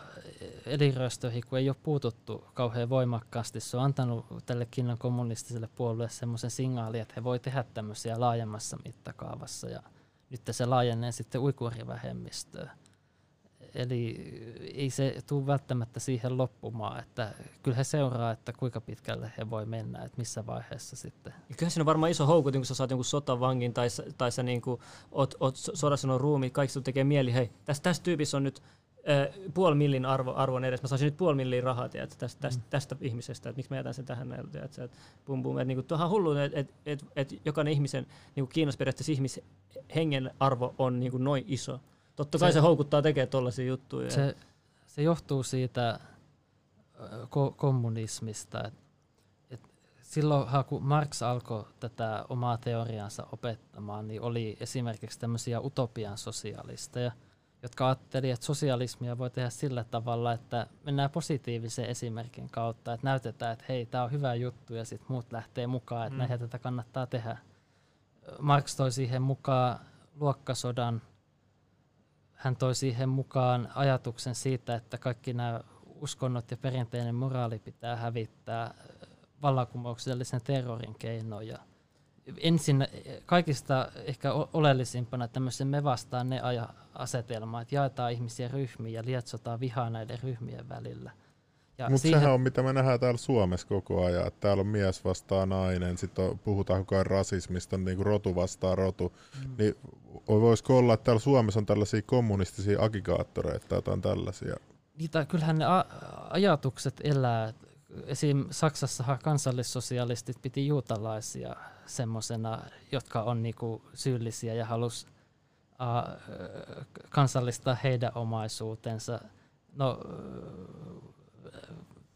eliröstöihin, kun ei ole puututtu kauhean voimakkaasti, se on antanut tälle Kiinan kommunistiselle puolueelle semmoisen signaalin, että he voi tehdä tämmöisiä laajemmassa mittakaavassa ja nyt se laajenee sitten uikuurivähemmistöön. Eli ei se tule välttämättä siihen loppumaan, että kyllä he seuraa, että kuinka pitkälle he voi mennä, että missä vaiheessa sitten. Ja kyllä siinä on varmaan iso houkutin, kun sä saat jonkun sotavangin tai, tai sä niin kuin oot, oot sodassa on ruumi, kaikki tekee mieli, hei, tässä, tässä tyypissä on nyt äh, puoli millin arvo, arvon edes, mä saisin nyt puoli milliä rahaa tiedät, tästä, tästä, mm. tästä ihmisestä, että miksi mä jätän sen tähän näin, että bum bum, että niinku, tuohan hullu, että et, et, et jokainen ihmisen, niin kuin Kiinassa periaatteessa ihmishengen arvo on niin kuin noin iso. Totta kai se, se houkuttaa tekemään tuollaisia juttuja. Se, se johtuu siitä ko- kommunismista. Et, et silloin kun Marx alkoi tätä omaa teoriansa opettamaan, niin oli esimerkiksi tämmöisiä utopian sosialisteja, jotka ajatteli, että sosialismia voi tehdä sillä tavalla, että mennään positiivisen esimerkin kautta, että näytetään, että hei, tämä on hyvä juttu ja sitten muut lähtee mukaan, että mm. näinhän tätä kannattaa tehdä. Marx toi siihen mukaan luokkasodan, hän toi siihen mukaan ajatuksen siitä, että kaikki nämä uskonnot ja perinteinen moraali pitää hävittää vallankumouksellisen terrorin keinoin. Ja ensin kaikista ehkä oleellisimpana tämmöisen me vastaan ne asetelma, että jaetaan ihmisiä ryhmiin ja lietsotaan vihaa näiden ryhmien välillä. Mutta siihen... sehän on mitä me nähdään täällä Suomessa koko ajan, että täällä on mies vastaan nainen, sitten puhutaan koko ajan rasismista, niin kuin rotu vastaan rotu. Mm. Niin voisiko olla, että täällä Suomessa on tällaisia kommunistisia agitaattoreita tai jotain tällaisia? Niitä, kyllähän ne a- ajatukset elää. Esim. Saksassahan kansallissosialistit piti juutalaisia semmoisena, jotka on niinku syyllisiä ja halus uh, kansallistaa heidän omaisuutensa. No,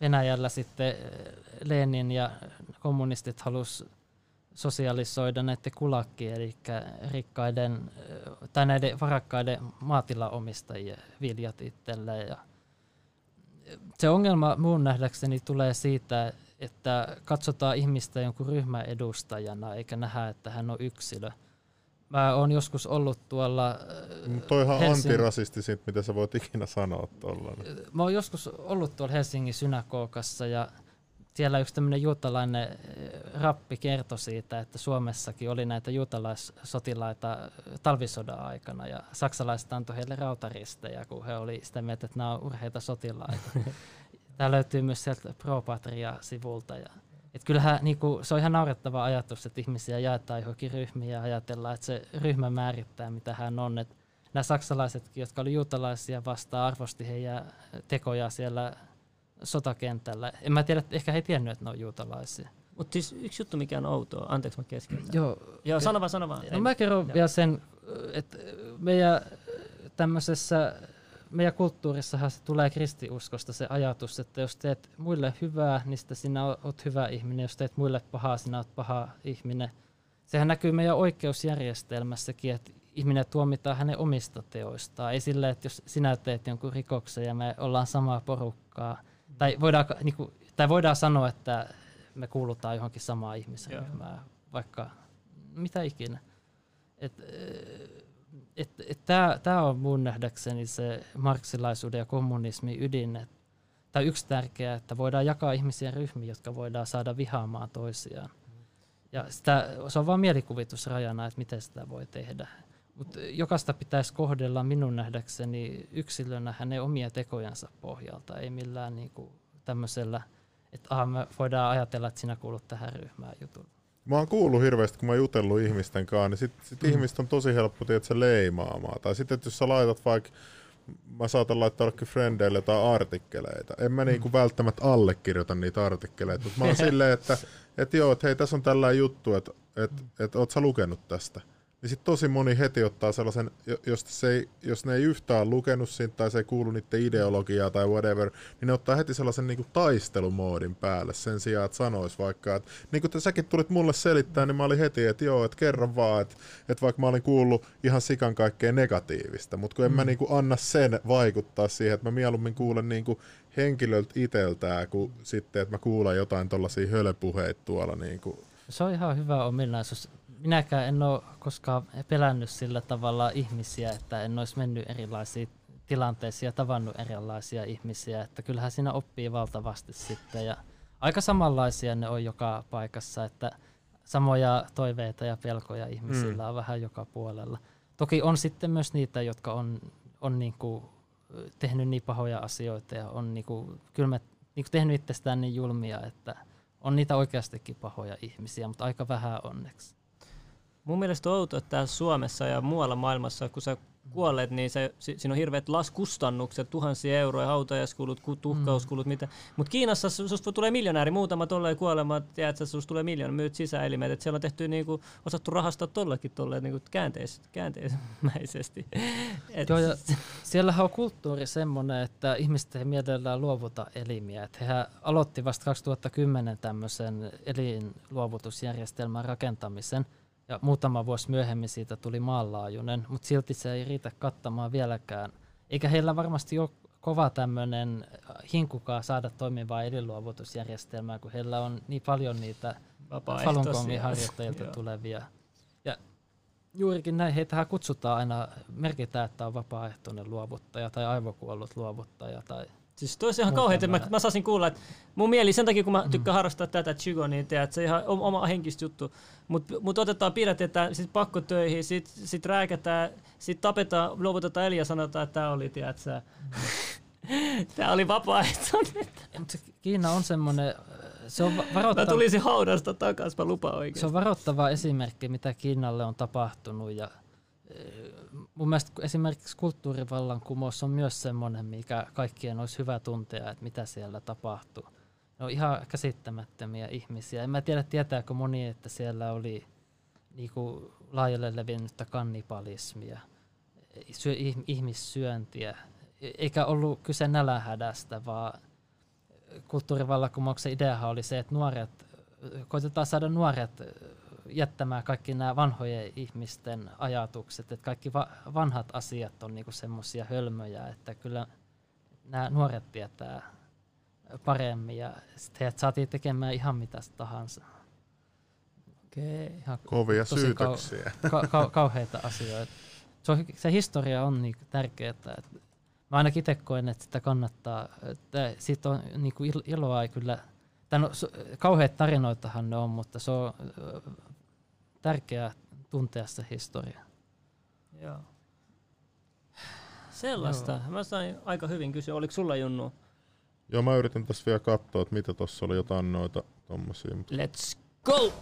Venäjällä sitten Lenin ja kommunistit halus sosialisoida näiden kulakkien, eli rikkaiden tai näiden varakkaiden maatilaomistajien viljat itselleen. Ja se ongelma muun nähdäkseni tulee siitä, että katsotaan ihmistä jonkun ryhmän edustajana, eikä nähdä, että hän on yksilö. Mä oon joskus ollut tuolla äh, Toihan Helsing... antirasisti siitä, mitä sä voit ikinä sanoa tuolla. Mä oon joskus ollut tuolla Helsingin synagogassa ja siellä yksi tämmöinen juutalainen äh, rappi kertoi siitä, että Suomessakin oli näitä juutalaissotilaita talvisodan aikana ja saksalaiset antoi heille rautaristejä, kun he oli sitä mieltä, että nämä on urheita sotilaita. Tämä löytyy myös sieltä Pro Patria-sivulta. Ja, et kyllähän niin kuin, se on ihan naurettava ajatus, että ihmisiä jaetaan johonkin ryhmiin ja ajatellaan, että se ryhmä määrittää, mitä hän on. Et nämä saksalaisetkin, jotka olivat juutalaisia vastaan, arvosti heidän tekoja siellä sotakentällä. En mä tiedä, ehkä he tiennyt, että ne on juutalaisia. Mutta siis yksi juttu, mikä on outoa, anteeksi mä keskeytän. Joo. Joo, sano vaan, sano vaan. No mä kerron vielä sen, että meidän tämmöisessä meidän kulttuurissahan se tulee kristiuskosta se ajatus, että jos teet muille hyvää, niin sinä olet hyvä ihminen. Jos teet muille pahaa, sinä olet paha ihminen. Sehän näkyy meidän oikeusjärjestelmässäkin, että ihminen tuomitaan hänen omista teoistaan. Ei sille, että jos sinä teet jonkun rikoksen ja me ollaan samaa porukkaa. Tai voidaan, niin kuin, tai voidaan sanoa, että me kuulutaan johonkin samaan ihmisryhmään, vaikka mitä ikinä. Et, että et tämä on mun nähdäkseni se marksilaisuuden ja kommunismin ydin, et, tai yksi tärkeä, että voidaan jakaa ihmisiä ryhmiin, jotka voidaan saada vihaamaan toisiaan. Ja sitä, se on vain mielikuvitusrajana, että miten sitä voi tehdä. Mutta jokaista pitäisi kohdella minun nähdäkseni yksilönä hänen omia tekojansa pohjalta, ei millään niinku tämmöisellä, että aha, me voidaan ajatella, että sinä kuulut tähän ryhmään jutulla. Mä oon kuullut hirveästi, kun mä oon jutellut ihmisten kanssa, niin sit, sit mm. ihmiset on tosi helppo tietysti leimaamaan. Tai sitten, että jos sä laitat vaikka, mä saatan laittaa jollekin frendeille jotain artikkeleita. En mä niinku mm. välttämättä allekirjoita niitä artikkeleita, mutta mä oon silleen, että et joo, että hei, tässä on tällainen juttu, että et, et, oot sä lukenut tästä niin sitten tosi moni heti ottaa sellaisen, jos, se ei, jos ne ei yhtään lukenut siitä tai se ei kuulu niiden ideologiaa tai whatever, niin ne ottaa heti sellaisen niin kuin taistelumoodin päälle sen sijaan, että sanois vaikka, että niin kuin säkin tulit mulle selittää, niin mä olin heti, että joo, että kerran vaan, että, että vaikka mä olin kuullut ihan sikan kaikkea negatiivista, mutta kun en mm. mä niin kuin anna sen vaikuttaa siihen, että mä mieluummin kuulen niin kuin henkilöltä itseltään, kuin sitten, että mä kuulen jotain tollaisia hölöpuheita tuolla niin kuin se on ihan hyvä ominaisuus minäkään en ole koskaan pelännyt sillä tavalla ihmisiä, että en olisi mennyt erilaisiin tilanteisiin ja tavannut erilaisia ihmisiä, että kyllähän siinä oppii valtavasti sitten ja aika samanlaisia ne on joka paikassa, että samoja toiveita ja pelkoja ihmisillä mm. on vähän joka puolella. Toki on sitten myös niitä, jotka on, on niinku tehnyt niin pahoja asioita ja on niinku kylmät, niinku tehnyt itsestään niin julmia, että on niitä oikeastikin pahoja ihmisiä, mutta aika vähän onneksi. Mun mielestä on outoa, että täällä Suomessa ja muualla maailmassa, kun sä kuollet, niin se, siinä on hirveät laskustannukset, tuhansia euroja, hautajaiskulut, tuhkauskulut, mm. mitä. Mutta Kiinassa susta tulee miljonääri, muutama tolleen kuolema, tiedät, että susta tulee miljoona, myyt sisäelimet, että siellä on tehty niinku, osattu rahastaa tollekin tolleen niinku käänteis, käänteismäisesti. Et... Joo, ja siellähän on kulttuuri semmoinen, että ihmiset ei mielellään luovuta elimiä. Et hehän aloitti vasta 2010 tämmöisen elinluovutusjärjestelmän rakentamisen, ja muutama vuosi myöhemmin siitä tuli maanlaajuinen, mutta silti se ei riitä kattamaan vieläkään. Eikä heillä varmasti ole kova tämmöinen hinkukaa saada toimivaa elinluovutusjärjestelmää, kun heillä on niin paljon niitä Falun harjoittajilta tulevia. Ja juurikin näin, heitähän kutsutaan aina, merkitään, että on vapaaehtoinen luovuttaja tai aivokuollut luovuttaja tai Siis toisi ihan kauhean, että mä, mä saisin kuulla, että mun mieli sen takia, kun mä tykkään mm. harrastaa tätä chigo, niin tiedät, se ihan oma henkistä juttu. Mutta mut otetaan pidätetään, sit pakko töihin, sit, sit rääkätään, sit tapetaan, luovutetaan eli ja sanotaan, että tämä oli, tiedät sä, Tämä oli vapaaehtoinen. Mutta Kiina on semmoinen, se on varoittava... Mä tulisin haudasta takaisin, mä lupaan oikein. Se on varoittava esimerkki, mitä Kiinalle on tapahtunut ja mun mielestä esimerkiksi kulttuurivallankumous on myös semmoinen, mikä kaikkien olisi hyvä tuntea, että mitä siellä tapahtuu. Ne on ihan käsittämättömiä ihmisiä. En mä tiedä, tietääkö moni, että siellä oli niinku laajalle levinnyttä kannibalismia, syö, ihmissyöntiä, eikä ollut kyse nälähädästä, vaan kulttuurivallankumouksen ideahan oli se, että nuoret, koitetaan saada nuoret jättämään kaikki nämä vanhojen ihmisten ajatukset, että kaikki va- vanhat asiat on niinku semmoisia hölmöjä, että kyllä nämä nuoret tietää paremmin ja sitten heidät saatiin tekemään ihan mitä tahansa. Okei. Ihan Kovia syytöksiä. Kau- ka- ka- kauheita asioita. Se, on, se historia on niinku tärkeää. Että mä ainakin itse koen, että sitä kannattaa. Että siitä on niinku iloa kyllä. No, kauheat tarinoitahan ne on, mutta se on tärkeää tuntea se historia. Joo. Sellaista. Joo. Mä sain aika hyvin kysyä. Oliko sulla Junnu? Joo, mä yritän tässä vielä katsoa, että mitä tuossa oli jotain noita tommosia. Let's go!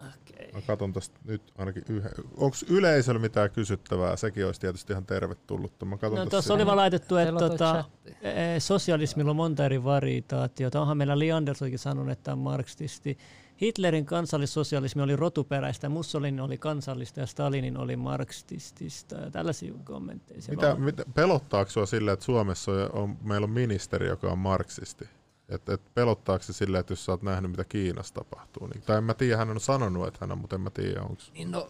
Okay. Mä katson tästä nyt ainakin yhden. Onko yleisöllä mitään kysyttävää? Sekin olisi tietysti ihan tervetullutta. Mä no, tuossa oli vaan laitettu, että tota, e, sosialismilla on monta eri variaatiota. Onhan meillä Li Andersonkin sanonut, että on marxisti. Hitlerin kansallissosialismi oli rotuperäistä, Mussolini oli kansallista ja Stalinin oli marxistista ja tällaisia kommentteja. Mitä, mitä, pelottaako sinua sille, että Suomessa on, on, meillä on ministeri, joka on marxisti? Et, et pelottaako se sille, että jos sä oot nähnyt, mitä Kiinassa tapahtuu? Niin, tai en mä tiedä, hän on sanonut, että hän on, mutta en mä tiedä, onko... Niin no,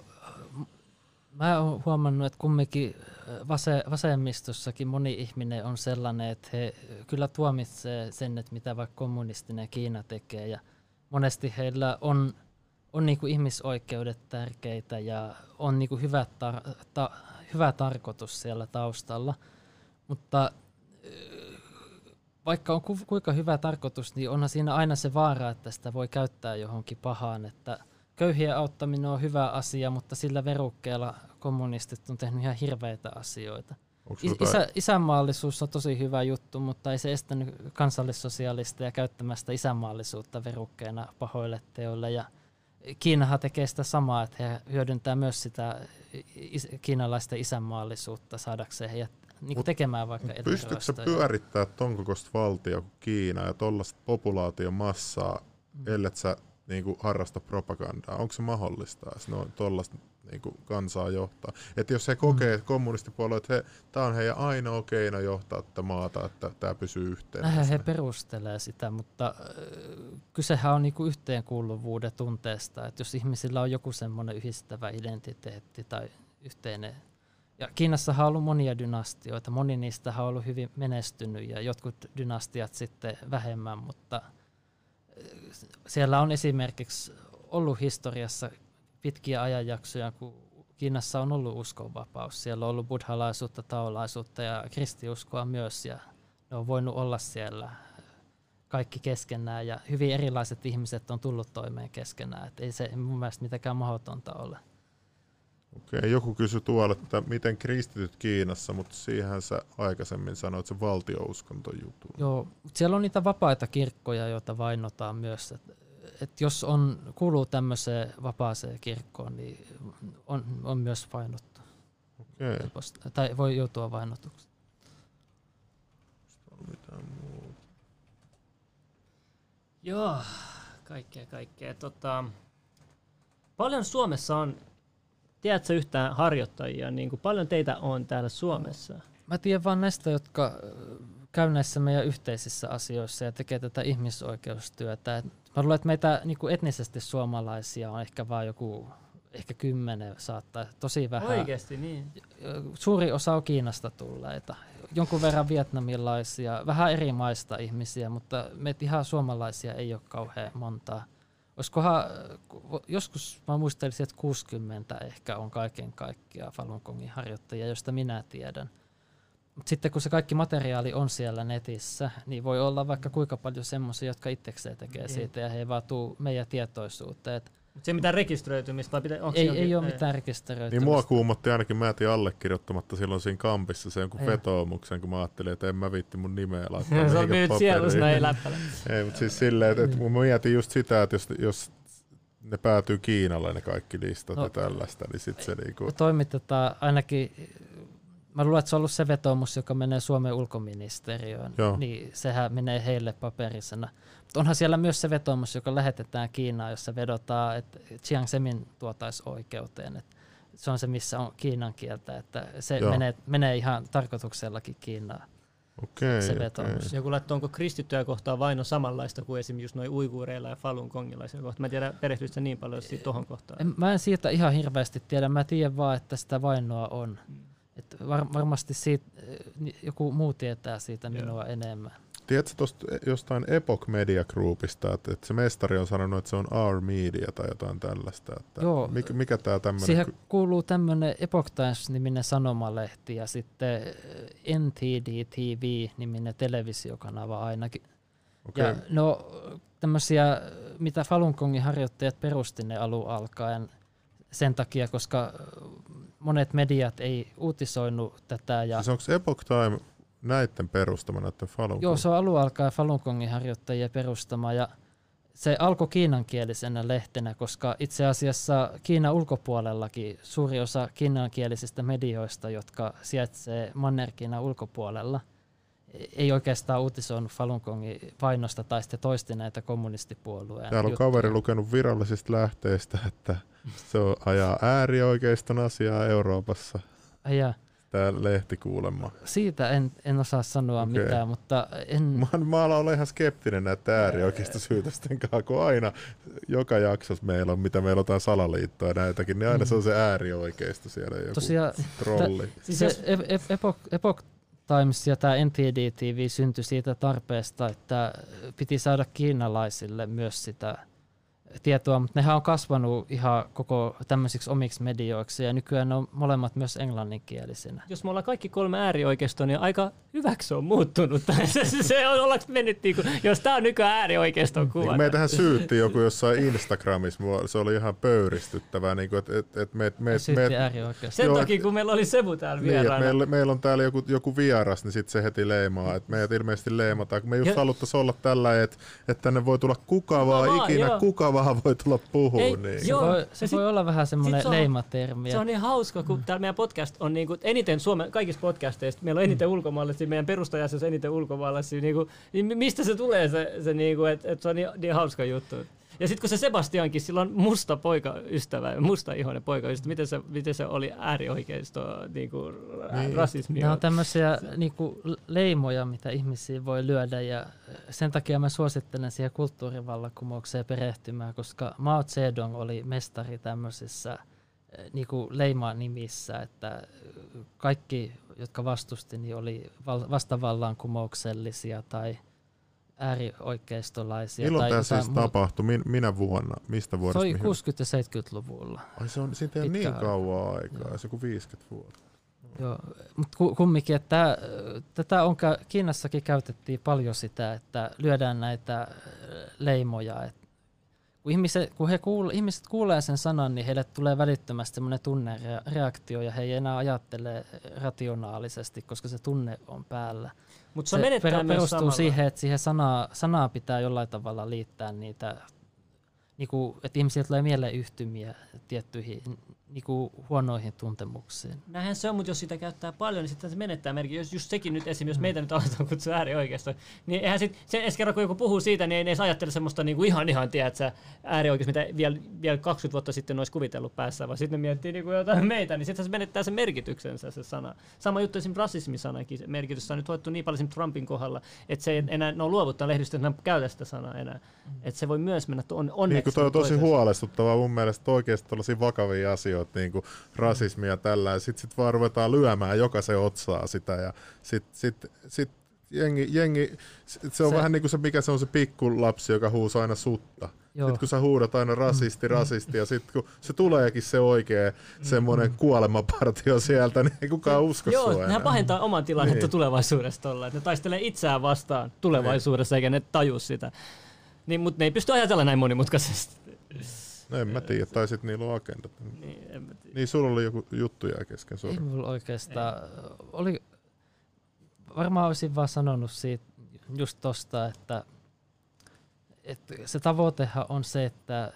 mä oon huomannut, että kumminkin vase, vasemmistossakin moni ihminen on sellainen, että he kyllä tuomitsee sen, että mitä vaikka kommunistinen Kiina tekee ja – monesti heillä on, on niin kuin ihmisoikeudet tärkeitä ja on niin kuin hyvä, tar- ta- hyvä tarkoitus siellä taustalla. Mutta vaikka on ku- kuinka hyvä tarkoitus, niin onhan siinä aina se vaara, että sitä voi käyttää johonkin pahaan. Että köyhien auttaminen on hyvä asia, mutta sillä verukkeella kommunistit on tehnyt ihan hirveitä asioita. Isä, isänmaallisuus on tosi hyvä juttu, mutta ei se estänyt kansallissosialisteja käyttämästä isänmaallisuutta verukkeena pahoille teoille. Ja Kiinahan tekee sitä samaa, että he hyödyntää myös sitä is- kiinalaisten isänmaallisuutta saadakseen heidät niin tekemään vaikka Pystytkö sä pyörittää ton kokoista valtio kuin Kiina ja tuollaista populaation massaa, mm. ellei sä niin kuin harrasta propagandaa? Onko se mahdollista, että no, tuollaista niin kuin kansaa johtaa. Että jos he kokee mm. kommunistipuolue, että tämä on heidän ainoa keino johtaa tätä maata, että tämä pysyy yhteen. Näinhän he perustelee sitä, mutta äh, kysehän on niinku yhteenkuuluvuuden tunteesta, että jos ihmisillä on joku semmoinen yhdistävä identiteetti tai yhteinen ja Kiinassahan on ollut monia dynastioita, moni niistä on ollut hyvin menestynyt ja jotkut dynastiat sitten vähemmän, mutta siellä on esimerkiksi ollut historiassa pitkiä ajanjaksoja, kun Kiinassa on ollut uskonvapaus. Siellä on ollut buddhalaisuutta, taolaisuutta ja kristiuskoa myös, ja ne on voinut olla siellä kaikki keskenään, ja hyvin erilaiset ihmiset on tullut toimeen keskenään. Et ei se mun mielestä mitenkään mahdotonta ole. Okei, joku kysyi tuolla, että miten kristityt Kiinassa, mutta siihen sä aikaisemmin sanoit se valtiouskonto juttu. Joo, siellä on niitä vapaita kirkkoja, joita vainotaan myös. Että että jos on, kuuluu tämmöiseen vapaaseen kirkkoon, niin on, on myös vainottu. Okay. Tai voi joutua vainotuksi. Joo, kaikkea kaikkea. Tota, paljon Suomessa on, tiedätkö yhtään harjoittajia, niin kuin paljon teitä on täällä Suomessa? Mä tiedän vain näistä, jotka käy näissä meidän yhteisissä asioissa ja tekee tätä ihmisoikeustyötä. Mä luulen, että meitä niin kuin etnisesti suomalaisia on ehkä vain joku ehkä kymmenen saattaa, tosi vähän. Oikeasti niin? Suuri osa on Kiinasta tulleita, jonkun verran vietnamilaisia, vähän eri maista ihmisiä, mutta meitä ihan suomalaisia ei ole kauhean montaa. Olisikohan, joskus mä muistelisin, että 60 ehkä on kaiken kaikkiaan Falun Gongin harjoittajia, josta minä tiedän. Mutta sitten kun se kaikki materiaali on siellä netissä, niin voi olla vaikka kuinka paljon semmoisia, jotka itsekseen tekee niin. siitä ja he ei vaan tuu meidän tietoisuuteen. Mutta se ei mitään rekisteröitymistä? Vai pitä, ei, ei ole mitään rekisteröitymistä. Niin mua kuumotti ainakin, mä jätin allekirjoittamatta silloin siinä kampissa sen jonkun vetoomuksen, kun mä ajattelin, että en mä vitti mun nimeä laittaa. se on nyt siellä, ei läppällä. ei, mutta siis silleen, että, että mä mietin just sitä, että jos, jos ne päätyy Kiinalle ne kaikki listat no, ja tällaista, niin sitten se niinku... Toimitetaan ainakin Mä luulen, että se on ollut se vetoomus, joka menee Suomen ulkoministeriöön, Joo. niin sehän menee heille paperisena. Mutta onhan siellä myös se vetoomus, joka lähetetään Kiinaan, jossa vedotaan, että Chiang Semin tuotaisi oikeuteen. Että se on se, missä on kiinan kieltä, että se menee, menee ihan tarkoituksellakin Kiinaan. Okei, se vetoomus. Okay. Joku laittoi, onko kristittyjä kohtaan vaino samanlaista kuin esimerkiksi just noin uiguureilla ja Falun kongilaisilla kohtaan. Mä en tiedä, perehtyykö niin paljon tuohon kohtaan. En, mä en siitä ihan hirveästi tiedä. Mä tiedän vaan, että sitä vainoa on. Mm. Var, varmasti siitä, joku muu tietää siitä minua Joo. enemmän. Tiedätkö tuosta jostain Epoch Media Groupista, että, että se mestari on sanonut, että se on Our Media tai jotain tällaista. Että Joo, mikä, mikä tämä tämmöinen... Siihen kuuluu tämmöinen Epoch Times-niminen sanomalehti ja sitten NTD TV-niminen televisiokanava ainakin. Okay. Ja no tämmöisiä, mitä Falun Gongin harjoittajat perusti ne alun alkaen sen takia, koska monet mediat ei uutisoinut tätä. Ja siis onko Epoch Time näiden perustama, näiden Falun Joo, se on alun alkaen Falun Gongin harjoittajien perustama ja se alkoi kiinankielisenä lehtenä, koska itse asiassa Kiinan ulkopuolellakin suuri osa kiinankielisistä medioista, jotka sijaitsee Manner-Kiinan ulkopuolella, ei oikeastaan uutisoinut Falun Gongin painosta tai sitten toisti näitä kommunistipuolueen Täällä on juttuja. kaveri lukenut virallisista lähteistä, että se on ajaa äärioikeiston asiaa Euroopassa. Ja. Tämä lehti kuulemma. Siitä en, en osaa sanoa okay. mitään, mutta en... Mä, mä olen ihan skeptinen näitä äärioikeistosyytösten kanssa, kun aina joka jaksossa meillä on, mitä meillä on jotain salaliittoa ja näitäkin, niin aina mm. se on se äärioikeisto siellä joku Tosiaan, trolli. T- siis se Epoch, Epoch Times ja tämä NTD TV syntyi siitä tarpeesta, että piti saada kiinalaisille myös sitä tietoa, mutta nehän on kasvanut ihan koko tämmöisiksi omiksi medioiksi ja nykyään ne on molemmat myös englanninkielisinä. Jos me ollaan kaikki kolme äärioikeistoa, niin aika hyväksi on muuttunut. se, se on, ollaanko mennyt, niin kuin, jos tämä on nykyään äärioikeiston kuva. Niin, meitähän syytti joku jossain Instagramissa, se oli ihan pöyristyttävää. Niin kuin, et, et, et me, me, me, Sen joo, takia, kun meillä oli Sebu täällä vieraana. Niin, meillä, meillä on täällä joku, joku vieras, niin sitten se heti leimaa, että meidät ilmeisesti leimataan. Kun me just haluttaisiin olla tällä, että, että tänne voi tulla kuka vaan, no, ikinä joo. kuka vaan vähän voi tulla puhua. Ei, niin. Joo, se voi, se sit, voi olla vähän semmoinen se leimatermi. Se on niin hauska, kun täällä meidän podcast on niin kuin, eniten Suomen, kaikista podcasteista, meillä on eniten mm. ulkomaalaisia, meidän perustajassa on eniten ulkomaalaisia. Niin kuin, niin mistä se tulee se, se niin kuin, että, että se on niin, niin hauska juttu? Ja sitten kun se Sebastiankin, sillä on musta poikaystävä, musta ihoinen poikaystävä, miten se, miten se oli äärioikeisto niin kuin niin. rasismia? Nämä on tämmöisiä niin kuin leimoja, mitä ihmisiä voi lyödä ja sen takia mä suosittelen siihen kulttuurivallankumoukseen perehtymään, koska Mao Zedong oli mestari tämmöisissä niin kuin leima-nimissä, että kaikki, jotka vastusti, niin oli vastavallankumouksellisia tai – äärioikeistolaisia. Milloin tämä siis mu- tapahtui? Min, minä vuonna? Mistä vuodesta? Se oli 60- ja 70-luvulla. Ai se on, siitä ei niin kauan aikaa, Joo. se kuin 50 vuotta. Joo, mutta kumminkin, että tätä on, Kiinassakin käytettiin paljon sitä, että lyödään näitä leimoja. Et kun, ihmiset, kun he kuule, ihmiset kuulee sen sanan, niin heille tulee välittömästi semmoinen tunnereaktio ja he ei enää ajattele rationaalisesti, koska se tunne on päällä. Mutta se, se per, perustuu siihen, että siihen sanaa, sanaa pitää jollain tavalla liittää niitä, niinku, että ihmisille tulee mieleen yhtymiä tiettyihin niin kuin huonoihin tuntemuksiin. Näinhän se on, mutta jos sitä käyttää paljon, niin sitten se menettää merkki. Jos just sekin nyt esimerkiksi, jos meitä nyt aletaan kutsua äärioikeisto, niin eihän sit, se edes kerran kun joku puhuu siitä, niin ei edes ajattele semmoista niin kuin ihan ihan, tiedätkö, äärioikeus, mitä vielä, vielä 20 vuotta sitten olisi kuvitellut päässä, vaan sitten ne miettii niin kuin jotain meitä, niin sitten se menettää sen merkityksensä se sana. Sama juttu esimerkiksi rasismisanakin, merkitys on nyt hoettu niin paljon Trumpin kohdalla, että se ei enää, ne on luovuttaa lehdistä, että ne käytä sitä sanaa enää. Että se voi myös mennä on, onneksi. Niin toi on tosi huolestuttavaa mun mielestä oikeasti tällaisia vakavia asioita, niin kuin rasismia ja tällä, ja sitten sit vaan ruvetaan lyömään jokaisen otsaa sitä, ja sitten sit, sit jengi, jengi se on se, vähän niin kuin se, mikä se on se pikkulapsi, joka huusaa aina sutta. Sitten kun sä huudat aina rasisti, rasisti, ja sitten kun se tuleekin se oikea semmoinen mm. kuolemapartio sieltä, niin ei kukaan usko Joo, sua nehän pahentaa oman tilannetta niin. tulevaisuudessa tolla. Ne taistelee itseään vastaan tulevaisuudessa, niin. eikä ne taju sitä. Niin, mutta ne ei pysty ajatella näin monimutkaisesti. No en mä tiedä, tai sitten niillä on agendat. Niin, en mä tiedä. niin sulla oli joku juttu jää kesken, sorry. Ei mulla oikeastaan, oli, varmaan olisin vaan sanonut siitä just tosta, että, että se tavoitehan on se, että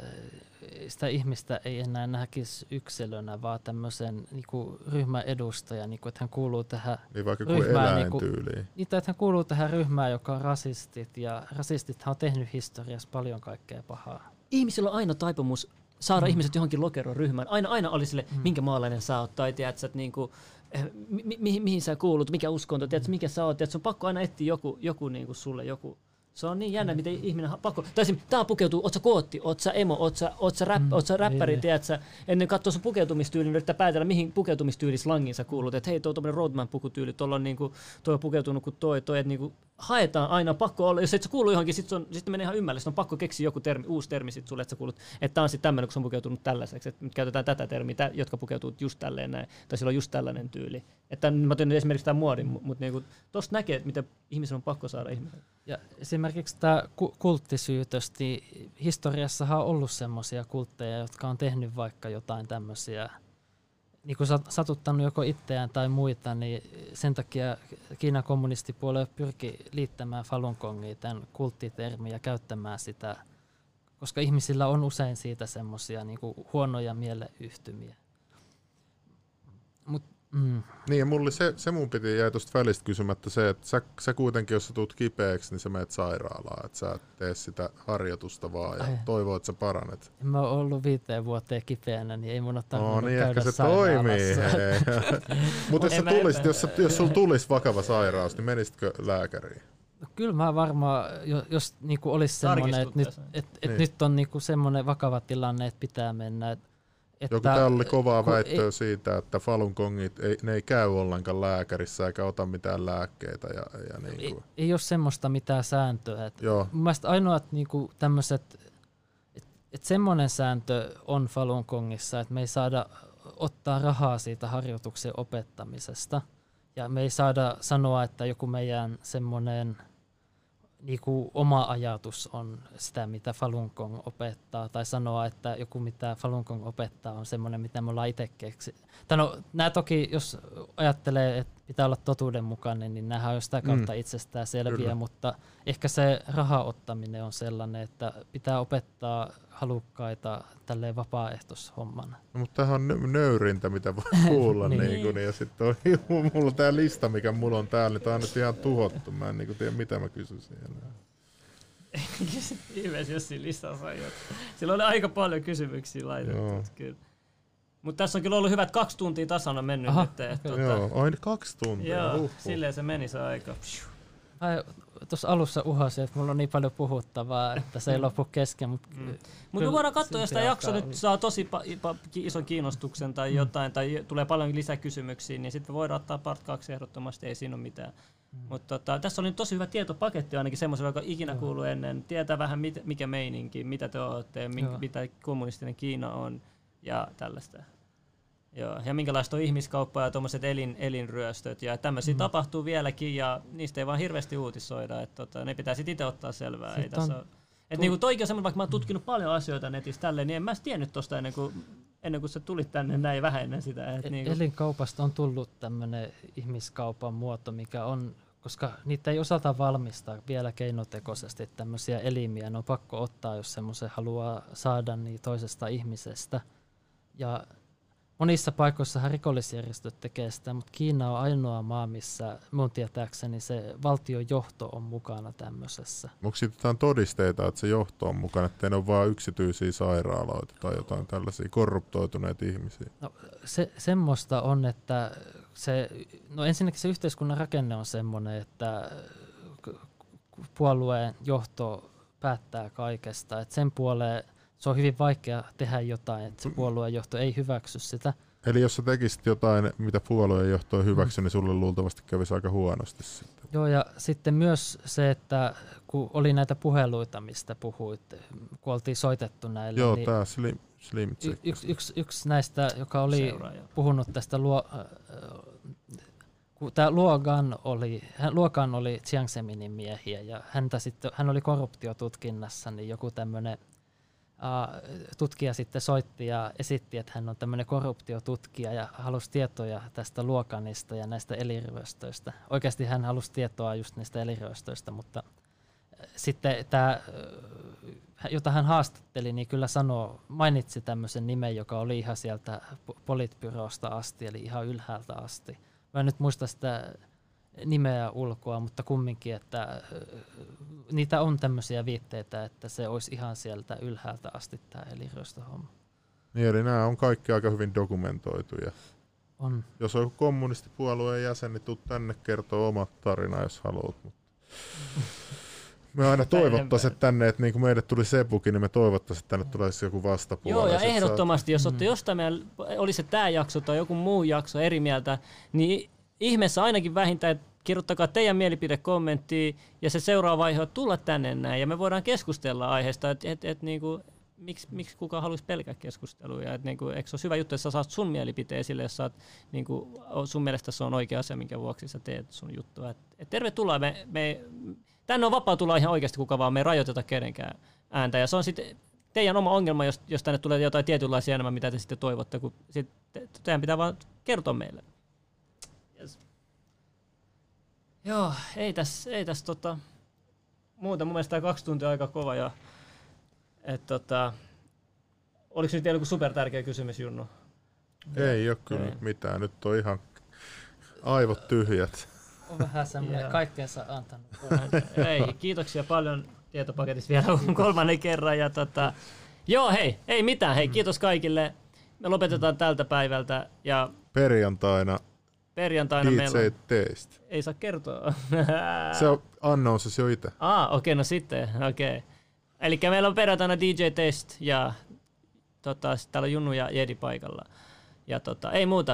sitä ihmistä ei enää näkisi yksilönä, vaan tämmöisen niin ryhmän edustaja, niin kuin, että hän kuuluu tähän niin vaikka ryhmään. Niin kuin, niin, että hän kuuluu tähän ryhmään, joka on rasistit, ja rasistit on tehnyt historiassa paljon kaikkea pahaa. Ihmisillä on aina taipumus saada mm. ihmiset johonkin lokeron ryhmään. Aina, aina oli sille, mm. minkä maalainen sä oot, tai tiedät, että niin kuin, eh, mi- mi- mihin sä kuulut, mikä uskonto, tiedät, mikä sä oot. Tiedät, se on pakko aina etsiä joku, joku niin kuin sulle, joku, se on niin jännä, miten ihminen pakko... Tai esimerkiksi, tää pukeutuu, oot sä kootti, oot sä emo, oot sä, oot sä, rap, mm, oot sä räppäri, niin, tiedätkö? Ennen katsoa sun pukeutumistyyli, niin yrittää päätellä, mihin pukeutumistyylislangin sä kuulut. Että hei, tuo on roadman pukutyyli, tuolla on niinku, toi on pukeutunut kuin toi, toi, että niinku, haetaan aina, pakko olla, jos et sä kuulu johonkin, sitten sit menee ihan ymmärrys, on pakko keksiä joku termi, uusi termi sit sulle, että sä kuulut, että tämä on sitten tämmöinen, kun se on pukeutunut tällaiseksi, että nyt käytetään tätä termiä, jotka pukeutuu just tälleen näin, tai sillä on just tällainen tyyli. Että mä teen esimerkiksi tämän muodin, mutta niinku, tuosta näkee, että miten ihmisen on pakko saada ihmisen. Ja esimerkiksi tämä kulttisyytös, niin historiassahan on ollut semmoisia kultteja, jotka on tehnyt vaikka jotain tämmöisiä niin kuin satuttanut joko itseään tai muita, niin sen takia Kiinan kommunistipuolue pyrki liittämään Falun Gongia tämän kulttitermiä ja käyttämään sitä, koska ihmisillä on usein siitä semmoisia niin huonoja mieleyhtymiä. Mm. Niin, ja mulla se, se mun piti jäi tuosta välistä kysymättä se, että sä, sä kuitenkin, jos sä tulet kipeäksi, niin sä menet sairaalaan, että sä tee sitä harjoitusta vaan ja Ai. toivoo, että sä paranet. En mä oon ollut viiteen vuoteen kipeänä, niin ei mun ole tarvinnut no, niin käydä ehkä se toimii. Mutta jos, tulisit, jos, jos sulla tulisi vakava sairaus, niin menisitkö lääkäriin? No, kyllä mä varmaan, jos, jos niinku olisi semmoinen, että nyt, et, et niin. nyt on niinku semmoinen vakava tilanne, että pitää mennä, että että, Joku täällä oli kovaa väittöä ei, siitä, että Falun Gongit, ei, ne ei käy ollenkaan lääkärissä eikä ota mitään lääkkeitä. Ja, ja niin ei, ei ole semmoista mitään sääntöä. Et Joo. Mun mielestä ainoat niinku tämmöiset, että et semmoinen sääntö on Falun Gongissa, että me ei saada ottaa rahaa siitä harjoituksen opettamisesta. Ja me ei saada sanoa, että joku meidän semmoinen – niinku oma ajatus on sitä, mitä Falun Gong opettaa, tai sanoa, että joku mitä Falun Gong opettaa on semmoinen, mitä me ollaan itse keksi. No, nämä toki, jos ajattelee, että pitää olla totuudenmukainen, niin nämä on sitä kautta mm. itsestään selviä, Kyllä. mutta ehkä se rahaottaminen on sellainen, että pitää opettaa halukkaita tälleen vapaaehtoishommana. No, mutta tämähän on nöyrintä, mitä voi kuulla. niin. Niin niin, ja sitten on, mulla on tämä lista, mikä mulla on täällä, niin tämä on nyt ihan tuhottu. Mä en niin tiedä, mitä mä kysyisin enää. Ihmeessä, jos siinä listassa on Sillä oli aika paljon kysymyksiä laitettu. Kyllä. Mutta tässä on kyllä ollut hyvät kaksi tuntia tasana mennyt Aha, nyt. Että, tuota, joo, aina kaksi tuntia. Joo, uh-huh. silleen se meni se aika. Tuossa alussa uhasin, että mulla on niin paljon puhuttavaa, että se ei lopu kesken. Mutta mm. Mut me voidaan katsoa, jos tämä jakso nyt saa tosi pa- pa- ison kiinnostuksen tai mm. jotain, tai tulee paljon lisäkysymyksiä, niin sitten voidaan ottaa part 2 ehdottomasti, ei siinä ole mitään. Mm. Mutta tota, tässä oli tosi hyvä tietopaketti ainakin semmoisella, joka ikinä kuuluu ennen. Tietää vähän mit, mikä meininki, mitä te olette, minkä, mitä kommunistinen Kiina on ja tällaista. Joo, ja minkälaista on ihmiskauppa ja tuommoiset elin, elinryöstöt ja tämmöisiä mm. tapahtuu vieläkin ja niistä ei vaan hirveästi uutisoida, että tota, ne pitää sitten itse ottaa selvää. ei tässä on, et niinku toikin on semmoinen, vaikka mä oon tutkinut paljon asioita netissä tälleen, niin en mä tiennyt tosta ennen kuin, ennen kuin sä tulit tänne näin vähän ennen sitä. Et e- niinku. Elinkaupasta on tullut tämmöinen ihmiskaupan muoto, mikä on, koska niitä ei osata valmistaa vielä keinotekoisesti tämmöisiä elimiä, ne on pakko ottaa, jos semmoisen haluaa saada niin toisesta ihmisestä. Ja monissa paikoissa rikollisjärjestöt tekee sitä, mutta Kiina on ainoa maa, missä mun tietääkseni se valtion johto on mukana tämmöisessä. Onko siitä todisteita, että se johto on mukana, että ne on vain yksityisiä sairaaloita tai jotain tällaisia korruptoituneita ihmisiä? No, se, semmoista on, että se, no ensinnäkin se yhteiskunnan rakenne on semmoinen, että puolueen johto päättää kaikesta, että sen puoleen se on hyvin vaikea tehdä jotain, että se puolueenjohto ei hyväksy sitä. Eli jos sä tekisit jotain, mitä puolueenjohto ei hyväksy, mm. niin sulle luultavasti kävisi aika huonosti sitten. Joo, ja sitten myös se, että kun oli näitä puheluita, mistä puhuit, kun oltiin soitettu näille. Joo, niin tämä Slim, slim y- yksi, yksi, yksi näistä, joka oli Seuraaja. puhunut tästä luo, äh, kun tämä Luogan oli, hän, Luogan oli Chiang Seminin miehiä ja häntä sitten, hän oli korruptiotutkinnassa, niin joku tämmöinen tutkija sitten soitti ja esitti, että hän on tämmöinen korruptiotutkija ja halusi tietoja tästä luokanista ja näistä eliryöstöistä. Oikeasti hän halusi tietoa just niistä eliryöstöistä, mutta sitten tämä, jota hän haastatteli, niin kyllä sanoo, mainitsi tämmöisen nimen, joka oli ihan sieltä politbyrosta asti, eli ihan ylhäältä asti. Mä en nyt muista sitä nimeä ulkoa, mutta kumminkin, että niitä on tämmöisiä viitteitä, että se olisi ihan sieltä ylhäältä asti tämä eliryöstöhomma. Niin, eli nämä on kaikki aika hyvin dokumentoituja. On. Jos on joku kommunistipuolueen jäsen, niin tuu tänne kertoa oma tarina, jos haluat. Mutta me aina toivottaisiin tänne, että niin kuin meille tuli Sepukin, niin me toivottaisiin, että tänne tulisi joku vastapuoli. Joo, ja ehdottomasti, jos olette mm. jostain meidän, oli se tämä jakso tai joku muu jakso eri mieltä, niin ihmeessä ainakin vähintään, että kirjoittakaa teidän mielipide kommenttiin ja se seuraava vaihe on tulla tänne näin ja me voidaan keskustella aiheesta, että et, et, niinku, miksi, miksi kukaan haluaisi pelkää. Ja, et, niinku, eikö se ole hyvä juttu, että sä saat sun mielipiteen esille, jos saat, niinku, sun mielestä se on oikea asia, minkä vuoksi sä teet sun juttua. Et, et tervetuloa. Me, me, tänne on vapaa tulla ihan oikeasti kuka vaan, me ei rajoiteta kenenkään ääntä. Ja se on sitten teidän oma ongelma, jos, jos tänne tulee jotain tietynlaisia enemmän, mitä te sitten toivotte, kun sit, te, teidän pitää vaan kertoa meille. Joo, ei tässä ei täs, tota, muuta. Mun mielestä tämä kaksi tuntia aika kova. Ja, et, tota, oliko nyt joku super tärkeä kysymys, Junnu? Ei ole kyllä ei. mitään. Nyt on ihan aivot tyhjät. On vähän semmoinen kaikkeensa antanut. ei, kiitoksia paljon tietopaketista vielä kolmannen kerran. Ja tota, joo, hei, ei mitään. Hei, kiitos kaikille. Me lopetetaan tältä päivältä. Ja Perjantaina Perjantaina DJ meillä on... Taste. Ei saa kertoa. se on annous jo itse. Ah, okei, okay, no sitten, okei. Okay. Eli meillä on perjantaina DJ Test ja tota, täällä on Junnu ja Jedi paikalla. Ja tota, ei muuta.